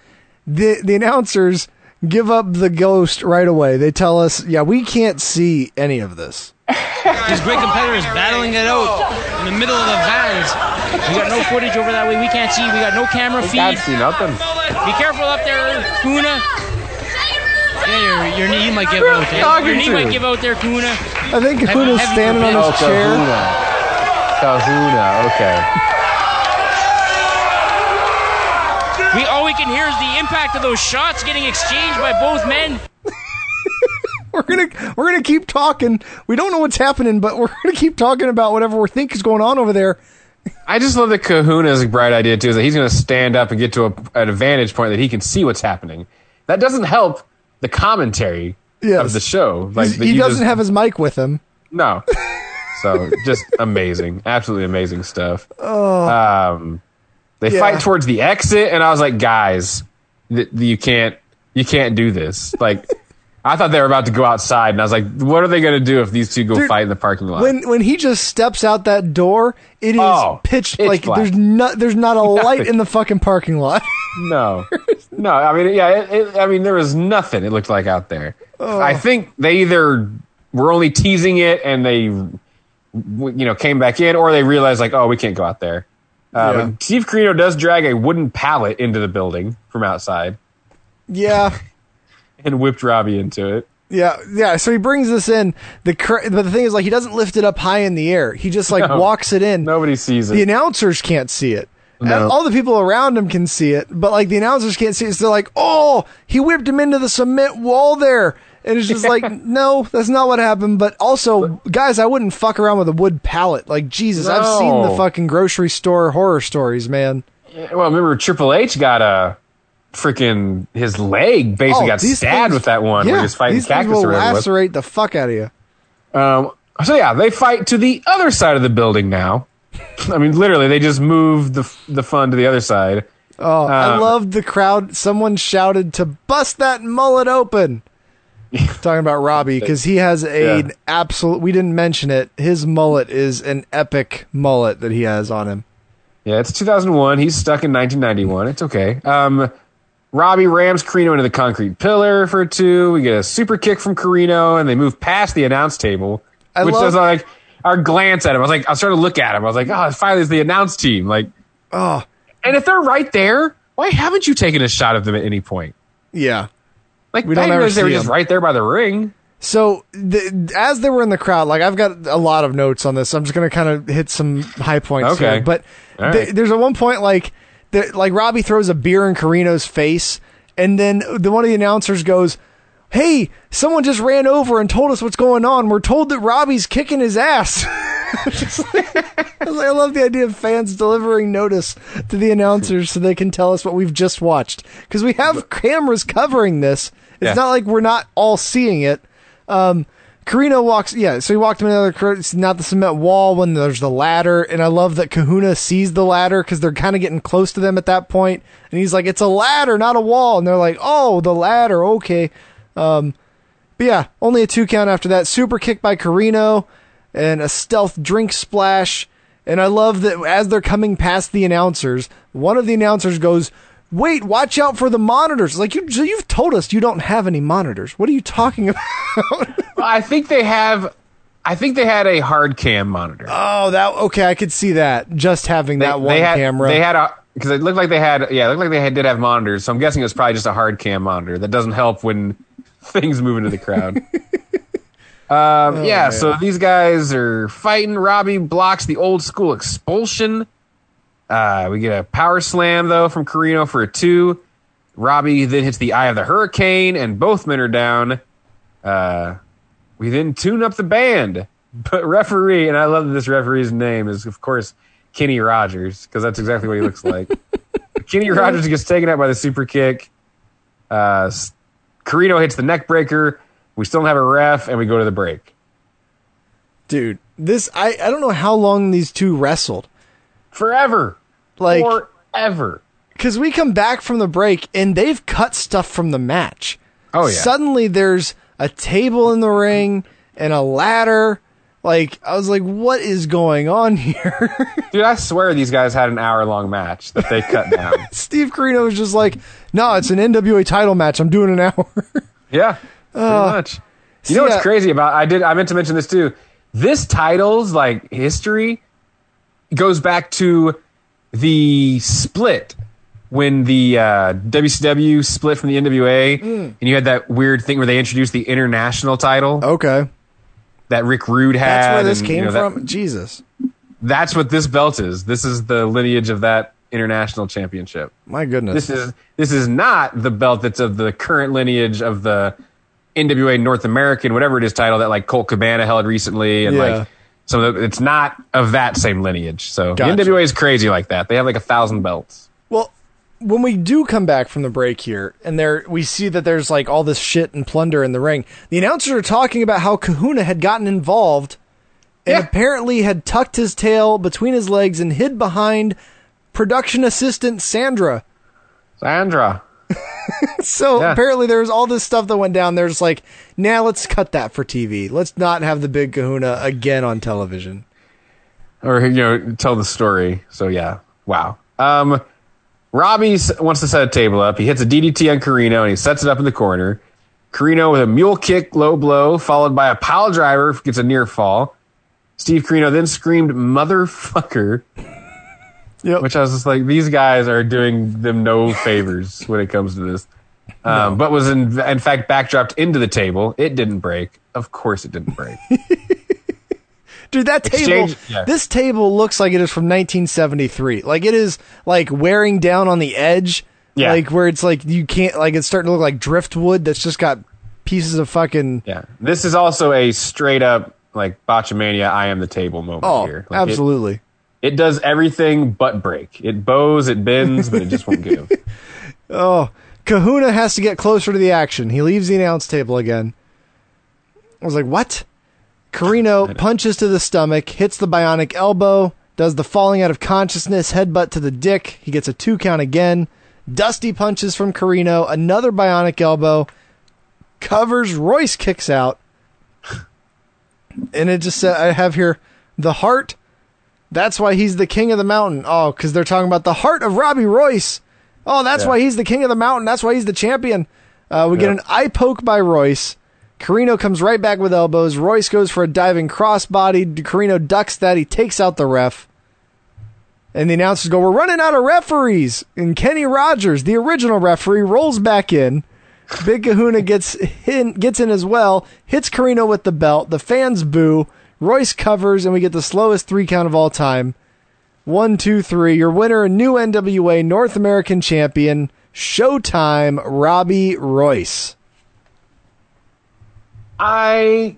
Speaker 1: the the announcers give up the ghost right away. They tell us, "Yeah, we can't see any of this."
Speaker 7: These great competitors battling it out in the middle of the vans. We got no footage over that way. We can't see. We got no camera feed.
Speaker 3: Can't see nothing.
Speaker 7: Be careful up there, Kuna. Yeah, your, your knee might give out. eh? Your knee might give out there, Kuna.
Speaker 1: I think
Speaker 7: Kuna's
Speaker 1: standing on his
Speaker 7: bed.
Speaker 1: chair.
Speaker 3: Kahuna, okay.
Speaker 7: Can hear is the impact of those shots getting exchanged by both men. [laughs]
Speaker 1: We're gonna we're gonna keep talking. We don't know what's happening, but we're [laughs] gonna keep talking about whatever we think is going on over there. [laughs]
Speaker 3: I just love that Kahuna's a bright idea too. Is that he's going to stand up and get to a, an advantage point that he can see what's happening. That doesn't help the commentary
Speaker 1: Yes.
Speaker 3: of the show. Like
Speaker 1: he doesn't
Speaker 3: just-
Speaker 1: have his mic with him.
Speaker 3: no. So just amazing, absolutely amazing stuff.
Speaker 1: Oh.
Speaker 3: Um, they
Speaker 1: Yeah.
Speaker 3: fight towards the exit, and I was like, guys, th- you can't, you can't do this. Like, I thought they were about to go outside, and I was like, what are they going to do if these two go
Speaker 1: Dude,
Speaker 3: fight in the parking lot?
Speaker 1: When when he just steps out that door, it is
Speaker 3: Oh,
Speaker 1: pitch,
Speaker 3: pitch
Speaker 1: like
Speaker 3: black.
Speaker 1: there's not there's not a [laughs] light in the fucking parking lot. [laughs]
Speaker 3: No, no. I mean, yeah. It, it, I mean, there was nothing. It looked like out there.
Speaker 1: Oh.
Speaker 3: I think they either were only teasing it and they, you know, came back in, or they realized like, oh, we can't go out there. Um,
Speaker 1: Yeah.
Speaker 3: Steve Corino does drag a wooden pallet into the building from outside
Speaker 1: yeah. [laughs]
Speaker 3: and whipped Robbie into it.
Speaker 1: Yeah, yeah. So he brings this in. The cr- but the thing is, like, he doesn't lift it up high in the air. He just like [laughs]
Speaker 3: No.
Speaker 1: walks it in.
Speaker 3: Nobody sees it.
Speaker 1: The announcers can't see it.
Speaker 3: No.
Speaker 1: And All the people around him can see it, but like the announcers can't see it. So they're like, "Oh, he whipped him into the cement wall there," and it's just like, [laughs] "No, that's not what happened." But also, guys, I wouldn't fuck around with a wood pallet. Like Jesus, I've seen the fucking grocery store horror stories, man.
Speaker 3: Well, remember Triple H got a freaking his leg basically
Speaker 1: Oh,
Speaker 3: got stabbed
Speaker 1: things-
Speaker 3: with that one
Speaker 1: Yeah,
Speaker 3: where he was fighting
Speaker 1: these
Speaker 3: cactus
Speaker 1: will
Speaker 3: or whatever it was.
Speaker 1: lacerate the fuck out of you.
Speaker 3: Um, so yeah, they fight to the other side of the building now. [laughs] I mean, literally, they just moved the the fun to the other side.
Speaker 1: Oh, I
Speaker 3: Um,
Speaker 1: loved the crowd. Someone shouted to bust that mullet open. Talking about Robbie [laughs] because he has a
Speaker 3: Yeah.
Speaker 1: absolute. We didn't mention it. His mullet is an epic mullet that he has on him.
Speaker 3: Yeah, it's 2001. He's stuck in 1991. It's okay. Um, Robbie rams Corino into the concrete pillar for two. We get a super kick from Corino, and they move past the announce table,
Speaker 1: I
Speaker 3: which
Speaker 1: love-
Speaker 3: does like our glance at him. I was like, I started to look at him. I was like, oh, finally, it's the announce team. Like,
Speaker 1: Oh,
Speaker 3: and if they're right there, why haven't you taken a shot of them at any point?
Speaker 1: yeah.
Speaker 3: Like,
Speaker 1: We don't ever
Speaker 3: they were just
Speaker 1: them.
Speaker 3: right there by the ring.
Speaker 1: So the, as they were in the crowd, like I've got a lot of notes on this. I'm just gonna kind of hit some high points
Speaker 3: Okay.
Speaker 1: here. But
Speaker 3: right.
Speaker 1: there's a one point like the, like Robbie throws a beer in Corino's face, and then the one of the announcers goes, hey, someone just ran over and told us what's going on. We're told that Robbie's kicking his ass. [laughs] Like- I [laughs] like, I love the idea of fans delivering notice to the announcers so they can tell us what we've just watched. Because we have cameras covering this. It's
Speaker 3: Yeah.
Speaker 1: not like we're not all seeing it. Um, Corino walks, yeah, so he walked him another, it's not the cement wall when there's the ladder. And I love that Kahuna sees the ladder because they're kind of getting close to them at that point. And he's like, it's a ladder, not a wall. And they're like, oh, the ladder, okay. Um, but yeah, only a two count after that. Super kick by Corino and a stealth drink splash. And I love that as they're coming past the announcers, one of the announcers goes, "Wait, watch out for the monitors!" Like you, you've told us you don't have any monitors. What are you talking [laughs] about?
Speaker 3: Well, I think they have. I think they had a hard cam monitor.
Speaker 1: oh, that okay. I could see that just having that one
Speaker 3: they had,
Speaker 1: camera.
Speaker 3: They had a because it looked like they had yeah, it looked like they had, did have monitors. So I'm guessing it was probably just a hard cam monitor. That doesn't help when [laughs] things move into the crowd. [laughs] um, yeah, so these guys are fighting. Robbie blocks the old school expulsion. Uh, we get a power slam though from Corino for a two. Robbie then hits the eye of the hurricane, and both men are down. Uh, we then tune up the band. [laughs] But referee, and I love that this referee's name is, of course, Kenny Rogers, because that's exactly what he looks like. [laughs] Kenny Rogers gets taken out by the super kick. Uh, Corino hits the neck breaker. We still don't have a ref, and we go to the break.
Speaker 1: Dude, this I I don't know how long these two wrestled.
Speaker 3: Forever.
Speaker 1: Like
Speaker 3: Forever.
Speaker 1: because we come back from the break and they've cut stuff from the match.
Speaker 3: Oh, yeah.
Speaker 1: Suddenly there's a table in the ring and a ladder. Like I was like, what is going on here? [laughs]
Speaker 3: Dude, I swear these guys had an hour long match that they cut down. [laughs]
Speaker 1: Steve Corino was just like, no, it's an NWA title match. I'm doing an hour.
Speaker 3: Yeah, [laughs] pretty
Speaker 1: Uh,
Speaker 3: much. You know what's
Speaker 1: yeah.
Speaker 3: crazy about? I did. I meant to mention this too. This title's like history goes back to the split when the uh, WCW split from the NWA,
Speaker 1: Mm.
Speaker 3: and you had that weird thing where they introduced the international title
Speaker 1: okay,
Speaker 3: that Rick Rude had.
Speaker 1: that's where this
Speaker 3: and,
Speaker 1: came
Speaker 3: you know, that-
Speaker 1: from. Jesus,
Speaker 3: that's what this belt is. This is the lineage of that international championship.
Speaker 1: my goodness.
Speaker 3: This is this is not the belt that's of the current lineage of the NWA North American, whatever it is, title that like Colt Cabana held recently, and
Speaker 1: Yeah.
Speaker 3: like so it's not of that same lineage. So
Speaker 1: Gotcha.
Speaker 3: the NWA is crazy like that. They have like a thousand belts.
Speaker 1: Well, when we do come back from the break here, and there we see that there's like all this shit and plunder in the ring, the announcers are talking about how Kahuna had gotten involved and
Speaker 3: Yeah.
Speaker 1: apparently had tucked his tail between his legs and hid behind production assistant Sandra.
Speaker 3: Sandra, [laughs]
Speaker 1: So
Speaker 3: Yeah.
Speaker 1: apparently there was all this stuff that went down. There's like, now let's cut that for TV. Let's not have the big Kahuna again on television.
Speaker 3: or you know, tell the story. So yeah, wow. Um, Robbie wants to set a table up. He hits a DDT on Corino and he sets it up in the corner. Corino with a mule kick, low blow, followed by a pile driver, gets a near fall. Steve Corino then screamed "motherfucker,"
Speaker 1: Yep.
Speaker 3: which I was just like, these guys are doing them no favors when it comes to this. Um, But was in, in fact backdropped into the table. It didn't break. Of course, it didn't break. [laughs]
Speaker 1: Dude, that table,
Speaker 3: Exchange- yeah.
Speaker 1: this table looks like it is from 1973. Like it is like wearing down on the edge.
Speaker 3: Yeah.
Speaker 1: Like where it's like you can't, like it's starting to look like driftwood that's just got pieces of fucking.
Speaker 3: Yeah, this is also a straight up like botchamania. I am the table moment
Speaker 1: Oh,
Speaker 3: here. Like,
Speaker 1: absolutely.
Speaker 3: It, does everything but break. It bows, it bends, but it just won't give. [laughs]
Speaker 1: Oh, Kahuna has to get closer to the action. He leaves the announce table again. I was like, what? Corino punches to the stomach, hits the bionic elbow, does the falling out of consciousness, headbutt to the dick. He gets a two count again. Dusty punches from Corino, another bionic elbow, covers, Royce kicks out. And it just said, I have here the heart. That's why he's the king of the mountain. Oh, because they're talking about the heart of Robbie Royce. Oh, that's
Speaker 3: Yeah.
Speaker 1: why he's the king of the mountain. That's why he's the champion. Uh, we get an eye poke by Royce. Corino comes right back with elbows. Royce goes for a diving crossbody. Corino ducks that. He takes out the ref. And the announcers go, We're running out of referees. And Kenny Rogers, the original referee, rolls back in. Big Kahuna gets in, gets in as well, hits Corino with the belt. The fans boo. Royce covers, and we get the slowest three count of all time. One, two, three. Your winner, new NWA North American champion, Showtime, Robbie Royce.
Speaker 3: I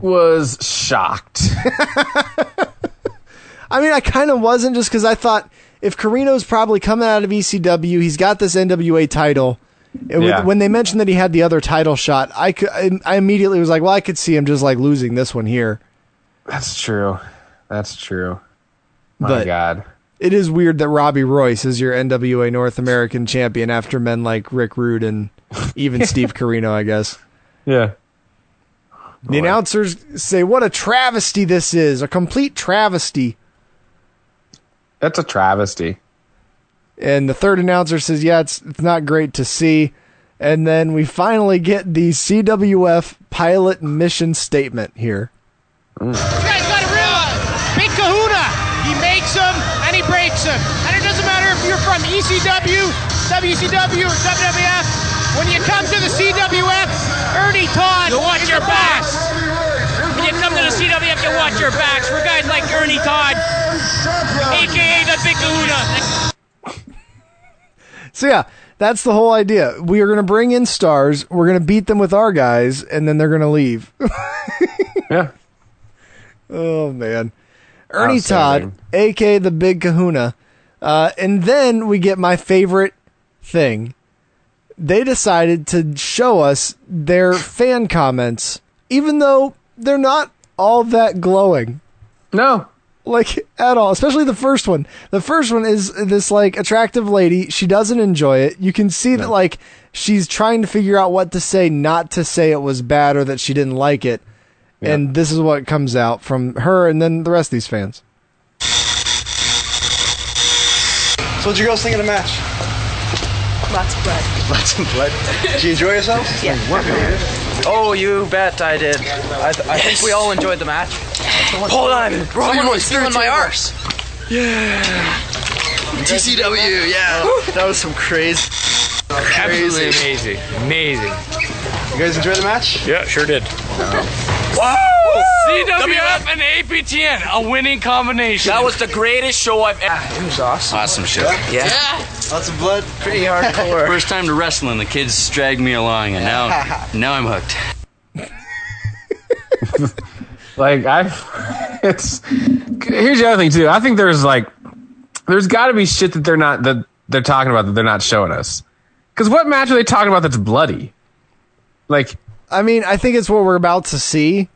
Speaker 3: was shocked. [laughs]
Speaker 1: I mean, I kind of wasn't just because I thought if Corino's probably coming out of ECW, he's got this NWA title.
Speaker 3: Yeah.
Speaker 1: when they mentioned that he had the other title shot, I could, I, I immediately was like, well, I could see him just like losing this one here.
Speaker 3: That's true. That's true. My
Speaker 1: But-
Speaker 3: God.
Speaker 1: It is weird that Robbie Royce is your NWA North American champion after men like Rick Rude and even [laughs] Steve Corino, I guess.
Speaker 3: Yeah.
Speaker 1: The announcers say, "What a travesty this is! A complete travesty."
Speaker 3: That's a travesty.
Speaker 1: And the third announcer says, "Yeah, it's it's not great to see." And then we finally get the CWF pilot mission statement here.
Speaker 8: You guys gotta realize, Big Kahuna, he makes them and he breaks them. And it doesn't matter if you're from ECW, WCW, or WWF. When you come to the CWF, Ernie Todd
Speaker 7: You watch your backs. When you come to the CWF, you watch your backs for guys like Ernie Todd, aka the Big Kahuna.
Speaker 1: So yeah, that's the whole idea. We are going to bring in stars. We're going to beat them with our guys, and then they're going to leave. [laughs]
Speaker 3: yeah.
Speaker 1: Oh man, Ernie Todd, aka the Big Kahuna, uh, and then we get my favorite thing. They decided to show us their fan comments, even though they're not all that glowing.
Speaker 3: No,
Speaker 1: like at all. Especially the first one. The first one is this like attractive lady. She doesn't enjoy it. You can see that like she's trying to figure out what to say, not to say it was bad or that she didn't like it. And this is what comes out from her and then the rest of these fans.
Speaker 11: So what'd you girls think of the match?
Speaker 12: Lots of blood. [laughs]
Speaker 11: Lots of blood. Did you enjoy yourself?
Speaker 12: Yeah.
Speaker 13: Oh, you bet I did. I, th- I think we all enjoyed the match. Hold on, someone was feeling my arse.
Speaker 11: Yeah. TCW, yeah. That was some crazy.
Speaker 13: Absolutely
Speaker 11: amazing.
Speaker 13: Amazing.
Speaker 11: You guys enjoy the match?
Speaker 13: Yeah, sure did.
Speaker 14: Wow! CWF and APTN, a winning combination.
Speaker 13: That was the greatest show I've ah, ever. It was awesome.
Speaker 14: Awesome show.
Speaker 13: Yeah.
Speaker 11: Lots of blood.
Speaker 13: Pretty hardcore.
Speaker 15: First time to wrestling, the kids dragged me along, and now, [laughs] now I'm hooked. [laughs]
Speaker 3: Like I, [laughs] it's here's the other thing too. I think there's like there's got to be shit that they're not that they're talking about that they're not showing us. Because what match are they talking about that's bloody? Like,
Speaker 1: I mean, I think it's what we're about to see.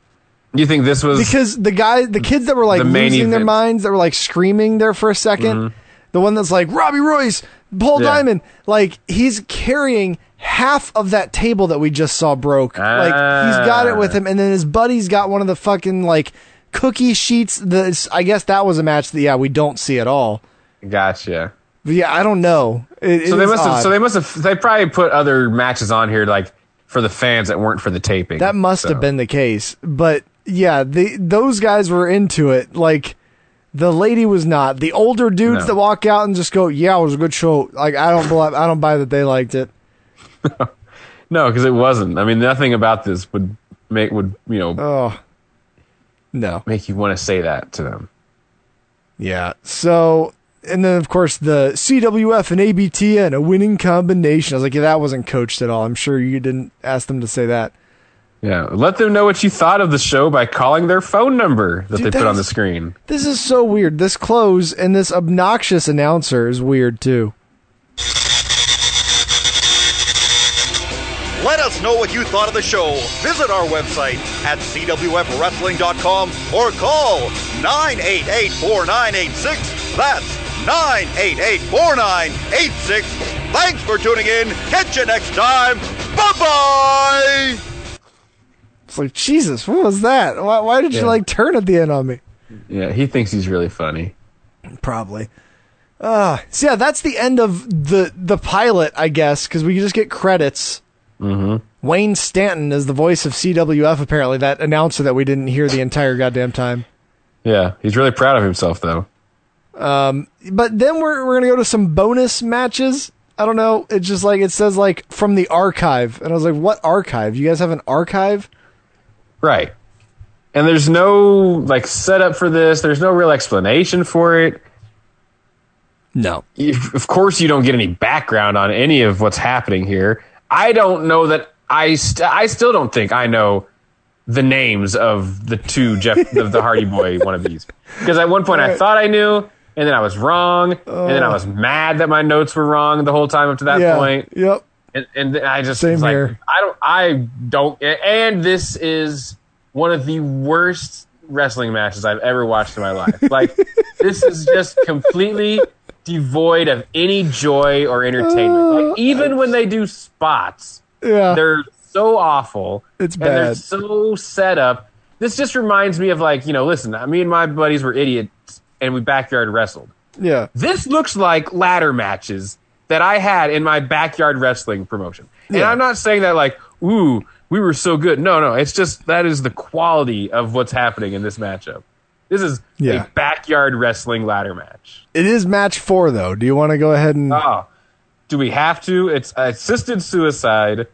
Speaker 3: you think this was
Speaker 1: because the guy, the kids that were like
Speaker 3: The main
Speaker 1: losing their
Speaker 3: event.
Speaker 1: minds, that were like screaming there for a 2nd mm-hmm. the one that's like Robbie Royce, Paul
Speaker 3: Yeah.
Speaker 1: Diamond, like he's carrying half of that table that we just saw broke. Like he's got it with ah. him, and then his buddy's got one of the fucking like cookie sheets. That I guess that was a match that yeah we don't see at all.
Speaker 3: Gotcha.
Speaker 1: But yeah, I don't know. It
Speaker 3: so they must have. So they must have. They probably put other matches on here like for the fans that weren't for the taping.
Speaker 1: That must
Speaker 3: So,
Speaker 1: have been the case. But yeah, the those guys were into it. Like the lady was not. The older dudes
Speaker 3: No.
Speaker 1: that walk out and just go, "Yeah, it was a good show." Like I don't believe, I don't buy that they liked it. [laughs]
Speaker 3: No, because it wasn't. I mean, nothing about this would make would you know.
Speaker 1: Oh, no,
Speaker 3: make you want to say that to them.
Speaker 1: Yeah. So and then of course the CWF and APTN a winning combination. I was like, yeah, that wasn't coached at all. I'm sure you didn't ask them to say that.
Speaker 3: Yeah, let them know what you thought of the show by calling their phone number that
Speaker 1: Dude,
Speaker 3: they put on the screen.
Speaker 1: This is so weird. This close and this obnoxious announcer is weird too.
Speaker 16: Let us know what you thought of the show. Visit our website at cwfwrestling.com or call 988-4986. That's 988-4986. Thanks for tuning in. Catch you next time. Bye-bye.
Speaker 1: It's like Jesus, what was that? Why, why did you like turn at the end on me?
Speaker 3: Yeah, he thinks he's really funny.
Speaker 1: Probably. Uh, so yeah, that's the end of the the pilot, I guess, because we just get credits.
Speaker 3: Mm-hmm.
Speaker 1: Wayne Stanton is the voice of CWF. Apparently, that announcer that we didn't hear the entire goddamn time.
Speaker 3: Yeah, he's really proud of himself though.
Speaker 1: Um, but then we're we're gonna go to some bonus matches. I don't know. It's just like it says like from the archive, and I was like, what archive? You guys have an archive?
Speaker 3: Right. And there's no like setup for this. There's no real explanation for it.
Speaker 1: No.
Speaker 3: If, of course, you don't get any background on any of what's happening here. I don't know that I st- I still don't think I know the names of the two Jeff of the Hardy Boy [laughs] wannabes. Because at one point I thought I knew, and then I was wrong, and then I was mad that my notes were wrong the whole time up to that
Speaker 1: yeah.
Speaker 3: point.
Speaker 1: Yep.
Speaker 3: And, and then I just
Speaker 1: Same
Speaker 3: like,
Speaker 1: here.
Speaker 3: I don't, I don't, and this is one of the worst wrestling matches I've ever watched in my life. [laughs] Like, this is just completely devoid of any joy or entertainment. Like, uh, even when they do spots,
Speaker 1: Yeah.
Speaker 3: they're so awful.
Speaker 1: It's
Speaker 3: And they're so set up. This just reminds me of like, you know, listen, me and my buddies were idiots and we backyard wrestled.
Speaker 1: Yeah.
Speaker 3: This looks like ladder matches that I had in my backyard wrestling promotion. And
Speaker 1: Yeah.
Speaker 3: I'm not saying that like, ooh, we were so good. No, no, it's just that is the quality of what's happening in this matchup. This is
Speaker 1: Yeah.
Speaker 3: a backyard wrestling ladder match.
Speaker 1: It is match four though. Do you want to go ahead and?
Speaker 3: Oh, do we have to? It's assisted suicide.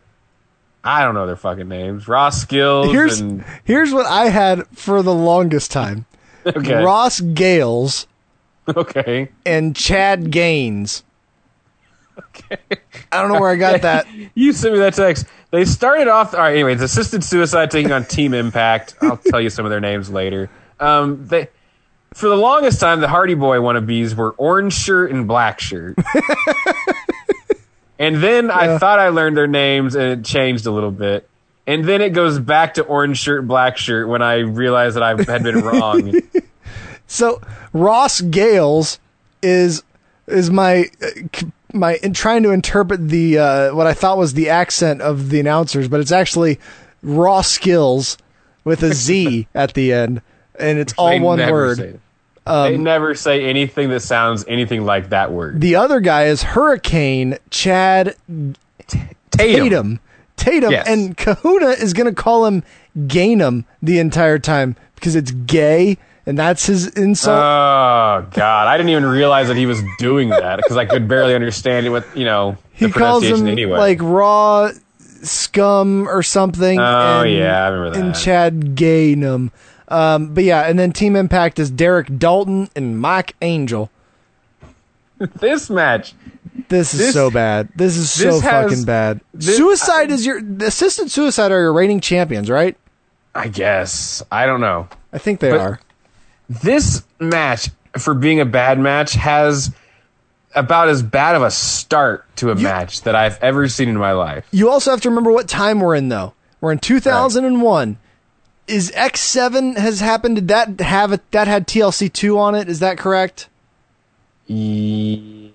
Speaker 3: I don't know their fucking names. Ross Skills
Speaker 1: here's
Speaker 3: and
Speaker 1: here's what I had for the longest time.
Speaker 3: Okay.
Speaker 1: Ross Gales
Speaker 3: okay.
Speaker 1: and Chad Gaines. Okay. I don't know where I got [laughs] that.
Speaker 3: You sent me that text. They started off. All right. Anyways, assisted suicide taking on Team Impact. I'll tell you some of their names later. Um, they for the longest time the Hardy Boy wannabes were orange shirt and black shirt. [laughs] and then I thought I learned their names and it changed a little bit. And then it goes back to orange shirt, black shirt when I realized that I had been wrong. [laughs]
Speaker 1: So Ross Gales is is my uh, my in trying to interpret the uh, what I thought was the accent of the announcers, but it's actually Raw Skills with a Z [laughs] at the end, and it's all
Speaker 3: They
Speaker 1: one word.
Speaker 3: it. they never say anything that sounds anything like that word.
Speaker 1: The other guy is Hurricane Chad Tatum. Tatum,
Speaker 3: Yes.
Speaker 1: and Kahuna is going to call him Gainum the entire time because it's gay, and that's his insult.
Speaker 3: Oh God! I didn't even realize that he was doing that because I could barely understand it with you know
Speaker 1: he
Speaker 3: the
Speaker 1: calls him
Speaker 3: anyway.
Speaker 1: like raw scum or something.
Speaker 3: Oh,
Speaker 1: and,
Speaker 3: yeah, I remember that. And.
Speaker 1: Chad Gainum. Um, but yeah, and then Team Impact is Derek Dalton and Mike Angel. [laughs]
Speaker 3: this match.
Speaker 1: This is
Speaker 3: This-
Speaker 1: so bad. This is so
Speaker 3: this has-
Speaker 1: fucking bad.
Speaker 3: this-
Speaker 1: suicide is your the assisted suicide are your reigning champions, right?
Speaker 3: I guess I don't know.
Speaker 1: I think they
Speaker 3: But-
Speaker 1: are.
Speaker 3: This match, for being a bad match, has about as bad of a start to a match that I've ever seen in my life.
Speaker 1: You also have to remember what time we're in, though. We're in 2001. Is X7 has happened? Did that have it? That had TLC two on it? Is that correct?
Speaker 3: E-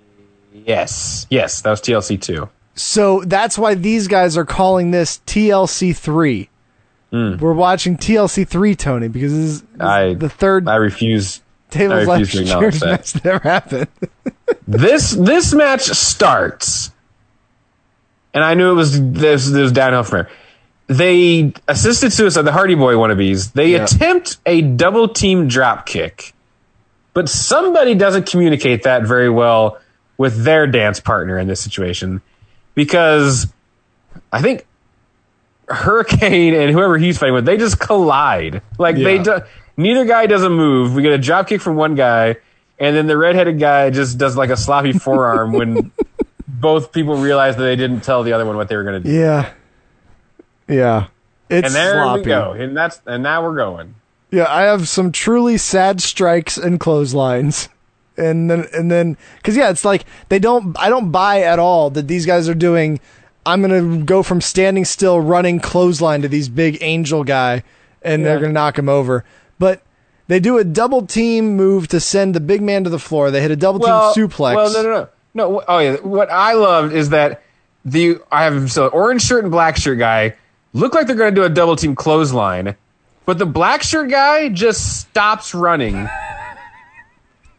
Speaker 3: yes, yes, that was TLC two.
Speaker 1: So that's why these guys are calling this TLC three. Hmm. We're watching TLC three, Tony, because this is, this is
Speaker 3: I
Speaker 1: the third
Speaker 3: I refuse.
Speaker 1: tables
Speaker 3: I refuse to acknowledge
Speaker 1: chairs
Speaker 3: that.
Speaker 1: match that ever happened. [laughs]
Speaker 3: this this match starts, and I knew it was this, this downhill from here. They assisted suicide, the Hardy Boy wannabes. They
Speaker 1: Yeah.
Speaker 3: attempt a double team drop kick, but somebody doesn't communicate that very well with their dance partner in this situation because I think Hurricane and whoever he's fighting with, they just collide. Like they do, neither guy does a move. We get a drop kick from one guy, and then the redheaded guy just does like a sloppy forearm when [laughs] both people realize that they didn't tell the other one what they were going to do.
Speaker 1: yeah, yeah. It's
Speaker 3: and there
Speaker 1: sloppy.
Speaker 3: we go. And that's and now we're going.
Speaker 1: Yeah, I have some truly sad strikes and clotheslines. And then and then cuz yeah, it's like they don't I don't buy at all that these guys are doing I'm to go from standing still running clothesline to these big angel guy and they're going to knock him over. But they do a double team move to send the big man to the floor. They hit a double
Speaker 3: Well,
Speaker 1: team suplex.
Speaker 3: Well, no, no, no, no. Oh yeah. What I loved is that the I have so orange shirt and black shirt guy look like they're to do a double team clothesline, but the black shirt guy just stops running, [laughs]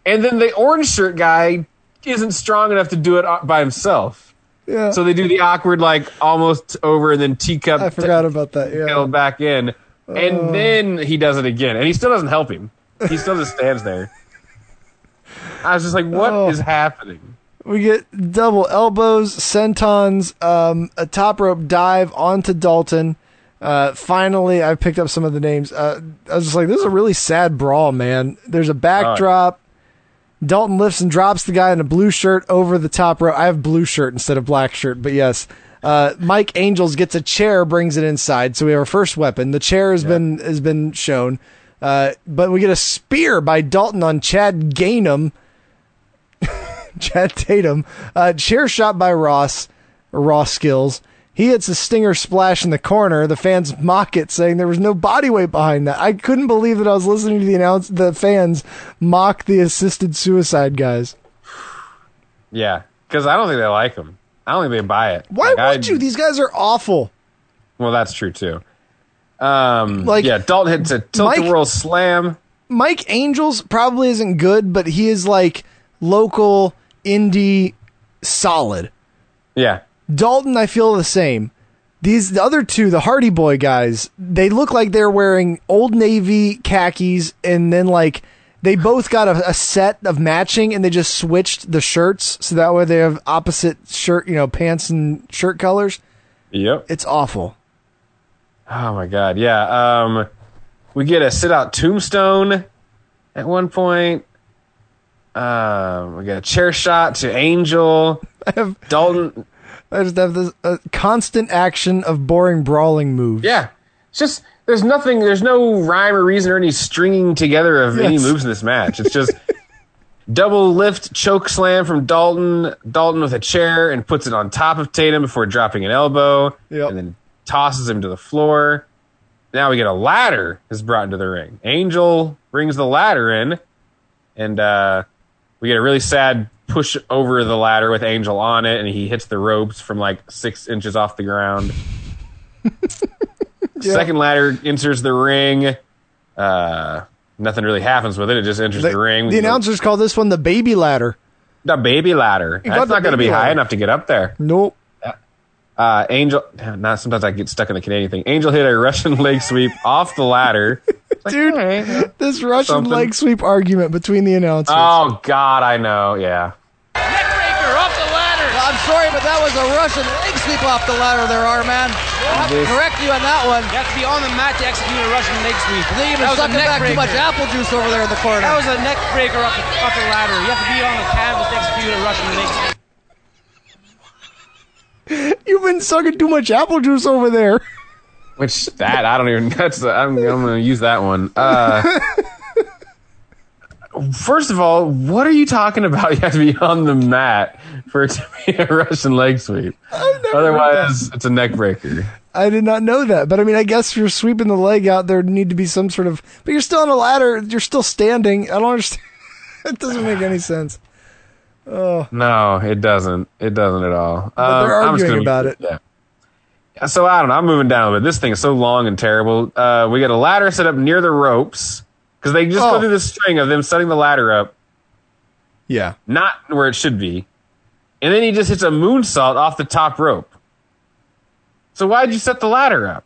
Speaker 3: and then the orange shirt guy isn't strong enough to do it uh, by himself.
Speaker 1: Yeah.
Speaker 3: So they do the awkward like almost over and then teacup.
Speaker 1: I forgot about that. Yeah.
Speaker 3: back in, and
Speaker 1: Oh.
Speaker 3: then he does it again, and he still doesn't help him. He still just stands there. [laughs] I was just like, "What is
Speaker 1: Oh.
Speaker 3: happening?"
Speaker 1: We get double elbows, sentons, um, a top rope dive onto Dalton. Uh, finally, I picked up some of the names. Uh, I was just like, this is a really sad brawl, man. There's a backdrop. Dalton lifts and drops the guy in a blue shirt over the top row. I have blue shirt instead of black shirt, but yes. Uh, Mike Angels gets a chair, brings it inside. So we have our first weapon. The chair has been has been shown, uh, but we get a spear by Dalton on Chad Gainham. [laughs] Chad Tatum. Uh, chair shot by Ross, Ross Skills. He hits a stinger splash in the corner. The fans mock it, saying there was no body weight behind that. I couldn't believe that I was listening to the announce the fans mock the assisted suicide guys.
Speaker 3: Yeah, because I don't think they like him. I don't think they buy it.
Speaker 1: Why
Speaker 3: Like, I-
Speaker 1: would you? These guys are awful.
Speaker 3: Well, that's true too. Um,
Speaker 1: Like,
Speaker 3: yeah, Dalton hits a tilt
Speaker 1: Mike-
Speaker 3: the world slam.
Speaker 1: Mike Angels probably isn't good, but he is like local indie solid.
Speaker 3: Yeah,
Speaker 1: Dalton, I feel the same. These the other two, the Hardy Boy guys, they look like they're wearing old Navy khakis, and then like they both got a, a set of matching, and they just switched the shirts so that way they have opposite shirt, you know, pants and shirt colors.
Speaker 3: Yep.
Speaker 1: It's awful.
Speaker 3: Oh my god, yeah. Um, we get a sit out tombstone at one point. Um, we get a chair shot to Angel. [laughs]
Speaker 1: I have
Speaker 3: Dalton.
Speaker 1: I just have this uh, constant action of boring brawling moves.
Speaker 3: Yeah, it's just there's nothing. There's no rhyme or reason or any stringing together of any moves in this match. It's just [laughs] double lift choke slam from Dalton. Dalton with a chair and puts it on top of Tatum before dropping an elbow, and then tosses him to the floor. Now we get a ladder is brought into the ring. Angel brings the ladder in, and uh, we get a really sad push over the ladder with Angel on it, and he hits the ropes from like six inches off the ground. [laughs] Second ladder enters the ring. Uh, nothing really happens with it. It just enters the, ring.
Speaker 1: The announcers call this one the baby ladder.
Speaker 3: the baby ladder.
Speaker 1: You
Speaker 3: That's not going to be
Speaker 1: baby
Speaker 3: high
Speaker 1: ladder.
Speaker 3: enough to get up there.
Speaker 1: Nope.
Speaker 3: Uh, Angel, not sometimes I get stuck in the Canadian thing. Angel hit a Russian [laughs] leg sweep off the ladder. [laughs]
Speaker 1: Dude, this Russian
Speaker 3: Something.
Speaker 1: leg sweep argument between the announcers.
Speaker 3: Oh God, I know. Yeah.
Speaker 17: That was a Russian leg sweep off the ladder there, our man. I'll have to correct you on that one.
Speaker 7: You have to be on the mat to execute a Russian leg sweep.
Speaker 17: They even
Speaker 7: That was a
Speaker 17: sucking
Speaker 7: neck
Speaker 17: back too much apple juice over there in the corner.
Speaker 7: That was a neck breaker off the, off the ladder. You have to be on the canvas to execute a Russian leg sweep. [laughs]
Speaker 1: You've been sucking too much apple juice over there.
Speaker 3: Which that I don't even. That's I'm, I'm going to use that one. Uh, [laughs] first of all, what are you talking about? [laughs] You have to be on the mat for it to be a Russian leg sweep. Otherwise, it's a neck breaker.
Speaker 1: I did not know that, but I mean, I guess if you're sweeping the leg out, there need to be some sort of. But you're still on a ladder. You're still standing. I don't understand. [laughs] it doesn't make any sense. Oh,
Speaker 3: No, it doesn't. It doesn't at all.
Speaker 1: But they're
Speaker 3: Um, I'm just
Speaker 1: arguing about it.
Speaker 3: Yeah. So I don't know. I'm moving down, but this thing is so long and terrible. Uh, we got a ladder set up near the ropes because they just
Speaker 1: Oh.
Speaker 3: go through this string of them setting the ladder up,
Speaker 1: yeah.
Speaker 3: not where it should be, and then he just hits a moonsault off the top rope. So why'd you set the ladder up?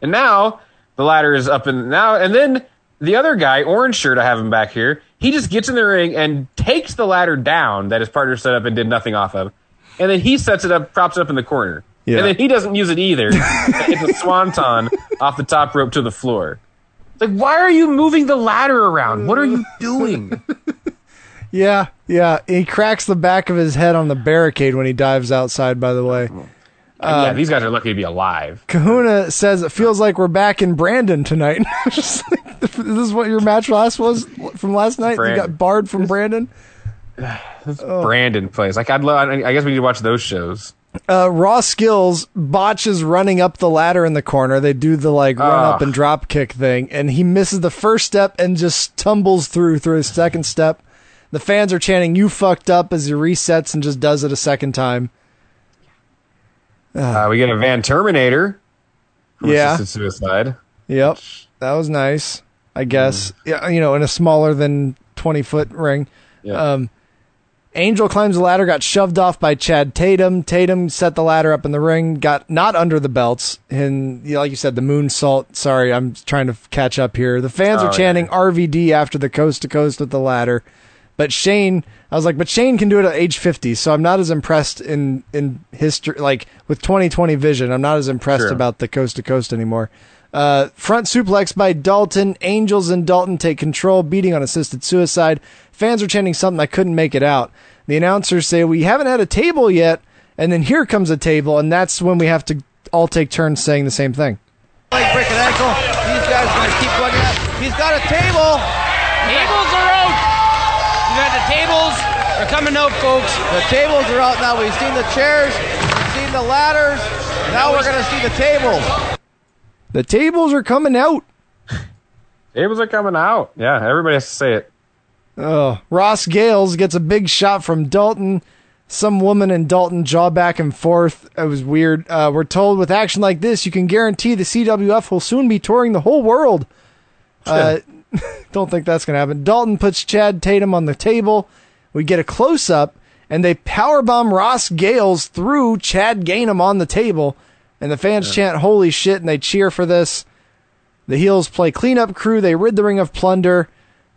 Speaker 3: And now the ladder is up and now and then the other guy, orange shirt, I have him back here. He just gets in the ring and takes the ladder down that his partner set up and did nothing off of, and then he sets it up, props it up in the corner,
Speaker 1: Yeah.
Speaker 3: and then he doesn't use it either. [laughs] it's a swanton off the top rope to the floor. Like, why are you moving the ladder around? What are you [laughs] doing?
Speaker 1: Yeah, yeah. He cracks the back of his head on the barricade when he dives outside, by the way. Uh,
Speaker 3: yeah, these guys are lucky to be alive.
Speaker 1: Kahuna says it feels like we're back in Brandon tonight. [laughs] Like, this is what your match last was from last night. You got barred from Brandon. [sighs]
Speaker 3: Brandon plays. Like I'd love. I guess we need to watch those shows.
Speaker 1: Uh, Raw Skills botches running up the ladder in the corner. They do the like run up
Speaker 3: Ah.
Speaker 1: and drop kick thing, and he misses the first step and just tumbles through through his second step. The fans are chanting "You fucked up" as he resets and just does it a second time.
Speaker 3: Uh, we get a Van Terminator.
Speaker 1: Yeah.
Speaker 3: Suicide.
Speaker 1: Yep, that was nice. I guess yeah, you know, in a smaller than twenty foot ring.
Speaker 3: Yeah.
Speaker 1: Um, Angel climbs the ladder, got shoved off by Chad Tatum. Tatum set the ladder up in the ring, got not under the belts, and you know, like you said, the moonsault. Sorry, I'm trying to catch up here. The fans
Speaker 3: Oh,
Speaker 1: are chanting RVD after the coast to coast with the ladder, but Shane, I was like, but Shane can do it at age 50, so I'm not as impressed in in history, like with 2020 vision. I'm not as impressed
Speaker 3: Sure.
Speaker 1: about the coast to coast anymore. Uh, front suplex by Dalton. Angels and Dalton take control, beating on assisted suicide. Fans are chanting something I couldn't make it out. The announcers say we haven't had a table yet, And then here comes a table, and that's when we have to all take turns saying the same thing.
Speaker 17: Leg break an ankle. These guys are going to keep going up. He's got a table.
Speaker 7: Tables are out. You got the tables They're coming out, folks.
Speaker 17: The tables are out now. We've seen the chairs. We've seen the ladders. Now we're going to see the tables.
Speaker 1: The tables are coming out. [laughs]
Speaker 3: Tables are coming out. Yeah, everybody has to say it.
Speaker 1: Oh, Ross Gales gets a big shot from Dalton. Some woman and Dalton jaw back and forth. It was weird. Uh, we're told with action like this, you can guarantee the CWF will soon be touring the whole world. Uh, [laughs] don't think that's going to happen. Dalton puts Chad Tatum on the table. We get a close up, and they powerbomb Ross Gales through Chad Gainham on the table. And the fans chant, Holy shit, and they cheer for this. The heels play cleanup crew. They rid the ring of plunder.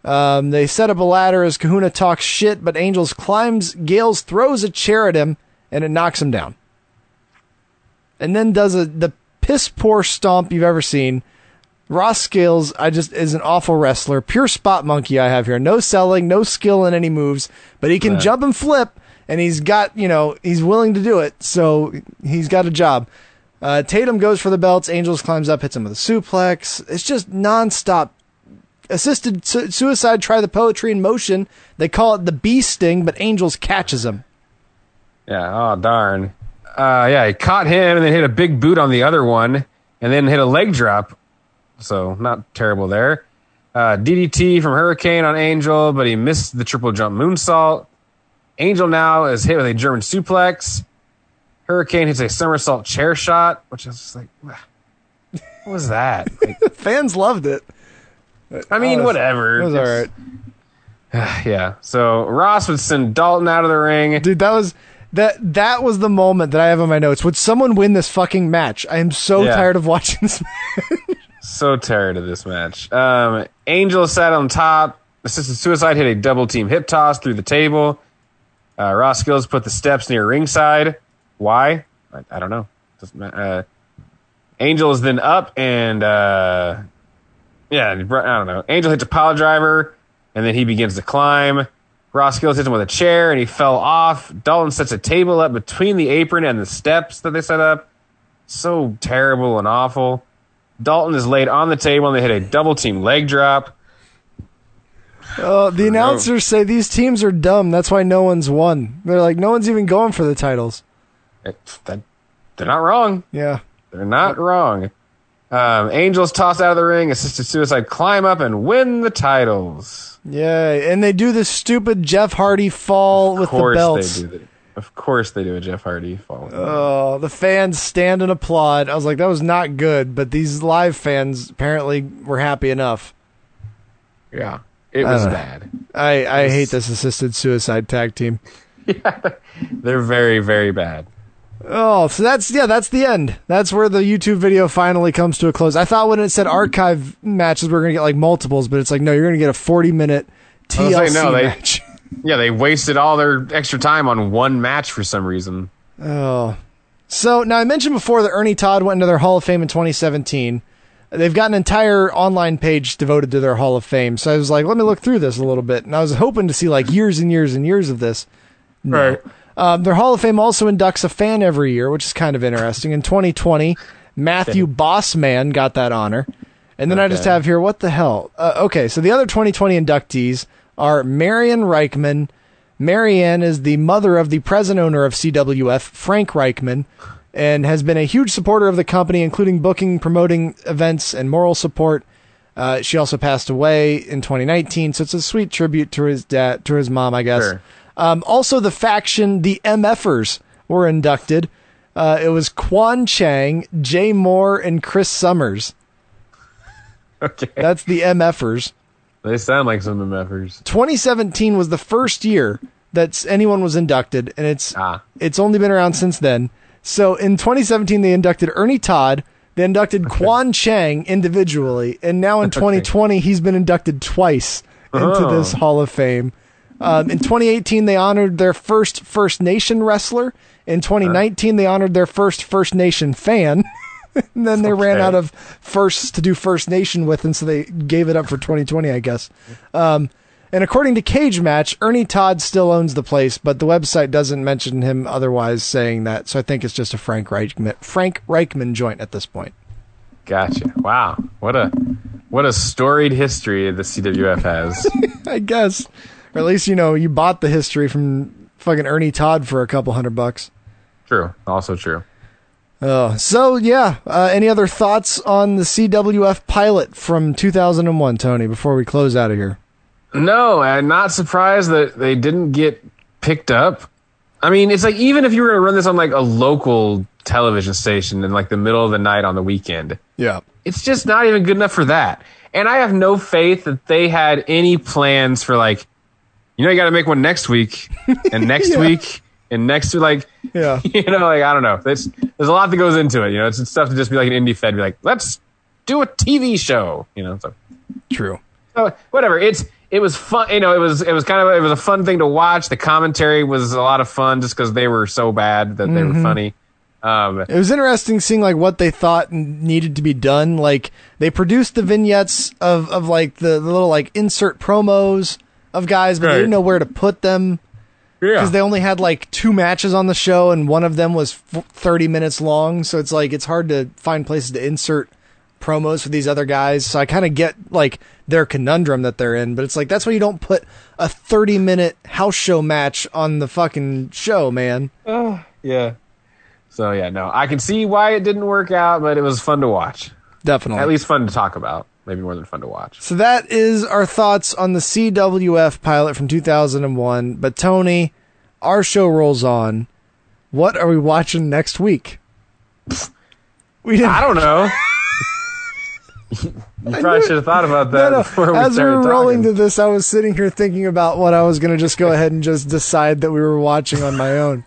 Speaker 1: Um, they set up a ladder as Kahuna talks shit, but Angels climbs. Gales throws a chair at him, and it knocks him down. And then does a the piss poor stomp you've ever seen. Ross Scales, I just is an awful wrestler, pure spot monkey. I have here, no selling, no skill in any moves, but he can
Speaker 3: Yeah.
Speaker 1: jump and flip, and he's got you know he's willing to do it, so he's got a job. Uh, Tatum goes for the belts. Angels climbs up, hits him with a suplex. It's just nonstop assisted su- suicide. Try the poetry in motion. They call it the bee sting, but Angels catches him.
Speaker 3: Yeah. Oh darn. Uh, yeah, he caught him and then hit a big boot on the other one, and then hit a leg drop. So not terrible there. Uh, DDT from Hurricane on Angel, but he missed the triple jump moonsault. Angel now is hit with a German suplex. Hurricane hits a somersault chair shot, which is like, what was that? [laughs] Like,
Speaker 1: Fans loved it.
Speaker 3: I mean,
Speaker 1: Oh, was-
Speaker 3: whatever.
Speaker 1: It was
Speaker 3: It's-
Speaker 1: right. [sighs]
Speaker 3: yeah. So Ross would send Dalton out of the ring.
Speaker 1: Dude, that was that that was the moment that I have on my notes. Would someone win this fucking match? I am so
Speaker 3: Yeah.
Speaker 1: tired of watching this. [laughs]
Speaker 3: So tired of this match. Um, Angel sat on top. Assisted Suicide hit a double team hip toss through the table. Uh, Ross Skills put the steps near ringside. Why? I, I don't know. Uh, Angel is then up and uh, yeah, I don't know. Angel hits a pile driver and then he begins to climb. Ross Skills hits him with a chair and he fell off. Dalton sets a table up between the apron and the steps that they set up. So terrible and awful. Dalton is laid on the table and they hit a double team leg drop.
Speaker 1: Uh, the announcers say these teams are dumb. That's why no one's won. They're like, no one's even going for the titles.
Speaker 3: It- that- they're not wrong.
Speaker 1: Yeah.
Speaker 3: They're not wrong. Um, Angels toss out of the ring, assisted suicide climb up and win the titles.
Speaker 1: Yeah, and they do this stupid Jeff Hardy fall with
Speaker 3: Of
Speaker 1: the
Speaker 3: course
Speaker 1: belts.
Speaker 3: they do. The, of course they do a Jeff Hardy fall.
Speaker 1: Oh, the fans stand and applaud. I was like, that was not good, but these live fans apparently were happy enough.
Speaker 3: yeah, it was
Speaker 1: don't
Speaker 3: bad.
Speaker 1: I, I hate this assisted suicide tag team. [laughs]
Speaker 3: yeah, They're very, very bad.
Speaker 1: Oh, so that's yeah, that's the end. That's where the YouTube video finally comes to a close. I thought when it said hmm. archive matches, we are gonna get like multiples, but it's like no, you're gonna get a 40 minute TLC
Speaker 3: like, no, they-
Speaker 1: match. [laughs]
Speaker 3: Yeah, they wasted all their extra time on one match for some reason.
Speaker 1: Oh. So now I mentioned before that Ernie Todd went into their Hall of Fame in 2017. They've got an entire online page devoted to their Hall of Fame. So I was like, let me look through this a little bit. And I was hoping to see like years and years and years of this. No.
Speaker 3: Right.
Speaker 1: Um, their Hall of Fame also inducts a fan every year, which is kind of interesting. In 2020, Matthew Bossman got that honor. And then I just have here, what the hell? Uh, okay, so the other 2020 inductees are Marion Reichman. Marianne is the mother of the present owner of CWF, Frank Reichman, and has been a huge supporter of the company, including booking, promoting events, and moral support. Uh, she also passed away in 2019, so it's a sweet tribute to his dad, to his mom, I guess.
Speaker 3: Sure.
Speaker 1: Um, also, the faction, the MFers, were inducted. Uh, it was Quan Chang, Jay Moore, and Chris Summers.
Speaker 3: Okay.
Speaker 1: That's the MFers.
Speaker 3: They sound like some MFers.
Speaker 1: 2017 was the first year that anyone was inducted, and it's
Speaker 3: Ah.
Speaker 1: it's only been around since then. So in 2017, they inducted Ernie Todd. They inducted Quan Chang individually, and now in [laughs] 2020, he's been inducted twice into
Speaker 3: Oh.
Speaker 1: this Hall of Fame. Um, in 2018, they honored their first First Nation wrestler. In 2019, they honored their first First Nation fan. [laughs] and then they ran out of firsts to do First Nation with, and so they gave it up for 2020, I guess. Um, And according to Cage Match, Ernie Todd still owns the place, but the website doesn't mention him otherwise saying that. So I think it's just a Frank Reichman, Frank Reichman joint at this point.
Speaker 3: Gotcha. Wow. What a what a storied history the CWF has. [laughs]
Speaker 1: I guess, or at least you know you bought the history from fucking Ernie Todd for a couple hundred bucks.
Speaker 3: true. Also true.
Speaker 1: Oh, so yeah. Uh, any other thoughts on the CWF pilot from 2001, Tony? Before we close out of here.
Speaker 3: No, I'm not surprised that they didn't get picked up. I mean, it's like even if you were going to run this on like a local television station in like the middle of the night on the weekend,
Speaker 1: Yeah.
Speaker 3: it's just not even good enough for that. And I have no faith that they had any plans for like, you know, you got to make one next week and [laughs] next
Speaker 1: Yeah.
Speaker 3: week and next to like,
Speaker 1: Yeah. [laughs]
Speaker 3: you know, like I don't know. There's there's a lot that goes into it. You know, it's, it's stuff to just be like an indie fed, be like, let's do a TV show. You know, so
Speaker 1: True.
Speaker 3: so whatever. It's it was fun. You know, it was it was kind of it was a fun thing to watch. The commentary was a lot of fun just because they were so bad that they were
Speaker 1: Mhm.
Speaker 3: funny. Um,
Speaker 1: It was interesting seeing like what they thought needed to be done. Like they produced the vignettes of of like the, the little like insert promos of guys, but they didn't know where to put them.
Speaker 3: Yeah.
Speaker 1: Because they only had like two matches on the show, and one of them was f- thirty minutes long. So it's like it's hard to find places to insert promos for these other guys. So I kind of get like their conundrum that they're in, but it's like that's why you don't put a thirty minute house show match on the fucking show, man.
Speaker 3: Oh, yeah. So yeah, no, I can see why it didn't work out, but it was fun to watch.
Speaker 1: Definitely.
Speaker 3: At least fun to talk about. Maybe more than fun to watch.
Speaker 1: So that is our thoughts on the CWF pilot from 2001. But Tony, our show rolls on. What are we watching next week? We didn't.
Speaker 3: I don't know. [laughs] you probably should have thought about that
Speaker 1: No, no.
Speaker 3: before we
Speaker 1: As we were rolling
Speaker 3: talking.
Speaker 1: to this, I was sitting here thinking about what I was going to just go ahead and just decide that we were watching on my own.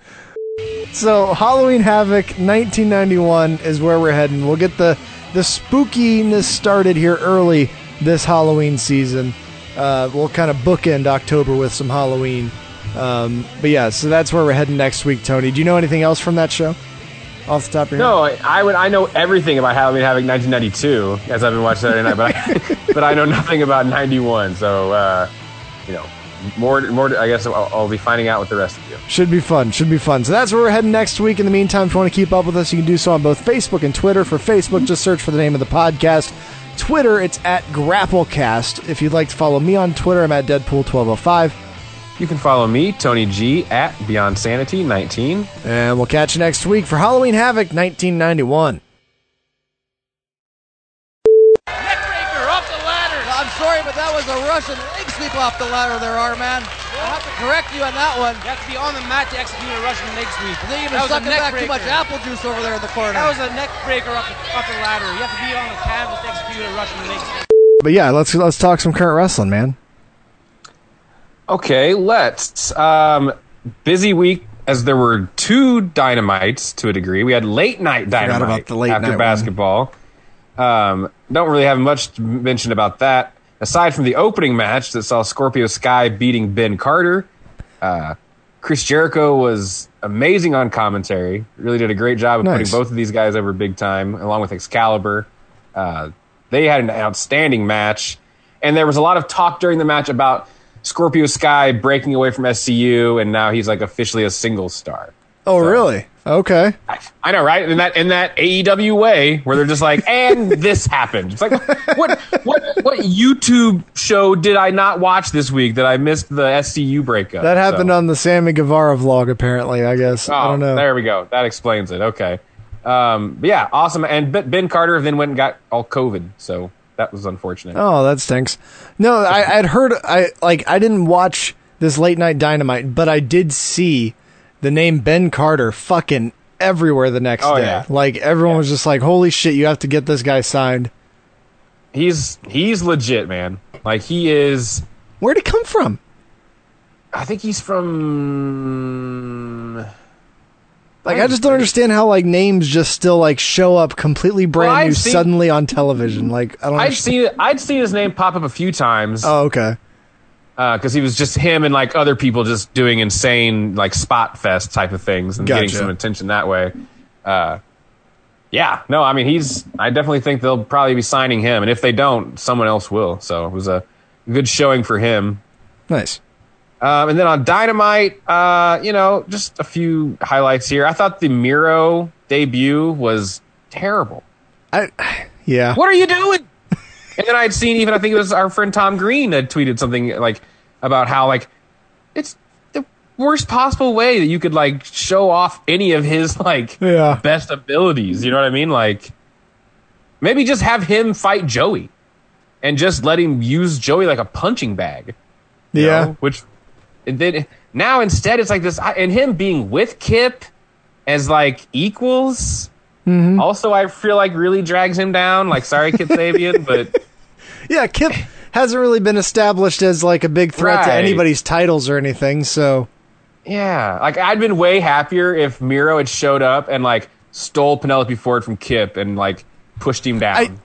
Speaker 1: So Halloween Havoc 1991 is where we're heading. We'll get the the spookiness started here early this Halloween season. Uh, we'll kind of bookend October with some Halloween. Um, but yeah, so that's where we're heading next week, Tony. Do you know anything else from that show? Off the top of your
Speaker 3: No, I- I would. I know everything about Halloween Havoc 1992 as I've been watching Saturday Night, but [laughs] I, but I know nothing about 91. So uh, you know, more more. I guess I'll, I'll be finding out with the rest of you.
Speaker 1: Should be fun. Should be fun. So that's where we're heading next week. In the meantime, if you want to keep up with us, you can do so on both Facebook and Twitter. For Facebook, just search for the name of the podcast. Twitter, it's at Grapplecast. If you'd like to follow me on Twitter, I'm at Deadpool1205.
Speaker 3: You can follow me, Tony G, at Beyond Sanity 19.
Speaker 1: And we'll catch you next week for Halloween Havoc 1991.
Speaker 8: Neckbreaker off the ladder.
Speaker 17: I'm sorry, but that was a Russian leg sweep off the ladder there, our man. I have to correct you on that one.
Speaker 7: You have to be on the mat to execute a Russian leg sweep.
Speaker 17: They even
Speaker 7: That
Speaker 17: sucking back
Speaker 7: neck
Speaker 17: too much apple juice over there in the corner.
Speaker 7: That was a neck breaker off the, off the ladder. You have to be on the canvas to execute a Russian leg sweep.
Speaker 1: But yeah, let's let's talk some current wrestling, man.
Speaker 3: Okay, let's. Um, busy week as there were two dynamites to a degree. We had late night dynamite
Speaker 1: about the late
Speaker 3: after
Speaker 1: night one.
Speaker 3: basketball. Um, don't really have much to mention about that aside from the opening match that saw Scorpio Sky beating Ben Carter. Uh, Chris Jericho was amazing on commentary. Really did a great job of
Speaker 1: Nice.
Speaker 3: putting both of these guys over big time, along with Excalibur. Uh, they had an outstanding match, and there was a lot of talk during the match about Scorpio Sky breaking away from SCU, and now he's like officially a single star.
Speaker 1: Oh, really? Okay.
Speaker 3: I know, right? In that in that AEW way, where they're just like, and this happened. It's like, what what what YouTube show did I not watch this week that I missed the SCU breakup?
Speaker 1: That happened
Speaker 3: So-
Speaker 1: on the Sammy Guevara vlog, apparently. I guess. I
Speaker 3: Oh,
Speaker 1: don't know.
Speaker 3: There we go. That explains it. Okay. Um, yeah, awesome. And Ben- Ben Carter then went and got all COVID, so that was unfortunate.
Speaker 1: Oh, that stinks. No, I, I'd heard. I like. I didn't watch this late night dynamite, but I did see the name Ben Carter fucking everywhere the next
Speaker 3: Oh,
Speaker 1: day.
Speaker 3: yeah.
Speaker 1: Like everyone was just like, "Holy shit, you have to get this guy signed."
Speaker 3: He's he's legit, man. Like he is.
Speaker 1: Where'd he come from?
Speaker 3: I think he's from.
Speaker 1: Like I just don't understand how like names just still like show up completely brand
Speaker 3: Well,
Speaker 1: new
Speaker 3: seen-
Speaker 1: suddenly on television. Like I don't.
Speaker 3: I'd
Speaker 1: understand.
Speaker 3: seen I'd seen his name pop up a few times.
Speaker 1: Oh, okay.
Speaker 3: Because he was just him and like other people just doing insane like spot fest type of things and getting some attention that way. Uh, yeah, no, I mean he's. I definitely think they'll probably be signing him, and if they don't, someone else will. So it was a good showing for him.
Speaker 1: Nice.
Speaker 3: Um, and then on Dynamite, uh, you know, just a few highlights here. I thought the Miro debut was terrible.
Speaker 1: I, [sighs] yeah.
Speaker 3: What are you doing? And then I'd seen even I think it was our friend Tom Green had tweeted something like about how like it's the worst possible way that you could like show off any of his like
Speaker 1: Yeah.
Speaker 3: best abilities. You know what I mean? Like maybe just have him fight Joey and just let him use Joey like a punching bag.
Speaker 1: Yeah.
Speaker 3: know? which and then now instead it's like this and him being with Kip as like equals.
Speaker 1: Mhm.
Speaker 3: Also, I feel like really drags him down. Like, sorry, Kip Sabian, [laughs] but
Speaker 1: Yeah, Kip hasn't really been established as like a big threat to anybody's titles or anything. So
Speaker 3: Yeah, like I'd been way happier if Miro had showed up and like stole Penelope Ford from Kip and like pushed him down,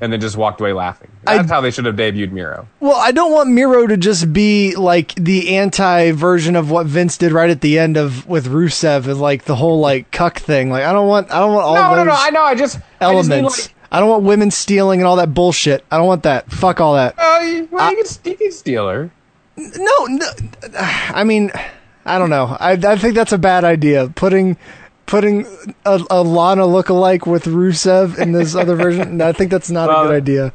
Speaker 3: and then just walked away laughing. That's how they should have debuted Miro.
Speaker 1: Well, I don't want Miro to just be like the anti version of what Vince did right at the end of with Rusev and like the whole like cuck thing. Like I don't want I don't want all
Speaker 3: no,
Speaker 1: those
Speaker 3: no, no. I know. I just
Speaker 1: elements.
Speaker 3: I just mean,
Speaker 1: I don't want women stealing and all that bullshit. I don't want that. Fuck all that.
Speaker 3: like, you, well, you, can, you can steal her.
Speaker 1: No, no. I mean, I don't know. I I think that's a bad idea. Putting putting a, a Lana lookalike with Rusev in this other version. [laughs] I think that's not
Speaker 3: Well,
Speaker 1: a good idea.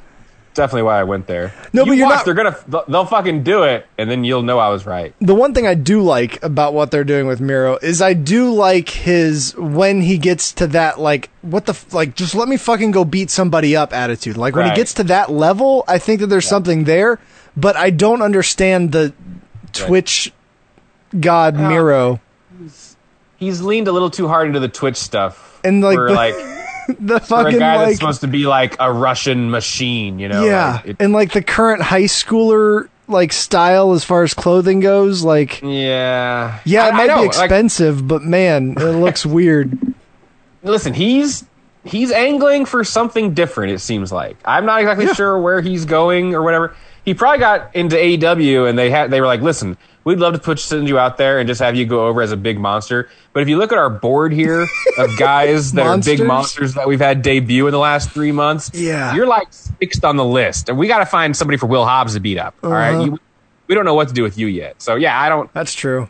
Speaker 3: Definitely why I went there.
Speaker 1: No,
Speaker 3: You
Speaker 1: but you're
Speaker 3: watch,
Speaker 1: not-
Speaker 3: They're gonna. they'll- fucking do it, and then you'll know I was right.
Speaker 1: The one thing I do like about what they're doing with Miro is I do like his when he gets to that like what the like just let me fucking go beat somebody up attitude. Like when he gets to that level, I think that there's something there, but I don't understand the Twitch god
Speaker 3: Oh.
Speaker 1: Miro
Speaker 3: He's leaned a little too hard into the Twitch stuff,
Speaker 1: and like
Speaker 3: for
Speaker 1: the,
Speaker 3: like [laughs]
Speaker 1: the
Speaker 3: for a
Speaker 1: fucking
Speaker 3: guy that's supposed to be like a Russian machine. You know?
Speaker 1: yeah,
Speaker 3: Like, it-
Speaker 1: and like the current high schooler like style as far as clothing goes, like
Speaker 3: yeah,
Speaker 1: yeah, it
Speaker 3: I- I
Speaker 1: might
Speaker 3: know,
Speaker 1: be
Speaker 3: like-
Speaker 1: expensive, but man, it looks [laughs] weird.
Speaker 3: listen, he's he's angling for something different. It seems like I'm not exactly sure where he's going or whatever. He probably got into AEW and they had they were like, listen, we'd love to put send you out there and just have you go over as a big monster. But if you look at our board here of [laughs] guys that are big
Speaker 1: Monsters?
Speaker 3: that we've had debut in the last three months,
Speaker 1: Yeah.
Speaker 3: you're like sixth on the list, and we got to find somebody for Will Hobbs to beat up. All right,
Speaker 1: Uh-huh.
Speaker 3: You- we don't know what to do with you yet. So yeah, I don't.
Speaker 1: That's true.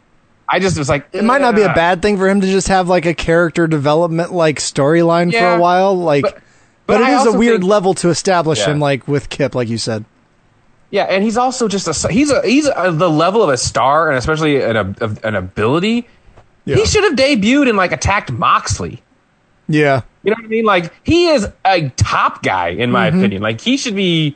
Speaker 3: I just was like,
Speaker 1: It might not be a bad thing for him to just have like a character development like storyline for a while, like. But,
Speaker 3: but
Speaker 1: it
Speaker 3: I
Speaker 1: is a weird
Speaker 3: think-
Speaker 1: level to establish
Speaker 3: Yeah.
Speaker 1: him, like with Kip, like you said.
Speaker 3: Yeah, and he's also just a he's a he's a, the level of a star, and especially an ab- an ability. He should have debuted and like attacked Moxley.
Speaker 1: Yeah.
Speaker 3: You know what I mean? Like he is a top guy in my
Speaker 1: Mhm.
Speaker 3: opinion. Like he should be.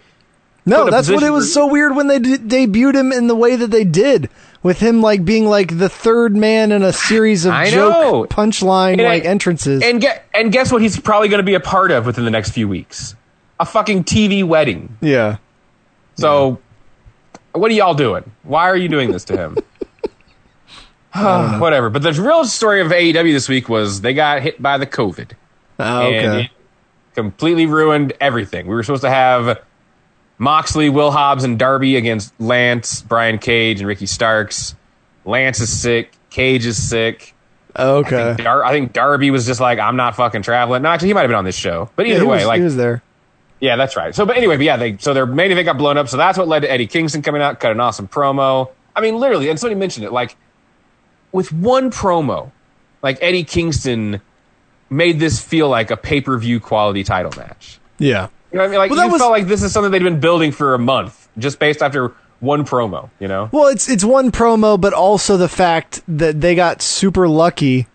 Speaker 1: No,
Speaker 3: a
Speaker 1: that's what it was so weird when they d- debuted him in the way that they did, with him like being like the third man in a series of [sighs]
Speaker 3: I
Speaker 1: joke punchline like entrances.
Speaker 3: And get and guess what? He's probably going to be a part of within the next few weeks. A fucking TV wedding.
Speaker 1: yeah.
Speaker 3: So, what are y'all doing? Why are you doing this to him? [laughs] [sighs] Whatever. But the real story of AEW this week was they got hit by the COVID.
Speaker 1: Oh,
Speaker 3: And
Speaker 1: okay.
Speaker 3: it completely ruined everything. We were supposed to have Moxley, Will Hobbs, and Darby against Lance, Brian Cage, and Ricky Starks. Lance is sick. Cage is sick.
Speaker 1: Okay.
Speaker 3: I think, Dar- I think Darby was just like, I'm not fucking traveling. No, actually, he might have been on this show. But
Speaker 1: Yeah,
Speaker 3: either
Speaker 1: he
Speaker 3: way,
Speaker 1: was,
Speaker 3: like,
Speaker 1: he was there.
Speaker 3: Yeah, that's right. So, but anyway, but yeah, they so their main event got blown up. So that's what led to Eddie Kingston coming out, cut an awesome promo. I mean, literally, and somebody mentioned it. Like with one promo, like Eddie Kingston made this feel like a pay per view quality title match.
Speaker 1: Yeah.
Speaker 3: You know what I mean? Like
Speaker 1: Well, that
Speaker 3: you
Speaker 1: was-
Speaker 3: felt like this is something they'd been building for a month, just based after one promo. You know?
Speaker 1: Well, it's it's one promo, but also the fact that they got super lucky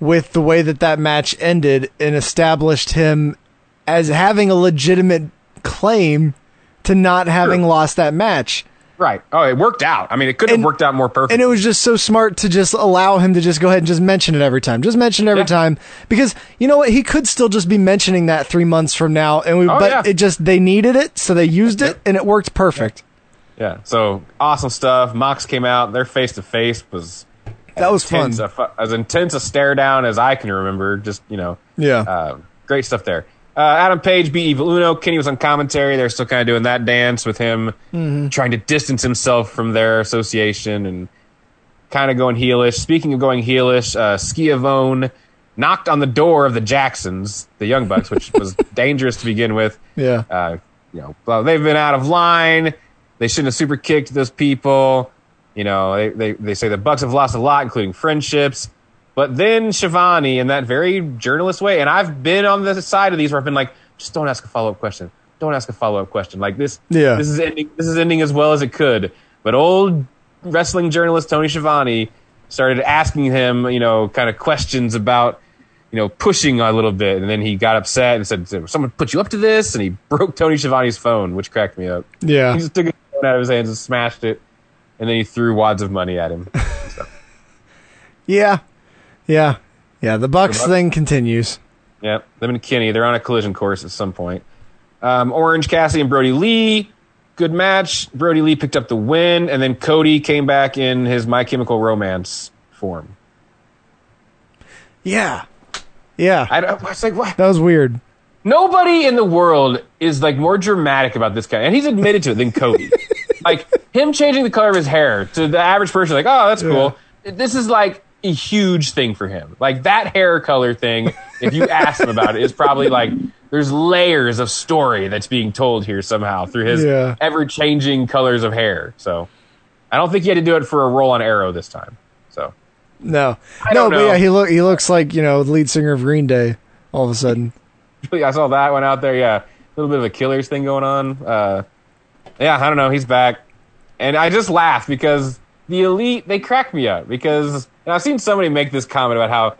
Speaker 1: with the way that that match ended and established him as having a legitimate claim to not having lost that match.
Speaker 3: Right. Oh, it worked out. I mean, it couldn't have worked out more perfect.
Speaker 1: And it was just so smart to just allow him to just go ahead and just mention it every time. Just mention it every time because you know what? He could still just be mentioning that three months from now, and we.
Speaker 3: Oh,
Speaker 1: but
Speaker 3: yeah.
Speaker 1: it just they needed it, so they used it, and it worked perfect.
Speaker 3: Yeah. So awesome stuff. Mox came out. Their face to face was
Speaker 1: That was fun.
Speaker 3: a as intense a stare down as I can remember. Just you know,
Speaker 1: Yeah.
Speaker 3: uh, great stuff there. Uh, Adam Page beat Evil Uno. Kenny was on commentary. They're still kind of doing that dance with him,
Speaker 1: Mhm.
Speaker 3: trying to distance himself from their association and kind of going heelish. Speaking of going heelish, uh, Schiavone knocked on the door of the Jacksons, the Young Bucks, which was [laughs] dangerous to begin with.
Speaker 1: Yeah.
Speaker 3: Uh, you know, well, they've been out of line. they shouldn't have super kicked those people. You know, they, they, they say the Bucks have lost a lot, including friendships. But then Schiavone, in that very journalist way, and I've been on the side of these where I've been like, just don't ask a follow up question. Don't ask a follow up question. Like this,
Speaker 1: Yeah.
Speaker 3: this is ending. This is ending as well as it could. But old wrestling journalist Tony Schiavone started asking him, you know, kind of questions about, you know, pushing a little bit, and then he got upset and said, "Someone put you up to this," and he [laughs] broke Tony Schiavone's phone, which cracked me up.
Speaker 1: Yeah.
Speaker 3: he just took his phone out of his hands and smashed it, and then he threw wads of money at him. [laughs]
Speaker 1: Yeah, yeah, yeah. The Bucks
Speaker 3: The Bucks-
Speaker 1: thing continues.
Speaker 3: Yep, them and Kenny, they're on a collision course at some point. Um, Orange Cassidy and Brodie Lee, good match. Brodie Lee picked up the win, and then Cody came back in his My Chemical Romance form.
Speaker 1: Yeah, yeah.
Speaker 3: I, don't- I was like, what?
Speaker 1: That was weird.
Speaker 3: Nobody in the world is like more dramatic about this guy, and he's admitted to it than Cody. [laughs] like him changing the color of his hair to the average person, like, oh, that's cool. This is like a huge thing for him. Like that hair color thing. If you ask him about it, is probably like there's layers of story that's being told here somehow through his
Speaker 1: Yeah.
Speaker 3: ever changing colors of hair. So I don't think he had to do it for a role on Arrow this time. So
Speaker 1: No, no, but
Speaker 3: know.
Speaker 1: yeah, he look he looks like you know the lead singer of Green Day. All of a sudden, [laughs]
Speaker 3: I saw that one out there. Yeah, a little bit of a killers thing going on. Uh, yeah, I don't know. He's back, and I just laugh because the elite they crack me up because and I've seen somebody make this comment about how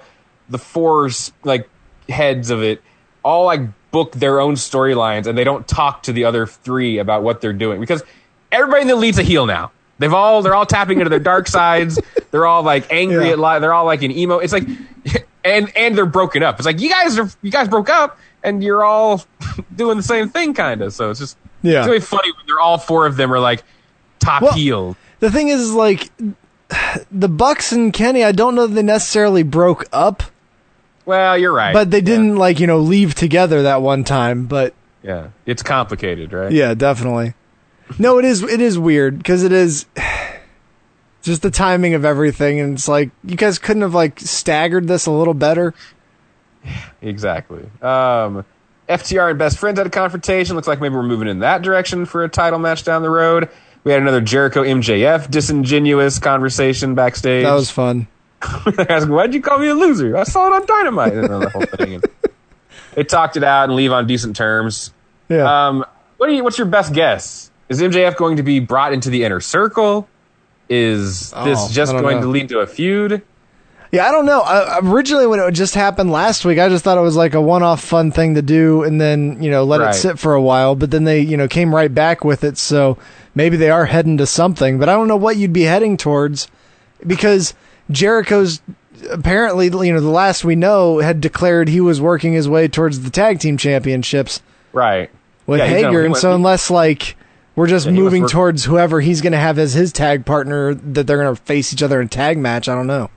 Speaker 3: the four like heads of it all like book their own storylines and they don't talk to the other three about what they're doing because everybody in the elite's a heel now. They've all they're all tapping into their dark sides. [laughs] They're all like angry
Speaker 1: Yeah.
Speaker 3: at life. They're all like in emo. It's like [laughs] and and they're broken up. It's like you guys are you guys broke up and you're all [laughs] doing the same thing kind of. So it's just
Speaker 1: Yeah.
Speaker 3: it's really funny when they're all four of them are like top
Speaker 1: Well-
Speaker 3: heel.
Speaker 1: the thing is, is like the Bucks and Kenny. I don't know that they necessarily broke up,
Speaker 3: Well, you're right.
Speaker 1: but they didn't like you know leave together that one time. But
Speaker 3: yeah, it's complicated, right?
Speaker 1: yeah, definitely. No, it is it is weird because it is [sighs] just the timing of everything, and it's like you guys couldn't have like staggered this a little better. [laughs]
Speaker 3: Exactly. Um, FTR and Best Friends had a confrontation. Looks like maybe we're moving in that direction for a title match down the road. We had another Jericho MJF disingenuous conversation backstage.
Speaker 1: That was fun. [laughs]
Speaker 3: asking, why'd you call me a loser? I saw it on Dynamite. And the whole thing. They talked it out and leave on decent terms.
Speaker 1: Yeah.
Speaker 3: Um, what do you? What's your best guess? Is MJF going to be brought into the inner circle? Is
Speaker 1: Oh,
Speaker 3: this just going
Speaker 1: know.
Speaker 3: to lead to a feud?
Speaker 1: Yeah, I don't know. I, originally, when it just happened last week, I just thought it was like a one-off fun thing to do, and then you know let
Speaker 3: Right.
Speaker 1: it sit for a while. But then they you know came right back with it, so maybe they are heading to something. But I don't know what you'd be heading towards because Jericho's apparently you know the last we know had declared he was working his way towards the tag team championships
Speaker 3: Right.
Speaker 1: with
Speaker 3: Yeah,
Speaker 1: Hager, and so unless like we're just
Speaker 3: Yeah,
Speaker 1: moving towards whoever he's going to have as his tag partner that they're going to face each other in a tag match, I don't know.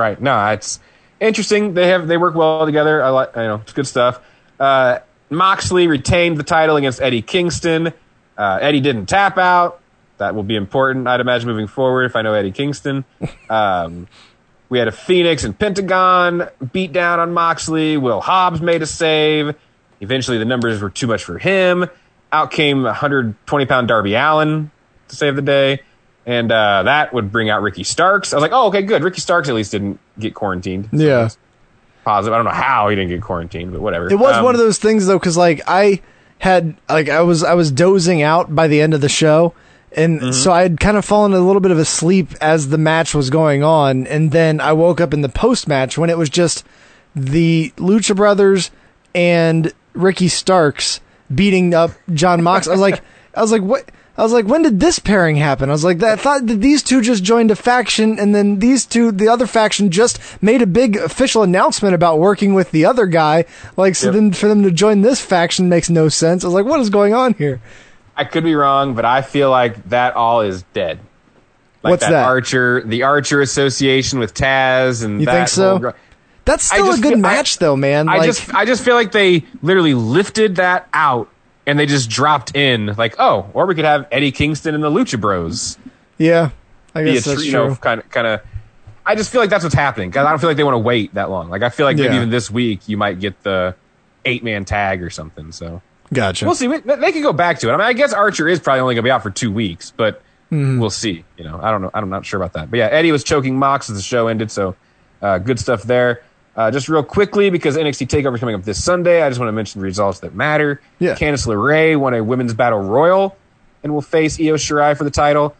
Speaker 3: Right. No, it's interesting. They have they work well together. I like you know it's good stuff. Uh, Moxley retained the title against Eddie Kingston. Uh, Eddie didn't tap out. That will be important, I'd imagine, moving forward. If I know Eddie Kingston, [laughs] um, we had a Fenix and Pentagon beat down on Moxley. Will Hobbs made a save. Eventually, the numbers were too much for him. Out came 120 pound Darby Allin to save the day. And uh, that would bring out Ricky Starks. I was like, oh, okay, good. Ricky Starks at least didn't get quarantined.
Speaker 1: Yeah.
Speaker 3: Positive. I don't know how he didn't get quarantined, but whatever.
Speaker 1: It was
Speaker 3: Um,
Speaker 1: one of those things though, because like I had like I was I was dozing out by the end of the show, and
Speaker 3: Mm-hmm.
Speaker 1: so I had kind of fallen a little bit of a sleep as the match was going on, and then I woke up in the post match when it was just the Lucha Brothers and Ricky Starks beating up John Mox. I was like, [laughs] I was like, what? I was like, when did this pairing happen? I was like, I thought that these two just joined a faction, and then these two, the other faction, just made a big official announcement about working with the other guy. Like, so
Speaker 3: Yep.
Speaker 1: then for them to join this faction makes no sense. I was like, what is going on here?
Speaker 3: I could be wrong, but I feel like that all is dead. Like
Speaker 1: What's that?
Speaker 3: Archer, the Archer Association with Taz, and
Speaker 1: You
Speaker 3: that
Speaker 1: think so?
Speaker 3: gr-
Speaker 1: That's still a good
Speaker 3: feel- I-
Speaker 1: match, though, man.
Speaker 3: I
Speaker 1: like,
Speaker 3: just, I just feel like they literally lifted that out and they just dropped in, like, oh, or we could have Eddie Kingston and the Lucha Bros.
Speaker 1: yeah, I guess
Speaker 3: a
Speaker 1: that's
Speaker 3: you
Speaker 1: true.
Speaker 3: know, kind of, kind of. I just feel like that's what's happening. 'Cause I don't feel like they want to wait that long. Like I feel like maybe
Speaker 1: Yeah.
Speaker 3: even this week you might get the eight man tag or something. So
Speaker 1: Gotcha.
Speaker 3: We'll see. We- They can go back to it. I mean, I guess Archer is probably only going to be out for two weeks, but
Speaker 1: Mhm.
Speaker 3: we'll see. You know, I don't know. I'm not sure about that. But yeah, Eddie was choking Mox as the show ended, so uh, good stuff there. Uh, just real quickly, because NXT Takeover is coming up this Sunday, I just want to mention the results that matter.
Speaker 1: Yeah.
Speaker 3: Candice LeRae won a women's battle royal and will face Io Shirai for the title.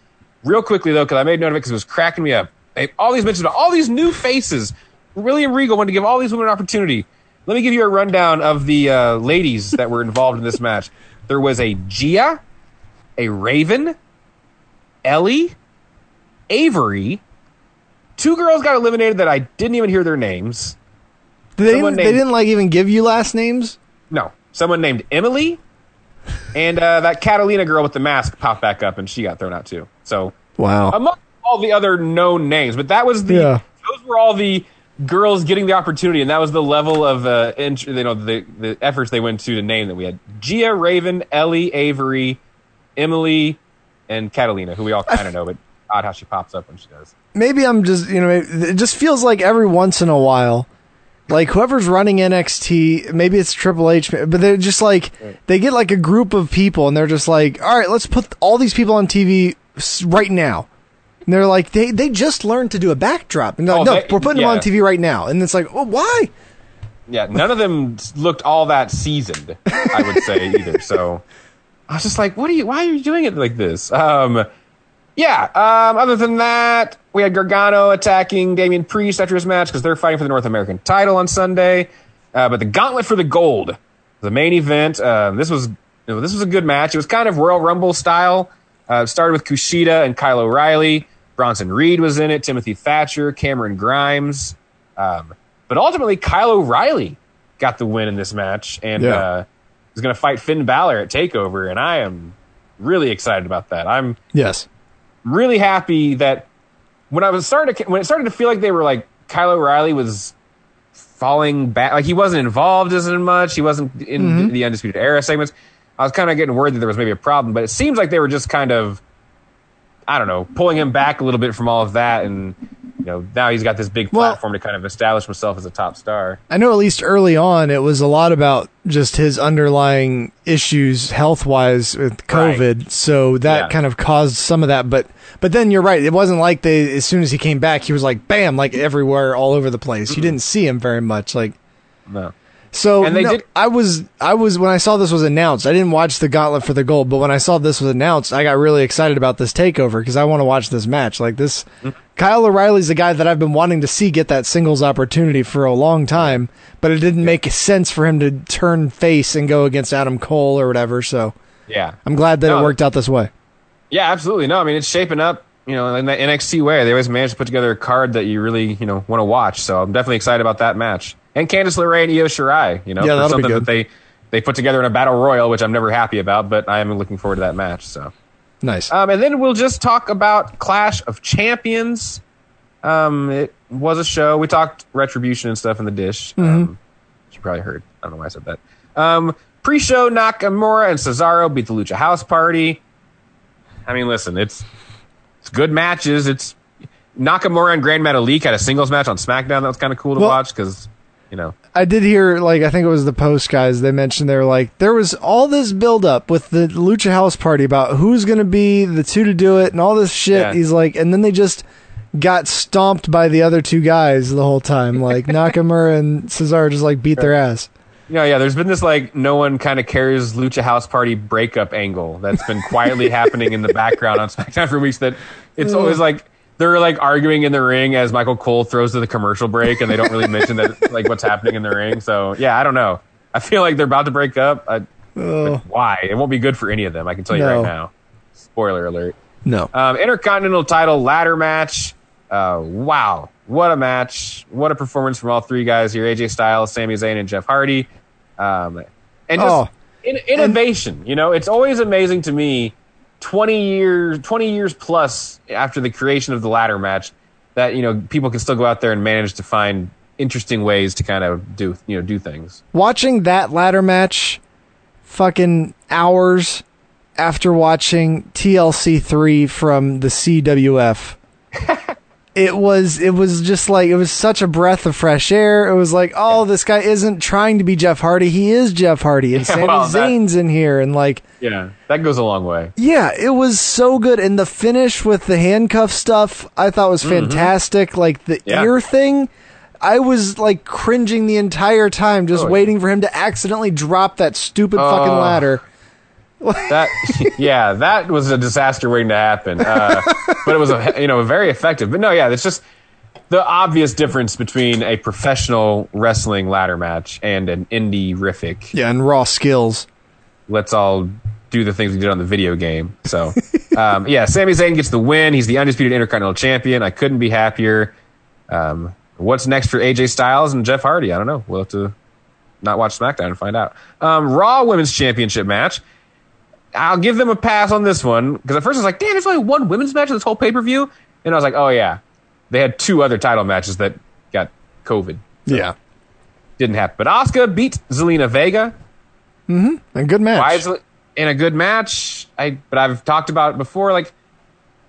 Speaker 3: Real quickly though, because I made note of it because it was cracking me up. They, all these mentions about all these new faces. William Regal wanted to give all these women an opportunity. Let me give you a rundown of the uh, ladies that were involved in this [laughs] match. There was a Gia, a Raven, Ellie, Avery. Two girls got eliminated that I didn't even hear their names.
Speaker 1: They,
Speaker 3: Someone
Speaker 1: even, they didn't like even give you last names.
Speaker 3: No, someone named Emily, and uh, that Catalina girl with the mask popped back up, and she got thrown out too. So
Speaker 1: Wow.
Speaker 3: among all the other known names, but that was the
Speaker 1: Yeah.
Speaker 3: those were all the girls getting the opportunity, and that was the level of uh, int- you know the the efforts they went to to name that we had: Gia, Raven, Ellie, Avery, Emily, and Catalina, who we all kind of know, but odd how she pops up when she does.
Speaker 1: maybe I'm just you know it just feels like every once in a while, like whoever's running NXT, maybe it's Triple H, but they're just like they get like a group of people and they're just like, all right, let's put all these people on TV right now. And they're like, they they just learned to do a backdrop, and they're like,
Speaker 3: Oh,
Speaker 1: no,
Speaker 3: they-
Speaker 1: we're putting them on. TV right now, and it's like, well, why?
Speaker 3: Yeah, none of them looked all that seasoned, I would say either. So [laughs] I was just like, what are you why are you doing it like this? Um yeah, um, other than that, we had Gargano attacking Damian Priest after his match because they're fighting for the North American title on Sunday. Uh, but the gauntlet for the gold, the main event. Uh, this was you know, this was a good match. It was kind of Royal Rumble style. Uh, started with Kushida and Kyle O'Reilly. Bronson Reed was in it. Timothy Thatcher, Cameron Grimes. Um, but ultimately, Kyle O'Reilly got the win in this match and
Speaker 1: Yeah.
Speaker 3: uh, is going to fight Finn Balor at Takeover, and I am really excited about that. I'm
Speaker 1: Yes.
Speaker 3: Really happy that when I was starting to when it started to feel like they were like Kyle O'Reilly was falling back, like he wasn't involved as much, he wasn't in
Speaker 1: Mm-hmm.
Speaker 3: the, the undisputed era segments. I was kind of getting worried that there was maybe a problem, but it seems like they were just kind of, I don't know, pulling him back a little bit from all of that, and you know now he's got this big
Speaker 1: Well-
Speaker 3: platform to kind of establish himself as a top star.
Speaker 1: I know at least early on it was a lot about just his underlying issues health wise with COVID. So that
Speaker 3: Yeah.
Speaker 1: kind of caused some of that. But but then you're right. It wasn't like they as soon as he came back, he was like bam, like everywhere, all over the place. You didn't see him very much. Like
Speaker 3: No.
Speaker 1: so
Speaker 3: And they
Speaker 1: no,
Speaker 3: did-
Speaker 1: I was I was when I saw this was announced. I didn't watch the Gauntlet for the Gold, but when I saw this was announced, I got really excited about this takeover because I want to watch this match. Like this,
Speaker 3: Mm-hmm.
Speaker 1: Kyle O'Reilly's the guy that I've been wanting to see get that singles opportunity for a long time, but it didn't make sense for him to turn face and go against Adam Cole or whatever. So
Speaker 3: Yeah,
Speaker 1: I'm glad that
Speaker 3: No.
Speaker 1: it worked out this way.
Speaker 3: Yeah, absolutely. No, I mean it's shaping up. You know, in the NXT way, they always manage to put together a card that you really, you know, want to watch. So I'm definitely excited about that match. And Candice LeRae and Io Shirai. You know,
Speaker 1: Yeah,
Speaker 3: for
Speaker 1: that'll be
Speaker 3: something
Speaker 1: good.
Speaker 3: that they they put together in a battle royal, which I'm never happy about, but I am looking forward to that match. So
Speaker 1: Nice.
Speaker 3: um, and then we'll just talk about Clash of Champions. Um, it was a show. We talked retribution and stuff in the dish.
Speaker 1: Mm-hmm.
Speaker 3: Um, you probably heard. I don't know why I said that. Um, pre-show Nakamura and Cesaro beat the Lucha House Party. I mean, listen, it's it's good matches. It's Nakamura and Grand Metalik had a singles match on SmackDown that was kind of cool to
Speaker 1: Well-
Speaker 3: watch because you know
Speaker 1: I did hear, like, I think it was the post guys, they mentioned they were like, there was all this build up with the Lucha House party about who's going to be the two to do it and all this shit.
Speaker 3: Yeah.
Speaker 1: He's like, and then they just got stomped by the other two guys the whole time. Like, [laughs] Nakamura and Cesaro just, like, beat their ass.
Speaker 3: Yeah, yeah. There's been this like no one kind of cares Lucha House Party breakup angle that's been quietly happening in the background on [laughs] SmackDown for weeks. That it's always like they're like arguing in the ring as Michael Cole throws to the commercial break, and they don't really mention that [laughs] like what's happening in the ring. So yeah, I don't know. I feel like they're about to break up. I,
Speaker 1: Oh.
Speaker 3: why? It won't be good for any of them. I can tell you
Speaker 1: No.
Speaker 3: right now. Spoiler alert.
Speaker 1: No.
Speaker 3: Um, Intercontinental title ladder match. Uh, wow, what a match! What a performance from all three guys here: AJ Styles, Sami Zayn, and Jeff Hardy. Um, and just
Speaker 1: Oh.
Speaker 3: in, innovation. you know, it's always amazing to me. Twenty years, twenty years plus after the creation of the ladder match, that you know people can still go out there and manage to find interesting ways to kind of do you know do things.
Speaker 1: Watching that ladder match fucking hours after watching TLC 3 from the CWF. [laughs] it was it was just like it was such a breath of fresh air. It was like, oh, this guy isn't trying to be Jeff Hardy. He is Jeff Hardy, and [laughs]
Speaker 3: Yeah,
Speaker 1: Sami
Speaker 3: well,
Speaker 1: Zayn's in here, and like,
Speaker 3: Yeah, that goes a long way.
Speaker 1: yeah, it was so good. And the finish with the handcuff stuff, I thought was
Speaker 3: Mhm.
Speaker 1: fantastic. Like the
Speaker 3: Yeah.
Speaker 1: ear thing, I was like cringing the entire time, just
Speaker 3: Oh, yeah.
Speaker 1: waiting for him to accidentally drop that stupid fucking
Speaker 3: Oh.
Speaker 1: ladder.
Speaker 3: That [laughs] yeah, that was a disaster waiting to happen. Uh, but it was a you know very effective. But no, yeah, it's just the obvious difference between a professional wrestling ladder match and an indie rific.
Speaker 1: Yeah, and raw skills.
Speaker 3: Let's all do the things we did on the video game. So um, yeah, Sami Zayn gets the win. He's the undisputed Intercontinental Champion. I couldn't be happier. Um, what's next for AJ Styles and Jeff Hardy? I don't know. We'll have to not watch SmackDown and find out. Um, Raw Women's Championship match. I'll give them a pass on this one because at first I was like, damn, there's only one women's match in this whole pay per view. And I was like, oh yeah, they had two other title matches that got COVID.
Speaker 1: Yeah.
Speaker 3: Didn't happen. But Asuka beat Zelina Vega.
Speaker 1: Mm-hmm. A good match.
Speaker 3: Why is it in a good match? I but I've talked about it before. Like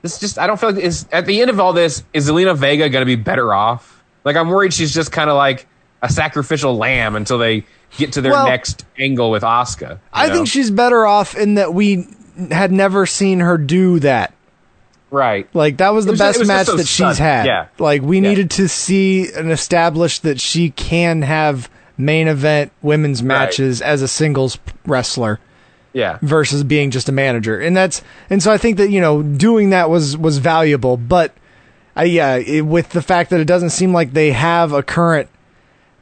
Speaker 3: this, just I don't feel like is at the end of all this is Zelina Vega going to be better off? Like I'm worried she's just kind of like a sacrificial lamb until they get to their
Speaker 1: Well-
Speaker 3: next angle with Asuka.
Speaker 1: I
Speaker 3: know?
Speaker 1: think she's better off in that we had never seen her do that.
Speaker 3: right.
Speaker 1: Like that was the
Speaker 3: was
Speaker 1: best
Speaker 3: it was
Speaker 1: match
Speaker 3: so
Speaker 1: that she's had.
Speaker 3: Yeah.
Speaker 1: Like we needed to see and establish that she can have main event women's matches as a singles wrestler
Speaker 3: Yeah.
Speaker 1: versus being just a manager. And that's and so I think that you know doing that was was valuable, but uh, yeah, it, with the fact that it doesn't seem like they have a current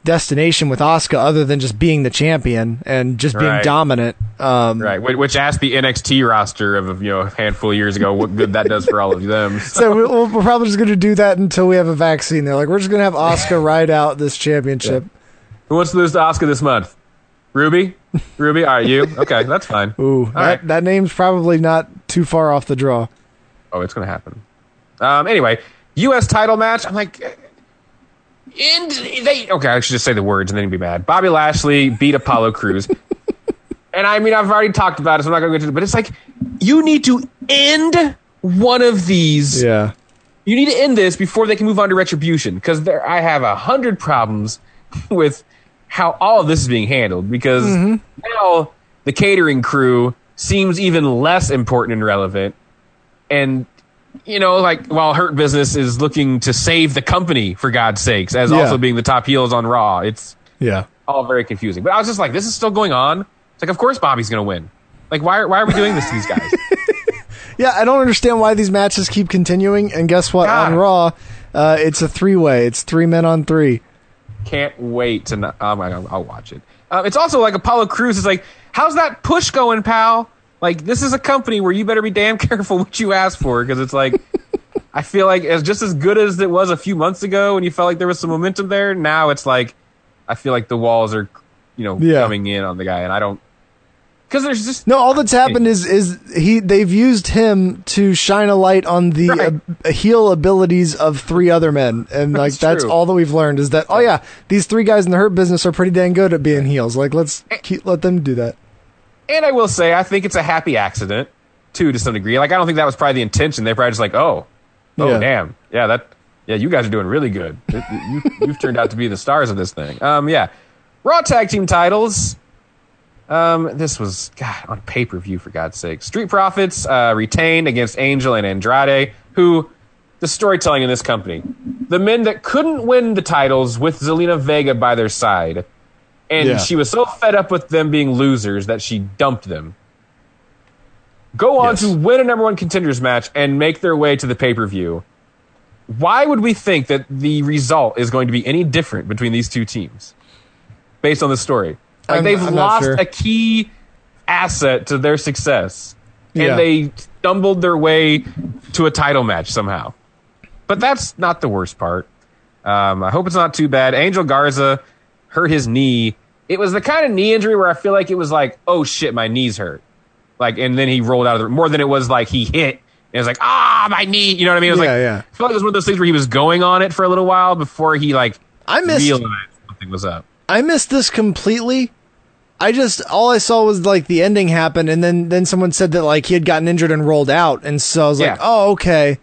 Speaker 1: destination with Asuka other than just being the champion and just being
Speaker 3: Right.
Speaker 1: dominant. Um,
Speaker 3: Right, whi- which asked the NXT roster of you know a handful of years ago what good that does for all of them. [laughs]
Speaker 1: So we- we're we're probably just going to do that until we have a vaccine. They're like, we're just going to have Asuka [laughs] ride out this championship.
Speaker 3: Who wants to lose to Asuka this month? Ruby, Ruby, right, you okay? That's fine. [laughs]
Speaker 1: Ooh, that,
Speaker 3: right.
Speaker 1: that name's probably not too far off the draw.
Speaker 3: Oh, it's gonna happen. Um, anyway, U.S. title match. I'm like, and they okay. I should just say the words and then you'd be mad. Bobby Lashley beat Apollo Crews. [laughs] And I mean, I've already talked about it, so I'm not going to go into it. But it's like you need to end one of these.
Speaker 1: Yeah.
Speaker 3: You need to end this before they can move on to retribution because there I have a hundred problems [laughs] with how all of this is being handled because mm-hmm. now the catering crew seems even less important and relevant and you know like while hurt business is looking to save the company for god's sakes as
Speaker 1: Yeah.
Speaker 3: also being the top heels on raw it's
Speaker 1: Yeah.
Speaker 3: all very confusing but i was just like this is still going on it's like of course bobby's gonna win like why, why are we doing this to these guys [laughs]
Speaker 1: Yeah, I don't understand why these matches keep continuing. And guess what? On Raw, uh, it's a three way. It's three men on three.
Speaker 3: Can't wait to. Not, oh my god, I'll watch it. Uh, it's also like Apollo Crews is like, how's that push going, pal? Like this is a company where you better be damn [laughs] careful what you ask for because it's like, [laughs] I feel like it's just as good as it was a few months ago when you felt like there was some momentum there. Now it's like, I feel like the walls are, you know,
Speaker 1: Yeah.
Speaker 3: coming in on the guy, and I don't. Because there's just
Speaker 1: No, all that's happened is is he they've used him to shine a light on the uh, heel abilities of three other men, and like
Speaker 3: That's
Speaker 1: that's all that we've learned is that oh yeah, these three guys in the hurt business are pretty dang good at being heels. Like let's keep let them do that.
Speaker 3: And I will say, I think it's a happy accident too, to some degree. Like I don't think that was probably the intention. They're probably just like, oh, oh,
Speaker 1: Yeah.
Speaker 3: damn, yeah, that, yeah, you guys are doing really good. You, you've turned out to be the stars of this thing. Um, yeah, Raw tag team titles. Um, this was God on pay per view for God's sake. Street Profits uh, retained against Angel and Andrade, who the storytelling in this company, the men that couldn't win the titles with Zelina Vega by their side, and
Speaker 1: Yeah.
Speaker 3: she was so fed up with them being losers that she dumped them. Go on to win a number one contenders match and make their way to the pay per view. Why would we think that the result is going to be any different between these two teams based on the story? Like
Speaker 1: I'm-
Speaker 3: they've
Speaker 1: I'm
Speaker 3: lost
Speaker 1: sure.
Speaker 3: a key asset to their success, and
Speaker 1: Yeah.
Speaker 3: they stumbled their way to a title match somehow. But that's not the worst part. Um, I hope it's not too bad. Angel Garza hurt his knee. It was the kind of knee injury where I feel like it was like, oh shit, my knee's hurt. Like, and then he rolled out of the more than it was like he hit. And it was like, ah, my knee. You know what I mean? It was
Speaker 1: Yeah,
Speaker 3: like,
Speaker 1: yeah.
Speaker 3: I feel like it was one of those things where he was going on it for a little while before he like
Speaker 1: I missed-
Speaker 3: realized something was up.
Speaker 1: I missed this completely. I just all I saw was like the ending happen, and then then someone said that like he had gotten injured and rolled out, and so I was
Speaker 3: Yeah.
Speaker 1: like, oh okay.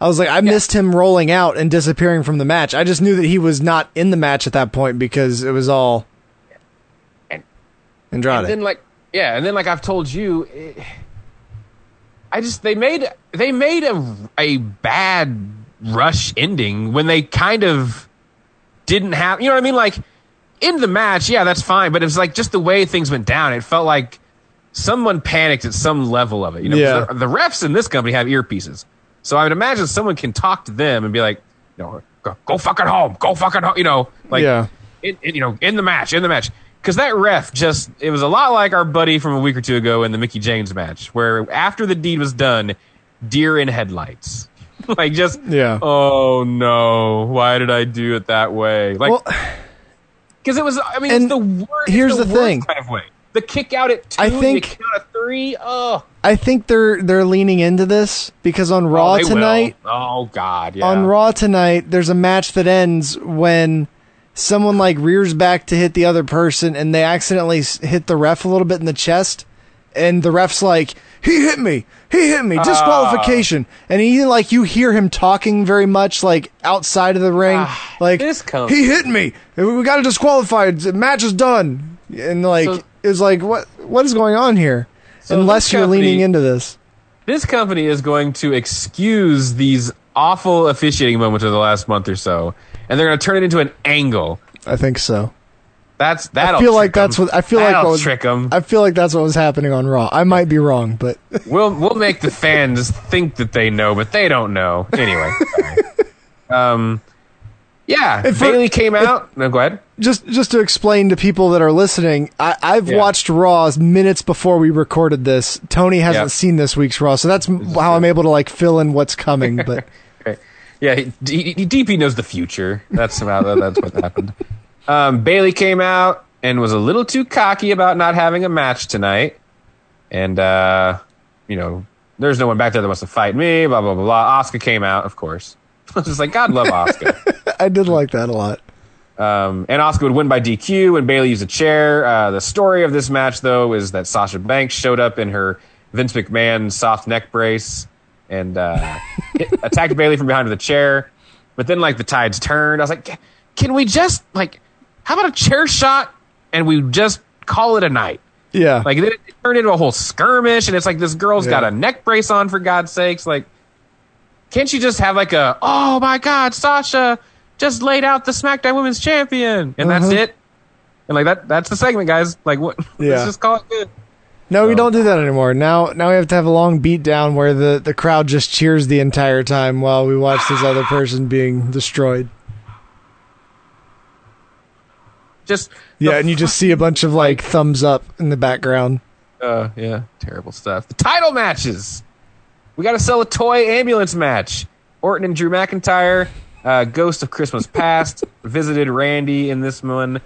Speaker 1: I was like, I missed him rolling out and disappearing from the match. I just knew that he was not in the match at that point because it was all Andrade.
Speaker 3: And then like yeah, and then like I've told you, it, I just they made they made a a bad rush ending when they kind of didn't have you know what I mean like in the match yeah that's fine but it was like just the way things went down it felt like someone panicked at some level of it you know
Speaker 1: Yeah.
Speaker 3: the, the refs in this company have earpieces so I would imagine someone can talk to them and be like you know go, go fucking home go fucking home you know like
Speaker 1: Yeah.
Speaker 3: in, in, you know, in the match, in the match. Because that ref just, it was a lot like our buddy from a week or two ago in the Mickie James match, where after the deed was done, deer in headlights. [laughs] like just,
Speaker 1: Yeah.
Speaker 3: oh no, why did I do it that way? Like, because it was, I mean, it's the worst.
Speaker 1: here's
Speaker 3: the,
Speaker 1: the thing.
Speaker 3: kind of way. The kick out at two,
Speaker 1: I
Speaker 3: the
Speaker 1: think-
Speaker 3: kick out at three, oh.
Speaker 1: I think they're they're leaning into this because on oh, Raw
Speaker 3: oh, they will.
Speaker 1: tonight,
Speaker 3: Oh god, yeah.
Speaker 1: on Raw tonight, there's a match that ends when someone like rears back to hit the other person and they accidentally hit the ref a little bit in the chest, and the ref's like, "He hit me, he hit me, disqualification," ah. and he like you hear him talking very much like outside of the ring, ah,
Speaker 3: like
Speaker 1: he hit me, we got to disqualify, the match is done, and like
Speaker 3: So-
Speaker 1: it's like what what is going on here?
Speaker 3: So
Speaker 1: Unless you're
Speaker 3: company-
Speaker 1: leaning into this.
Speaker 3: this company is going to excuse these awful officiating moments of the last month or so, and they're going to turn it into an angle.
Speaker 1: I think so.
Speaker 3: That's that'll
Speaker 1: I feel like
Speaker 3: 'em.
Speaker 1: that's what I feel like.
Speaker 3: That'll
Speaker 1: What was,
Speaker 3: trick 'em.
Speaker 1: I feel like that's what was happening on Raw. I might be wrong, but [laughs]
Speaker 3: We'll we'll make the fans think that they know, but they don't know anyway. um, yeah,
Speaker 1: If
Speaker 3: Bayley came out. no, go ahead.
Speaker 1: just just to explain to people that are listening, I, I've
Speaker 3: Yeah.
Speaker 1: watched Raws minutes before we recorded this. Tony hasn't
Speaker 3: Yep.
Speaker 1: seen this week's Raw, so that's how I'm able to like fill in what's coming. But. [laughs]
Speaker 3: Yeah, DP knows the future. That's about that's what happened. Um, Bayley came out and was a little too cocky about not having a match tonight, and uh, you know, there's no one back there that wants to fight me. Blah blah blah blah. Asuka came out, of course. [laughs] I was just like, God love Asuka. [laughs]
Speaker 1: I did like that a lot.
Speaker 3: Um, and Asuka would win by DQ, and Bayley used a chair. Uh, the story of this match, though, is that Sasha Banks showed up in her Vince McMahon soft neck brace and uh, [laughs] attacked Bayley from behind with a chair. But then, like, the tides turned. I was like, can we just, like, how about a chair shot and we just call it a night?
Speaker 1: Yeah,
Speaker 3: Like, then it turned into a whole skirmish, and it's like this girl's got a neck brace on, for God's sakes. Like, can't you just have, like, a, oh my God, Sasha just laid out the SmackDown Women's Champion, and that's
Speaker 1: Mhm.
Speaker 3: it? And, like, that that's the segment, guys. Like, what? [laughs]
Speaker 1: Yeah.
Speaker 3: Let's just call it good.
Speaker 1: No, we don't do that anymore. Now, now we have to have a long beat down where the the crowd just cheers the entire time while we watch this other person being destroyed.
Speaker 3: Just,
Speaker 1: Yeah, and you just see a bunch of like thumbs up in the background.
Speaker 3: uh, yeah, terrible stuff. The title matches. We got to sell a toy ambulance match. Orton and Drew McIntyre, uh, Ghost of Christmas Past, [laughs] visited Randy in this one.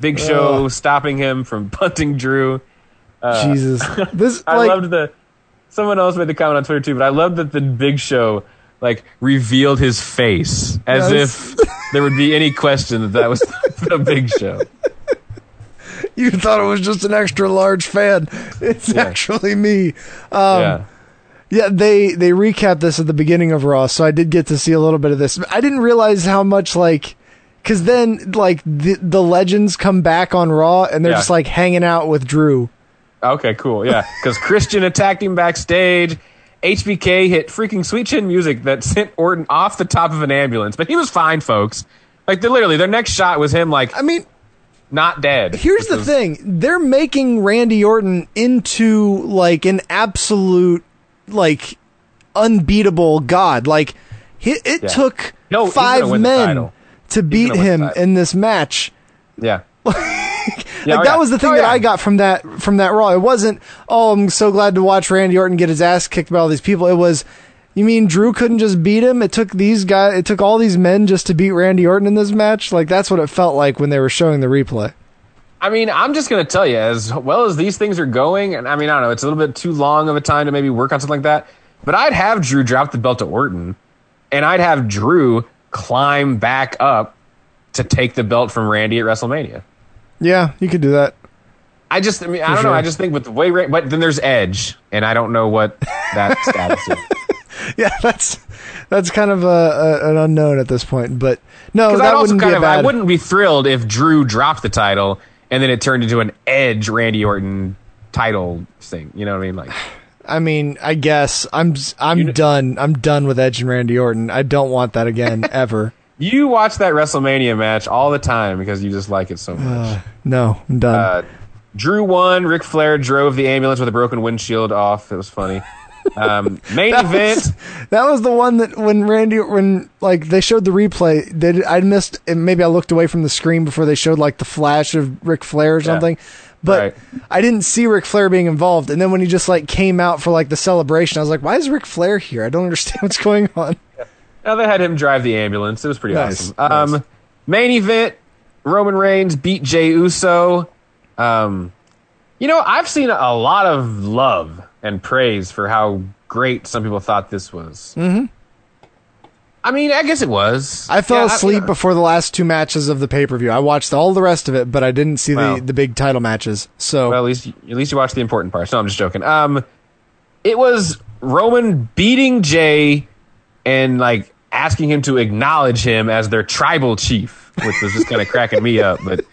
Speaker 3: Big Show stopping him from [laughs] punting Drew. Uh,
Speaker 1: Jesus, [laughs] this
Speaker 3: I
Speaker 1: like
Speaker 3: loved the. Someone else made the comment on Twitter too, but I loved that the Big Show like revealed his face as
Speaker 1: Yes.
Speaker 3: if there would be any question that that was [laughs] the Big Show. [laughs]
Speaker 1: you thought it was just an extra large fan. It's
Speaker 3: Yeah.
Speaker 1: actually me. Um,
Speaker 3: yeah.
Speaker 1: Yeah, they they recapped this at the beginning of Raw, so I did get to see a little bit of this. I didn't realize how much like because then like the the legends come back on Raw and they're
Speaker 3: Yeah.
Speaker 1: just like hanging out with Drew.
Speaker 3: Okay, cool. Yeah, because Christian attacked him backstage. HBK hit freaking sweet chin music that sent Orton off the top of an ambulance, but he was fine, folks. Like, literally, their next shot was him, like,
Speaker 1: I mean,
Speaker 3: not dead.
Speaker 1: here's the
Speaker 3: was-
Speaker 1: thing: they're making Randy Orton into like an absolute like unbeatable god. Like it, it
Speaker 3: Yeah.
Speaker 1: took
Speaker 3: No,
Speaker 1: five men to beat
Speaker 3: gonna win the
Speaker 1: him in this match.
Speaker 3: Yeah. [laughs]
Speaker 1: like
Speaker 3: oh,
Speaker 1: that
Speaker 3: yeah.
Speaker 1: was the thing
Speaker 3: Oh,
Speaker 1: that
Speaker 3: yeah.
Speaker 1: I got from that from that Raw. It wasn't, oh, I'm so glad to watch Randy Orton get his ass kicked by all these people. It was, you mean Drew couldn't just beat him? It took these guys, it took all these men just to beat Randy Orton in this match. Like that's what it felt like when they were showing the replay.
Speaker 3: I mean, I'm just going to tell you, as well as these things are going, and I mean, I don't know, it's a little bit too long of a time to maybe work on something like that, but I'd have Drew drop the belt to Orton, and I'd have Drew climb back up to take the belt from Randy at WrestleMania.
Speaker 1: Yeah, you could do that.
Speaker 3: I just, I mean, I don't know. I just think with the way, but then there's Edge, and I don't know what that [laughs] status is.
Speaker 1: yeah, that's that's kind of a, a, an unknown at this point. But no, that
Speaker 3: I'd
Speaker 1: wouldn't
Speaker 3: kind
Speaker 1: be
Speaker 3: of,
Speaker 1: bad.
Speaker 3: I wouldn't be thrilled if Drew dropped the title and then it turned into an Edge Randy Orton title thing. You know what I mean? Like,
Speaker 1: I mean, I guess I'm I'm done. I'm done with Edge and Randy Orton. I don't want that again [laughs] ever.
Speaker 3: You watch that WrestleMania match all the time because you just like it so much.
Speaker 1: Uh, no, I'm done.
Speaker 3: Uh, Drew won. Ric Flair drove the ambulance with a broken windshield off. It was funny. Um, [laughs] main
Speaker 1: That
Speaker 3: event.
Speaker 1: was- that was the one that when Randy when like they showed the replay, they did, I missed. and Maybe I looked away from the screen before they showed like the flash of Ric Flair or something. But
Speaker 3: Right.
Speaker 1: I didn't see Ric Flair being involved. And then when he just like came out for like the celebration, I was like, "Why is Ric Flair here? I don't understand what's going on."
Speaker 3: Now they had him drive the ambulance. It was pretty
Speaker 1: Nice,
Speaker 3: awesome. Um, Main event: Roman Reigns beat Jey Uso. Um, you know, I've seen a lot of love and praise for how great some people thought this was.
Speaker 1: Mm-hmm.
Speaker 3: I mean, I guess it was.
Speaker 1: I fell
Speaker 3: Yeah,
Speaker 1: asleep
Speaker 3: yeah.
Speaker 1: before the last two matches of the pay per view. I watched all the rest of it, but I didn't see
Speaker 3: Wow.
Speaker 1: the the big title matches. So
Speaker 3: Well, at least at least you watched the important parts. No, I'm just joking. Um, it was Roman beating Jey and like asking him to acknowledge him as their tribal chief, which was just kind of cracking me up. But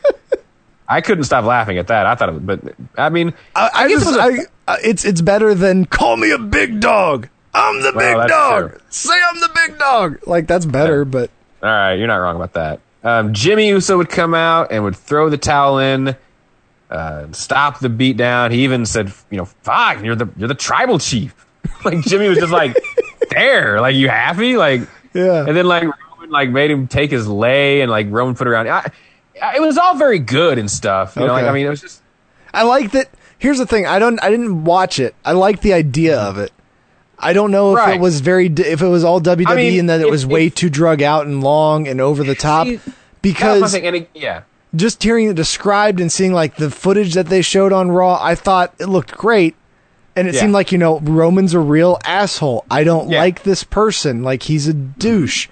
Speaker 3: I couldn't stop laughing at that. I thought, it, was, but I mean,
Speaker 1: I, I,
Speaker 3: guess
Speaker 1: just,
Speaker 3: it a-
Speaker 1: I, it's it's better than call me a big dog. I'm the
Speaker 3: Well,
Speaker 1: big dog. Say I'm the big dog. Like that's better, but
Speaker 3: all right, you're not wrong about that. Um, Jimmy Uso would come out and would throw the towel in, uh, stop the beatdown. He even said, you know, fuck, you're the you're the tribal chief. [laughs] like Jimmy was just like, there, like you happy, like
Speaker 1: yeah.
Speaker 3: And then like Roman like made him take his lay and like Roman put around. I, I- it was all very good and stuff. You know, like I mean, it was just
Speaker 1: I like that. Here's the thing. I don't. I didn't watch it. I like the idea mm-hmm. of it. I don't know if
Speaker 3: Right.
Speaker 1: it was very if it was all WWE
Speaker 3: I mean,
Speaker 1: and that it was way too drug out and long and over the top.
Speaker 3: My
Speaker 1: because
Speaker 3: it, yeah,
Speaker 1: just hearing it described and seeing like the footage that they showed on Raw, I thought it looked great. And it
Speaker 3: Yeah.
Speaker 1: seemed like, you know, Roman's a real asshole. I don't
Speaker 3: Yeah.
Speaker 1: like this person. Like he's a douche.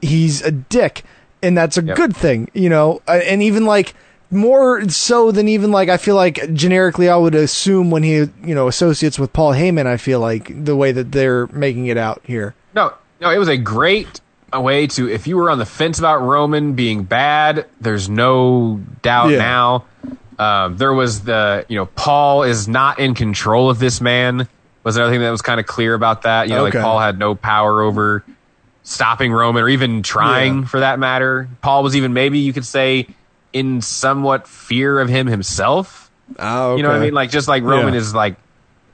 Speaker 1: He's a dick. And that's a
Speaker 3: Yep.
Speaker 1: good thing, you know. Uh, And even like more so than even like I feel like generically I would assume when he, you know, associates with Paul Heyman, I feel like the way that they're making it out here.
Speaker 3: no, no, it was a great a way to if you were on the fence about Roman being bad. There's no doubt
Speaker 1: Yeah.
Speaker 3: now. Um, there was the you know Paul is not in control of this man. Was another thing that was kind of clear about that. You know,
Speaker 1: Okay.
Speaker 3: like Paul had no power over stopping Roman or even trying
Speaker 1: Yeah.
Speaker 3: for that matter. Paul was even maybe you could say in somewhat fear of him himself.
Speaker 1: Oh,
Speaker 3: You know what I mean? Like just like Roman
Speaker 1: Yeah.
Speaker 3: is like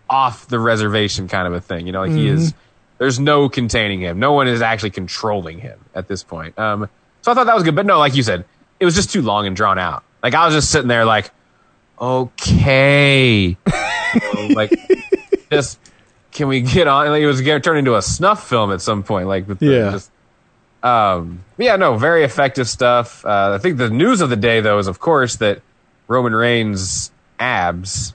Speaker 3: off the reservation kind of a thing. You know, like he
Speaker 1: Mhm.
Speaker 3: is. There's no containing him. No one is actually controlling him at this point. Um, so I thought that was good, but no, like you said, it was just too long and drawn out. Like I was just sitting there, like, okay, like [laughs] just can we get on? Like, it was going to turn into a snuff film at some point. Like, the,
Speaker 1: Yeah.
Speaker 3: just um, yeah, no, very effective stuff. Uh, I think the news of the day, though, is of course that Roman Reigns' abs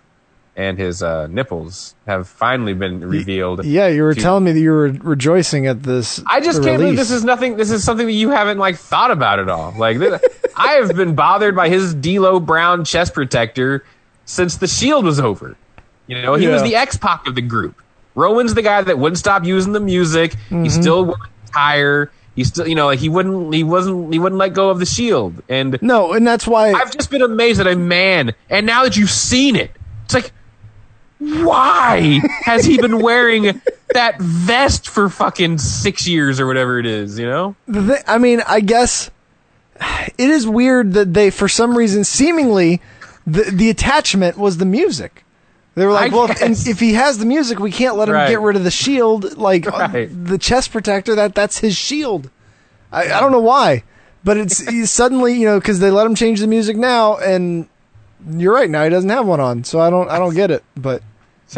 Speaker 3: and his uh, nipples have finally been revealed.
Speaker 1: Yeah, you were
Speaker 3: to-
Speaker 1: telling me that you were rejoicing at this.
Speaker 3: I just can't believe this is nothing. This is something that you haven't like thought about at all. Like this, [laughs] I have been bothered by his D'Lo Brown chest protector since the Shield was over. You know, he was the X Pac of the group. Roman's the guy that wouldn't stop using the music. He
Speaker 1: Mhm.
Speaker 3: still wouldn't retire. He still, you know, like he wouldn't, he wasn't, he wouldn't let go of the Shield. And
Speaker 1: No, and that's why
Speaker 3: I've just been amazed at a man. And now that you've seen it, it's like, why has he been wearing that vest for fucking six years or whatever it is? You know?
Speaker 1: The thi- I mean, I guess it is weird that they, for some reason, seemingly, the the attachment was the music. They were like,
Speaker 3: I
Speaker 1: well, if, if he has the music, we can't let him
Speaker 3: Right.
Speaker 1: get rid of the shield. Like uh, the chest protector, that that's his shield. I, I don't know why, but it's [laughs] suddenly you know because they let him change the music now, and you're right now he doesn't have one on, so I don't I don't get it. But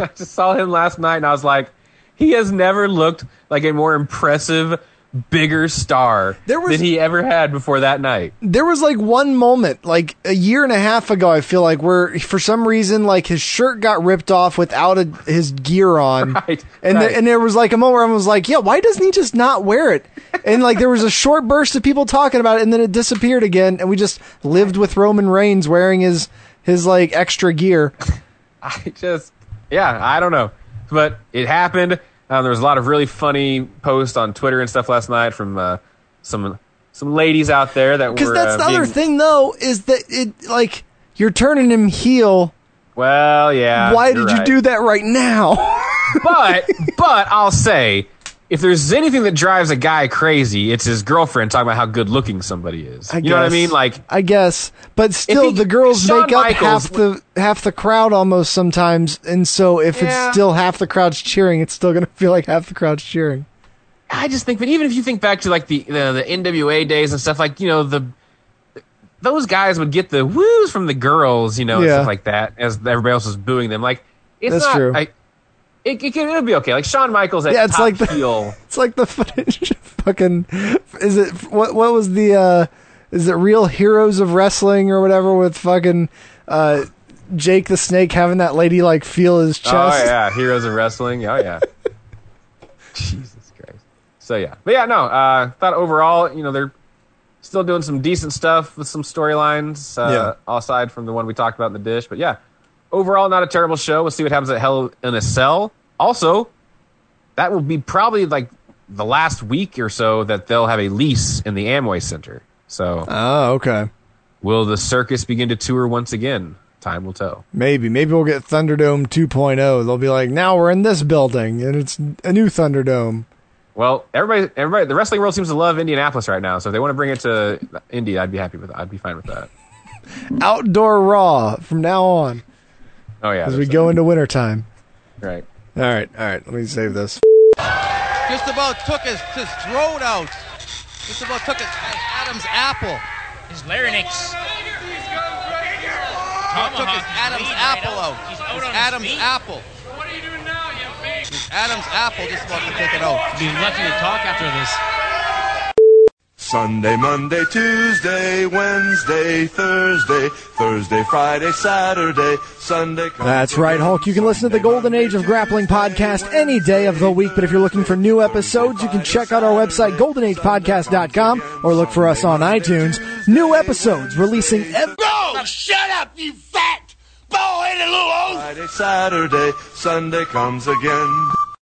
Speaker 1: [laughs]
Speaker 3: I just saw him last night and I was like, he has never looked like a more impressive, bigger star
Speaker 1: There was-
Speaker 3: than he ever had before that night.
Speaker 1: there was like one moment like a year and a half ago i feel like where for some reason like his shirt got ripped off without a, his gear on [laughs]
Speaker 3: Right,
Speaker 1: and
Speaker 3: right.
Speaker 1: there, and there was like a moment where i was like yeah why doesn't he just not wear it and like there was a short burst of people talking about it and then it disappeared again and we just lived with roman reigns wearing his his like extra gear [laughs]
Speaker 3: I just, yeah, I don't know. But it happened. Um, there was a lot of really funny posts on Twitter and stuff last night from uh, some some ladies out there that were.
Speaker 1: Because that's
Speaker 3: uh,
Speaker 1: the other
Speaker 3: being-
Speaker 1: thing, though, is that it like you're turning him heel.
Speaker 3: Well, yeah.
Speaker 1: Why did you do that right now? [laughs]
Speaker 3: but but I'll say, if there's anything that drives a guy crazy, it's his girlfriend talking about how good looking somebody is.
Speaker 1: I
Speaker 3: you know what I mean? Like,
Speaker 1: I guess, but still,
Speaker 3: he-
Speaker 1: the girls
Speaker 3: Shawn
Speaker 1: make up
Speaker 3: Michaels-
Speaker 1: half the half the crowd almost sometimes, and so if
Speaker 3: Yeah.
Speaker 1: it's still half the crowd's cheering, it's still gonna [laughs] feel like half the crowd's cheering.
Speaker 3: I just think, but even if you think back to like the the, the NWA days and stuff, like you know the those guys would get the woos from the girls, you know, and stuff like that, as everybody else was booing them. Like, it's
Speaker 1: That's
Speaker 3: not.
Speaker 1: true.
Speaker 3: I, it, it, it'll be okay. Like Shawn Michaels at
Speaker 1: Yeah, it's
Speaker 3: top
Speaker 1: like the-
Speaker 3: heel. [laughs]
Speaker 1: It's like the footage. Fucking, is it what? What was the? uh Is it Real Heroes of Wrestling or whatever with fucking uh Jake the Snake having that lady like feel his chest?
Speaker 3: Oh yeah, heroes of wrestling. Oh yeah. [laughs] Jesus Christ. So yeah, but yeah, no. Uh, thought overall, you know, they're still doing some decent stuff with some storylines. Uh, Aside from the one we talked about in the dish, but yeah, overall, not a terrible show. We'll see what happens at Hell in a Cell. Also, that will be probably like the last week or so that they'll have a lease in the Amway Center. So,
Speaker 1: Oh, okay.
Speaker 3: will the circus begin to tour once again? Time will tell.
Speaker 1: Maybe, maybe we'll get Thunderdome 2.0. They'll be like, now we're in this building, and it's a new Thunderdome.
Speaker 3: Well, everybody, everybody, the wrestling world seems to love Indianapolis right now. So if they want to bring it to Indy, I'd be happy with that. I'd be fine with that. [laughs]
Speaker 1: Outdoor Raw from now on
Speaker 3: Oh yeah,
Speaker 1: as we
Speaker 3: there's
Speaker 1: go into wintertime.
Speaker 3: right.
Speaker 1: All right, all right. Let me save this.
Speaker 17: Just about took his, his throat out. Just about took his Adam's apple.
Speaker 8: His larynx.
Speaker 17: took his Adam's apple out.
Speaker 8: He's
Speaker 17: His
Speaker 8: out on his
Speaker 17: Adam's
Speaker 8: feet.
Speaker 17: apple.
Speaker 14: What are you doing now, you big?
Speaker 17: His Adam's apple just about to take it out.
Speaker 7: Be lucky to talk after this.
Speaker 18: Sunday, Monday, Tuesday, Wednesday, Thursday, Thursday, Friday, Saturday, Sunday.
Speaker 1: That's right, Hulk. You can listen to the Golden Age of Grappling podcast any day of the week, but if you're looking for new episodes, you can check out our website, goldenagepodcast.com, or look for us on iTunes. New episodes releasing every.
Speaker 4: No! Shut up, you fat, bald-headed little oaf!
Speaker 18: Friday, Saturday, Sunday comes again.